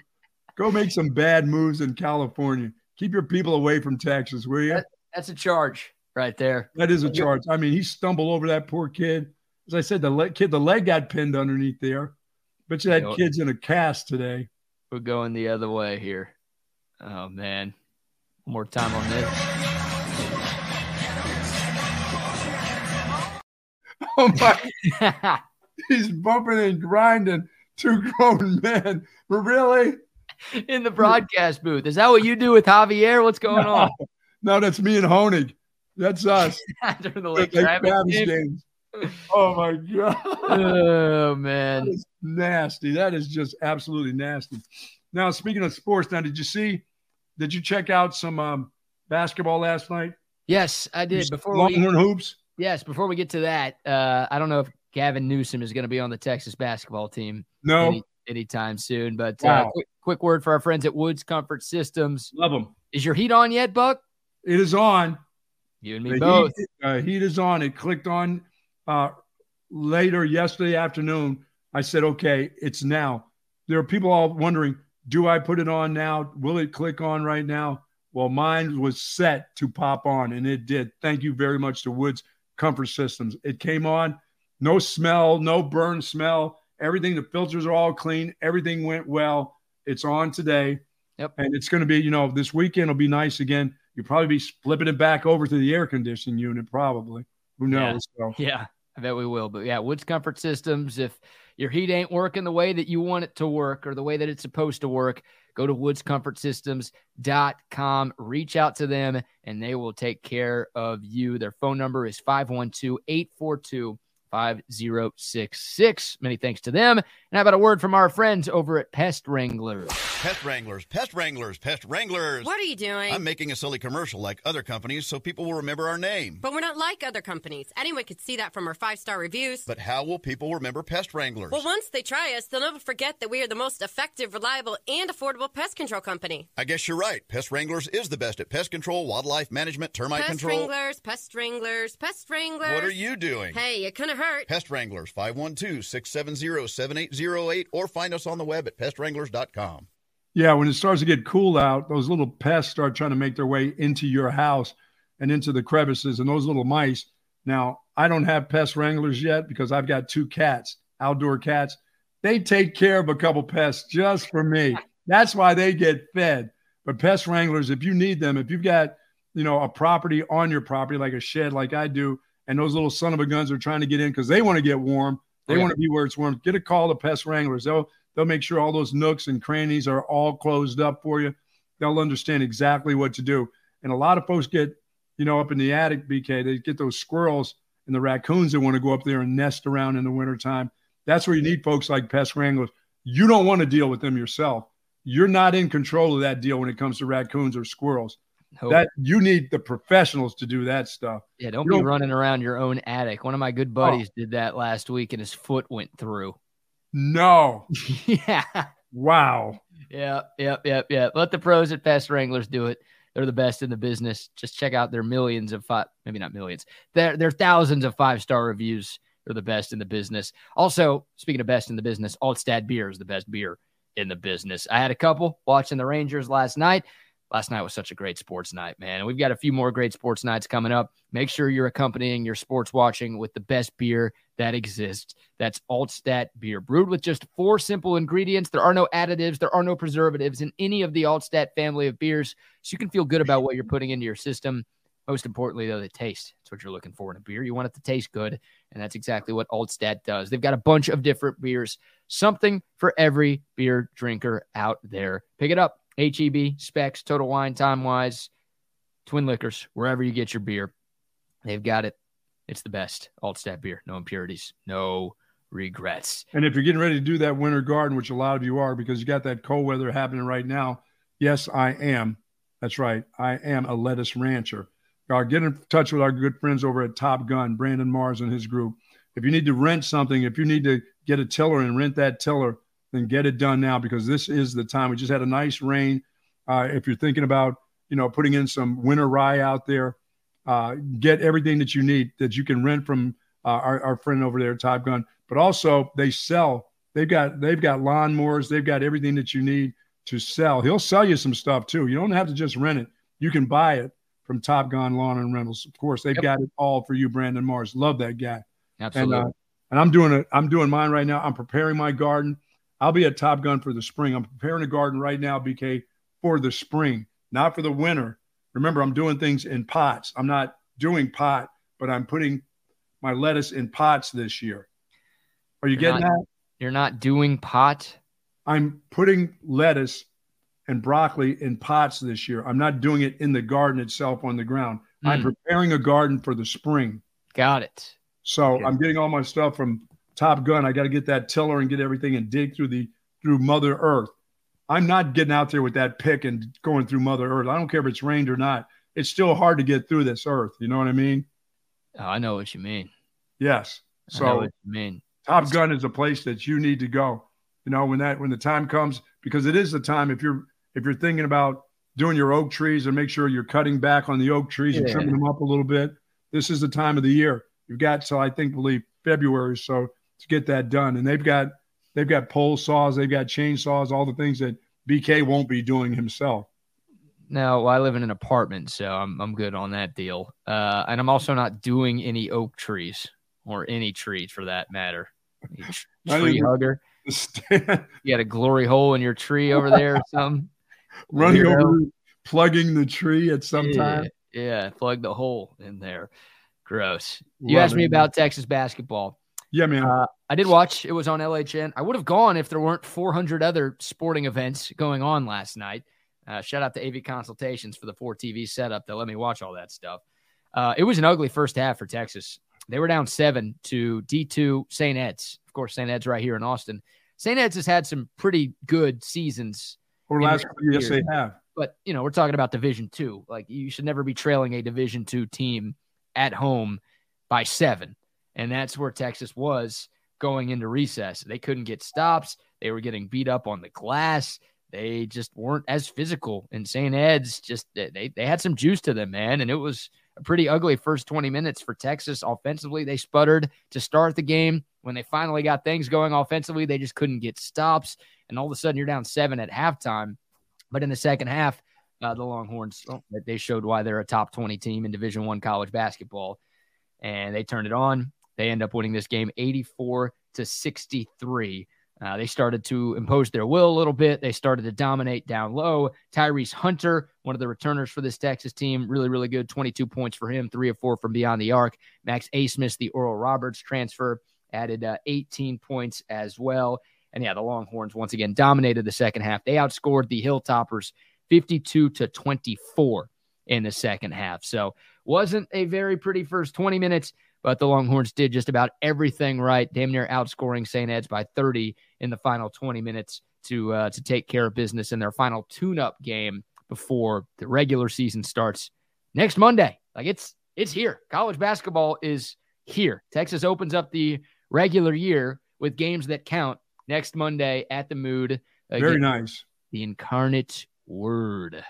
Go make some bad moves in California. Keep your people away from Texas, will you? That's a charge right there. That is a charge. I mean, he stumbled over that poor kid. As I said, the kid, the leg got pinned underneath there. Bet you that You know- kid's in a cast today. We're going the other way here. Oh man, one more time on Oh my! He's bumping and grinding two grown men. But really? in the broadcast booth. Is that what you do with Javier? What's going on? No, that's me and Honig. That's us. During the Like Travis game? games. Oh my god, Oh man. is nasty. That is just absolutely nasty. Now, speaking of sports, now did you see? Did you check out some um, basketball last night? Yes, I did. Before we Longhorn hoops. Yes, before we get to that, uh, I don't know if Gavin Newsom is going to be on the Texas basketball team No, any, anytime soon. But uh, quick, quick word for our friends at Woods Comfort Systems. love them. Is your heat on yet, Buck? It is on. You and me The both. Heat, uh, heat is on. It clicked on uh, later yesterday afternoon. I said, okay, it's now. There are people all wondering, do I put it on now? Will it click on right now? Well, mine was set to pop on, and it did. Thank you very much to Woods Comfort Systems. It came on, no smell, no burn smell. Everything, the filters are all clean. Everything went well. It's on today. Yep. And it's going to be, you know, this weekend will be nice again. You'll probably be flipping it back over to the air conditioning unit, probably. Who knows? So, Yeah, I bet we will. But yeah, Woods Comfort Systems, if your heat ain't working the way that you want it to work or the way that it's supposed to work, go to woodscomfortsystems.com, reach out to them, and they will take care of you. Their phone number is 512 842 5066. Many thanks to them. And how about a word from our friends over at Pest Wranglers? Pest Wranglers, Pest Wranglers, Pest Wranglers. What are you doing? I'm making a silly commercial like other companies so people will remember our name. but we're not like other companies. Anyone could see that from our five star reviews. But how will people remember Pest Wranglers? well, once they try us, they'll never forget that we are the most effective, reliable, and affordable pest control company. I guess you're right. Pest Wranglers is the best at pest control, wildlife management, termite pest control. Pest Wranglers, pest wranglers, pest wranglers. What are you doing? Hey, it couldn't hurt. Pest Wranglers, 512-670-7808 or find us on the web at pestwranglers.com. yeah, when it starts to get cool out, those little pests start trying to make their way into your house and into the crevices and those little mice. Now, I don't have pest wranglers yet because I've got two cats, outdoor cats. They take care of a couple pests just for me. That's why they get fed. But pest wranglers, if you need them, if you've got, you know, a property on your property like a shed like I do, and those little son of a guns are trying to get in because they want to get warm, they Oh, yeah. want to be where it's warm. Get a call to pest wranglers. They'll they'll make sure all those nooks and crannies are all closed up for you. They'll understand exactly what to do. And a lot of folks get, you know, up in the attic, BK, they get those squirrels and the raccoons that want to go up there and nest around in the wintertime. That's where you need folks like pest wranglers. You don't want to deal with them yourself. You're not in control of that deal when it comes to raccoons or squirrels. Hope- That you need the professionals to do that stuff. yeah, don't you be don't- running around your own attic. One of my good buddies oh. did that last week and his foot went through. No. yeah. Wow. Yep, yep, yep, yep. Let the pros at Pest Wranglers do it. They're the best in the business. Just check out their millions of five, maybe not millions. They're, they're thousands of five star reviews. They're the best in the business. Also, speaking of best in the business, Altstadt beer is the best beer in the business. I had a couple watching the Rangers last night. Last night was such a great sports night, man. And we've got a few more great sports nights coming up. Make sure you're accompanying your sports watching with the best beer that exists. That's Altstadt beer, brewed with just four simple ingredients. There are no additives, there are no preservatives in any of the Altstadt family of beers, so you can feel good about what you're putting into your system. Most importantly, though, the taste. That's what you're looking for in a beer. You want it to taste good, and that's exactly what Altstadt does. They've got a bunch of different beers, something for every beer drinker out there. Pick it up. HEB, Specs, Total Wine, Time Wise, Twin Liquors, wherever you get your beer, they've got it. It's the best. alt Altstadt beer. No impurities, no regrets. And if you're getting ready to do that winter garden, which a lot of you are because you got that cold weather happening right now, yes, I am. That's right. I am a lettuce rancher. Get in touch with our good friends over at Top Gunn, Brandon Mars and his group. If you need to rent something, if you need to get a tiller and rent that tiller, then get it done now because this is the time. We just had a nice rain. Uh, if you're thinking about, you know, putting in some winter rye out there, uh, get everything that you need that you can rent from uh, our, our friend over there, Top Gunn. But also, they sell. They've got they've got lawnmowers. They've got everything that you need to sell. He'll sell you some stuff too. You don't have to just rent it. You can buy it from Top Gunn Lawn and Rentals. Of course, they've Yep. got it all for you, Brandon Mars. Love that guy. And Absolutely. uh, and I'm doing it. I'm doing mine right now. I'm preparing my garden. I'll be at Top Gunn for the spring. I'm preparing a garden right now, BK, for the spring, not for the winter. Remember, I'm doing things in pots. I'm not doing pot, but I'm putting my lettuce in pots this year. Are you You're getting not- that? You're not doing pot. I'm putting lettuce and broccoli in pots this year. I'm not doing it in the garden itself on the ground. I'm Mm. preparing a garden for the spring. Got it. So Okay. I'm getting all my stuff from Top Gunn. I got to get that tiller and get everything and dig through the through Mother Earth. I'm not getting out there with that pick and going through Mother Earth. I don't care if it's rained or not. It's still hard to get through this earth. You know what I mean? Oh, I know what you mean. Yes. I know So what you mean. Top Gunn is a place that you need to go. You know, when that when the time comes, because it is the time if you're if you're thinking about doing your oak trees and make sure you're cutting back on the oak trees and trimming them up a little bit. This is the time of the year. You've got till I think believe February so to get that done. And they've got they've got pole saws, they've got chainsaws, all the things that BK won't be doing himself. No, I live in an apartment, so I'm I'm good on that deal. Uh, and I'm also not doing any oak trees or any trees for that matter. Tree hugger. You got a glory hole in your tree over there or something. running Weirdo. over, plugging the tree at some time. Yeah, yeah, plug the hole in there. Gross. You Love asked me it. about Texas basketball. Yeah, man. Uh, I did watch. It was on LHN. I would have gone if there weren't 400 other sporting events going on last night. Uh, shout out to AV Consultations for the 4 TV setup that let me watch all that stuff. Uh, it was an ugly first half for Texas. They were down seven to D2 St. Ed's. Of course, St. Ed's right here in Austin. St. Ed's has had some pretty good seasons Or last recent yes, they have. but you know we're talking about division two like you should never be trailing a division two team at home by seven and that's where texas was going into recess. They couldn't get stops. They were getting beat up on the glass. They just weren't as physical. And st ed's just they, they had some juice to them man. And it was a pretty ugly first 20 minutes for texas offensively. They sputtered to start the game. When they finally got things going offensively they just couldn't get stops. And all of a sudden you're down seven at halftime. But in the second half, uh, the Longhorns oh, they showed why they're a top 20 team in Division One college basketball, and they turned it on. They end up winning this game 84 to 63. Uh, they started to impose their will a little bit. They started to dominate down low. Tyrese Hunter, one of the returners for this Texas team, really, really good. 22 points for him, three of four from beyond the arc. Max Abmas, the Oral Roberts transfer, added uh, 18 points as well. And yeah, the Longhorns once again dominated the second half. They outscored the Hilltoppers 52 to 24 in the second half. So wasn't a very pretty first 20 minutes, but the Longhorns did just about everything right, damn near outscoring St. Ed's by 30 in the final 20 minutes to uh, to take care of business in their final tune-up game before the regular season starts next Monday. Like it's it's here. College basketball is here. Texas opens up the regular year with games that count next Monday at the Mood. Very nice. The incarnate word.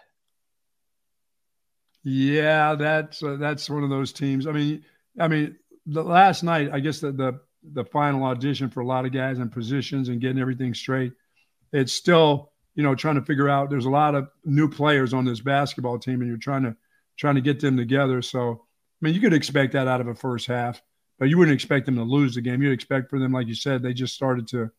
Yeah, that's uh, that's one of those teams. I mean, I mean, the last night, I guess the, the the final audition for a lot of guys and positions and getting everything straight. It's still, you know, trying to figure out. There's a lot of new players on this basketball team, and you're trying to trying to get them together. So, I mean, you could expect that out of a first half, but you wouldn't expect them to lose the game. You'd expect for them, like you said, they just started to, you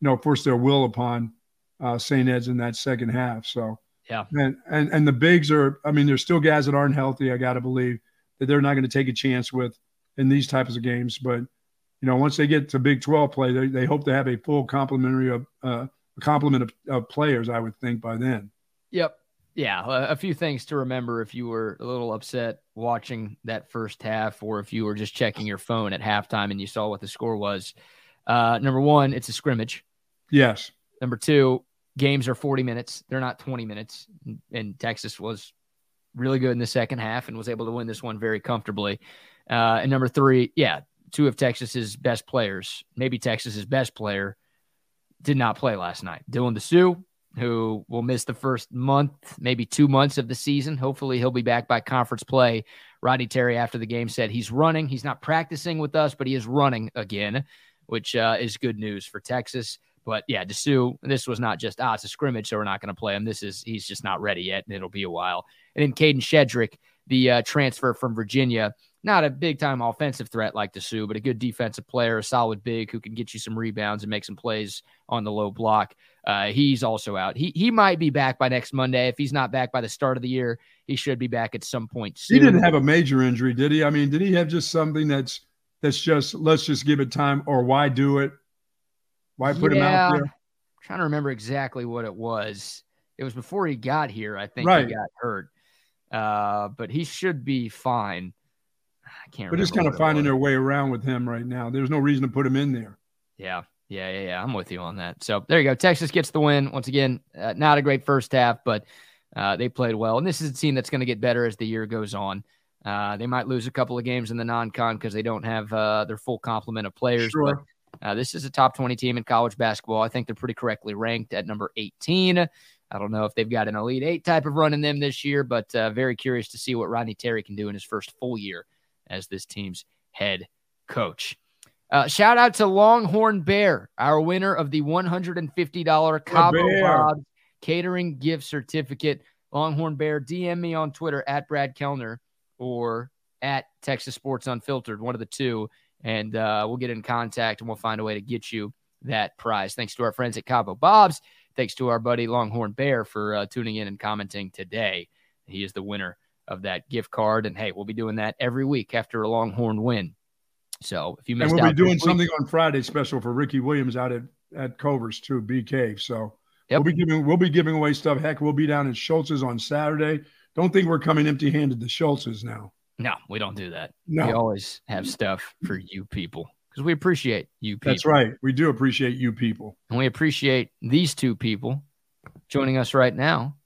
know, force their will upon uh, St. Ed's in that second half. So. Yeah. And, and and the bigs are, I mean, there's still guys that aren't healthy. I got to believe that they're not going to take a chance with in these types of games. But you know, once they get to Big 12 play, they, they hope to have a full complementary of uh, a complement of, of players. I would think by then. Yep. Yeah, a, a few things to remember if you were a little upset watching that first half, or if you were just checking your phone at halftime and you saw what the score was. Uh, number one, it's a scrimmage. Yes. Number two, games are 40 minutes. They're not 20 minutes. And Texas was really good in the second half and was able to win this one very comfortably. Uh, and number three, yeah, two of Texas's best players, maybe Texas's best player, did not play last night. Dylan Disu, who will miss the first month, maybe two months of the season. Hopefully, he'll be back by conference play. Rodney Terry, after the game, said he's running. He's not practicing with us, but he is running again, which uh, is good news for Texas. But yeah, Disu, this was not just, ah, it's a scrimmage, so we're not going to play him. This is, he's just not ready yet, and it'll be a while. And then Kadin Shedrick, the uh, transfer from Virginia, not a big time offensive threat like Disu, but a good defensive player, a solid big who can get you some rebounds and make some plays on the low block. Uh, he's also out. He he might be back by next Monday. If he's not back by the start of the year, he should be back at some point soon. He didn't have a major injury, did he? I mean, did he have just something that's that's just let's just give it time, or why do it? Why put him out there? I'm trying to remember exactly what it was. It was before he got here. I think Right. he got hurt. Uh, but he should be fine. I can't. But just kind of finding their way around with him right now. There's no reason to put him in there. Yeah, yeah, yeah, yeah. I'm with you on that. So there you go. Texas gets the win once again. Uh, not a great first half, but uh, they played well. And this is a team that's going to get better as the year goes on. Uh, they might lose a couple of games in the non-con because they don't have uh, their full complement of players. Sure. But uh, this is a top 20 team in college basketball. I think they're pretty correctly ranked at number 18. I don't know if they've got an Elite Eight type of run in them this year, but uh, very curious to see what Rodney Terry can do in his first full year as this team's head coach. Uh, shout out to Longhorn Bear, our winner of the $150 Cabo. Bob's catering gift certificate. Longhorn Bear, DM me on Twitter at Brad Kellner or at Texas Sports Unfiltered, one of the two, and uh, we'll get in contact and we'll find a way to get you that prize. Thanks to our friends at Cabo Bob's. Thanks to our buddy Longhorn Bear for uh, tuning in and commenting today. He is the winner of that gift card. And hey, we'll be doing that every week after a Longhorn win. So if you missed and we'll be doing something week- on Friday special for Ricky Williams out at at Culver's too, Bee Cave. So Yep. we'll be giving we'll be giving away stuff. Heck, we'll be down at Scholz's on Saturday. Don't think we're coming empty handed to Scholz's now. No, we don't do that. No. We always have stuff for you people because we appreciate you people. That's right. We do appreciate you people. And we appreciate these two people joining us right now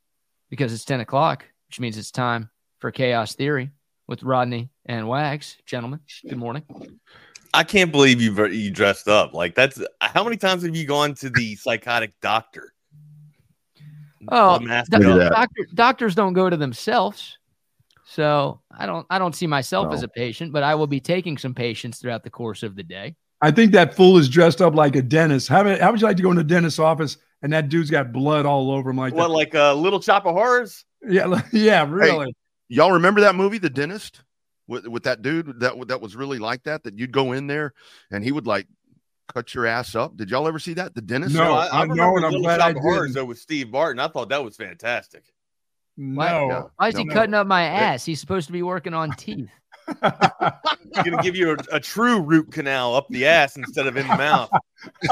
because it's 10 o'clock, which means it's time for Chaos Theory with Rodney and Wags. Gentlemen, good morning. I can't believe you you dressed up like that's. How many times have you gone to the psychotic doctor? Oh, Blood mask doc- and all that. doctor, doctors don't go to themselves. So I don't I don't see myself No. as a patient, but I will be taking some patients throughout the course of the day. I think that fool is dressed up like a dentist. How, would- how would you like to go in the dentist's office and that dude's got blood all over him like What, that? like a little chop of horrors? Yeah, yeah, really. Y'all remember that movie, The Dentist, with with that dude that that was really like that? That you'd go in there and he would like cut your ass up. Did y'all ever see that? The Dentist? No, I, I I know, remember and I'm little glad shop I of horrors didn't. though with Steve Martin. I thought that was fantastic. Why, No. why is he no. cutting up my ass? He's supposed to be working on teeth. He's gonna give you a, a true root canal up the ass instead of in the mouth.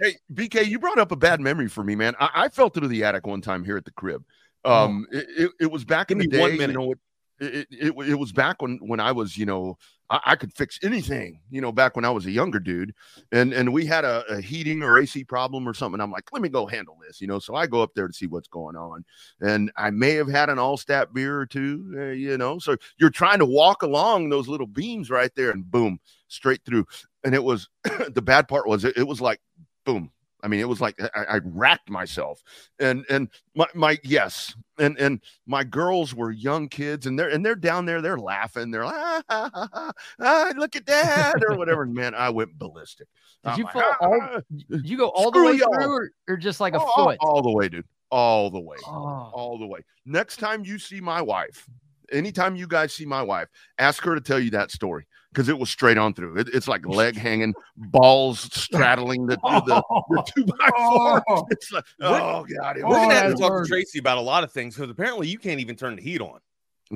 hey, BK, you brought up a bad memory for me, man. I, I fell through the attic one time here at the crib. Um, it, it, it was back Give in the day. one You know, it, it, it, it was back when when I was, you know, I, I could fix anything. You know, back when I was a younger dude, and and we had a, a heating or AC problem or something. I'm like, let me go handle this. You know, so I go up there to see what's going on, and I may have had an Altstadt beer or two. Uh, you know, so you're trying to walk along those little beams right there, and boom, straight through. And it was the bad part was it, it was like boom. I mean, it was like I, I racked myself, and and my, my yes, and and my girls were young kids, and they're and they're down there, they're laughing, they're like, ah, ah, ah, ah, ah, look at that or whatever. And man, I went ballistic. Did I'm you like, fall all "Ah." did you go all the way y'all. through or, or just like a all, foot? all the way, dude, all the way, Oh. all the way. Next time you see my wife, anytime you guys see my wife, ask her to tell you that story because it was straight on through. It, it's like leg hanging, balls straddling the, the, the oh. two by four. Oh. It's like, oh god, We're gonna have to talk to Tracy about a lot of things because apparently you can't even turn the heat on.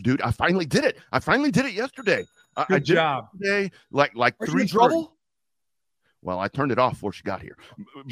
dude. I finally did it. I finally did it yesterday. I, I Good did job. yesterday, like like Are three trouble? Well, I turned it off before she got here,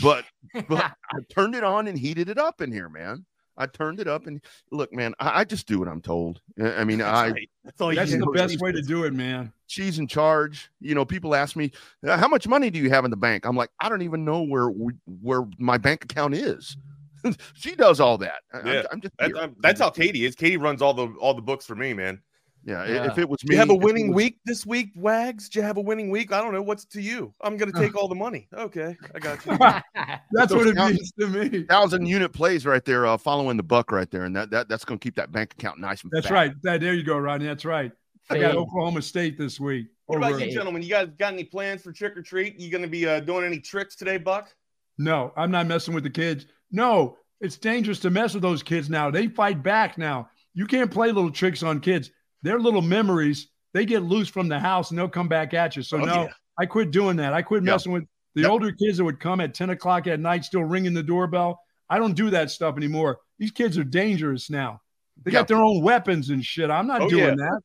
but but I turned it on and heated it up in here, man. I turned it up and look, man, I, I just do what I'm told. I I mean, I right. That's all you That's the do. best way to do it, man. she's in charge. You know, people ask me, "Uh, "How much money do you have in the bank?" I'm like, I don't even know where where my bank account is. she does all that. I- I'm- Yeah, I'm, just That- here. um, that's how Katie is. Katie runs all the all the books for me, man. Yeah, Yeah. If it was me, you have a winning was- week this week, Wags? Do you have a winning week? I don't know. What's to you? I'm gonna take all the money. Okay, I got you. That's what it counts- means to me. thousand unit plays right there, uh, following the buck right there, and that, that that's going to keep that bank account nice and That's fat. right. That, there you go, Rodney. That's right. I got Oklahoma State this week. What about you, gentlemen? You guys got any plans for trick or treat? You gonna be uh, doing any tricks today, Buck? No, I'm not messing with the kids. No, it's dangerous to mess with those kids now. They fight back now. You can't play little tricks on kids. Their little memories, they get loose from the house and they'll come back at you. So, Oh, no, yeah. I quit doing that. I quit messing with the Yep. older kids that would come at 10 o'clock at night, still ringing the doorbell. I don't do that stuff anymore. These kids are dangerous now. They Yeah. got their own weapons and shit. I'm not Oh, doing yeah. that.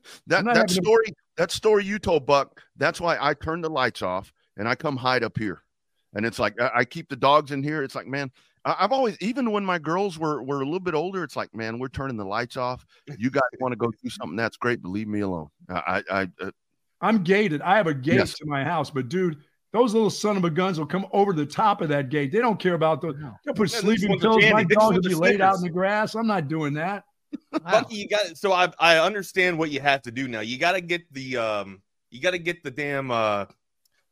That that to- story that story you told Buck. That's why I turn the lights off and I come hide up here, and it's like I, I keep the dogs in here. It's like man, I've always even when my girls were were a little bit older, it's like man, we're turning the lights off. You guys want to go do something that's great, but leave me alone. I I, I uh, I'm gated. I have a gate Yes. to my house, but dude, those little son of a guns will come over the top of that gate. They don't care about those. They'll put Yeah, sleeping ones pills. My These dog will be are laid out in the grass. I'm not doing that. Bucky, you got so I I understand what you have to do now. You got to get the um, you got to get the damn uh,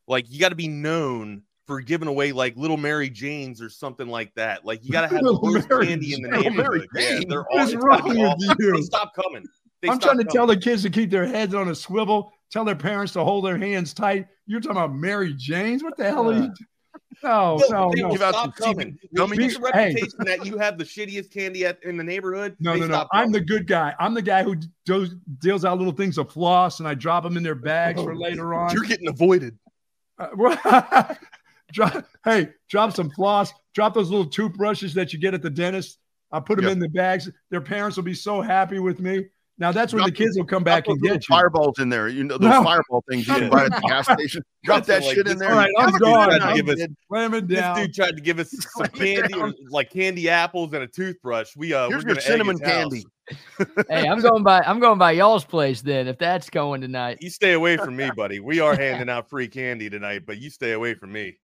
like you got to be known for giving away like little Mary Janes or something like that. Like you got to have the worst Mary candy in the Jane. Mary neighborhood. Yeah, they're What all, is it's gotta wrong be with you? They stop coming. They I'm stop trying to tell the kids to keep their heads on a swivel. Tell their parents to hold their hands tight. You're talking about Mary Janes. What the hell are you? No, They'll- no, no. Give out stop coming. TV When you get Hey. reputation that you have the shittiest candy at, in the neighborhood. No, they no, no. stop I'm the good guy. I'm the guy who does, deals out little things of floss and I drop them in their bags for later on. You're getting avoided. Uh, drop, hey, drop some floss. Drop those little toothbrushes that you get at the dentist. I put them Yep. in the bags. Their parents will be so happy with me. Now that's when Drop the kids will come back and get you. fireballs in there. You know those No. fireball things you can buy at the gas station. Drop that like shit in there. All right, I'm This gone. tried to give us- dead. Slam it This down. dude tried to give us some candy, or, like candy apples and a toothbrush. We uh, Here's your cinnamon candy. hey, I'm going by I'm going by y'all's place then if that's going tonight. You stay away from me, buddy. We are handing out free candy tonight, but you stay away from me.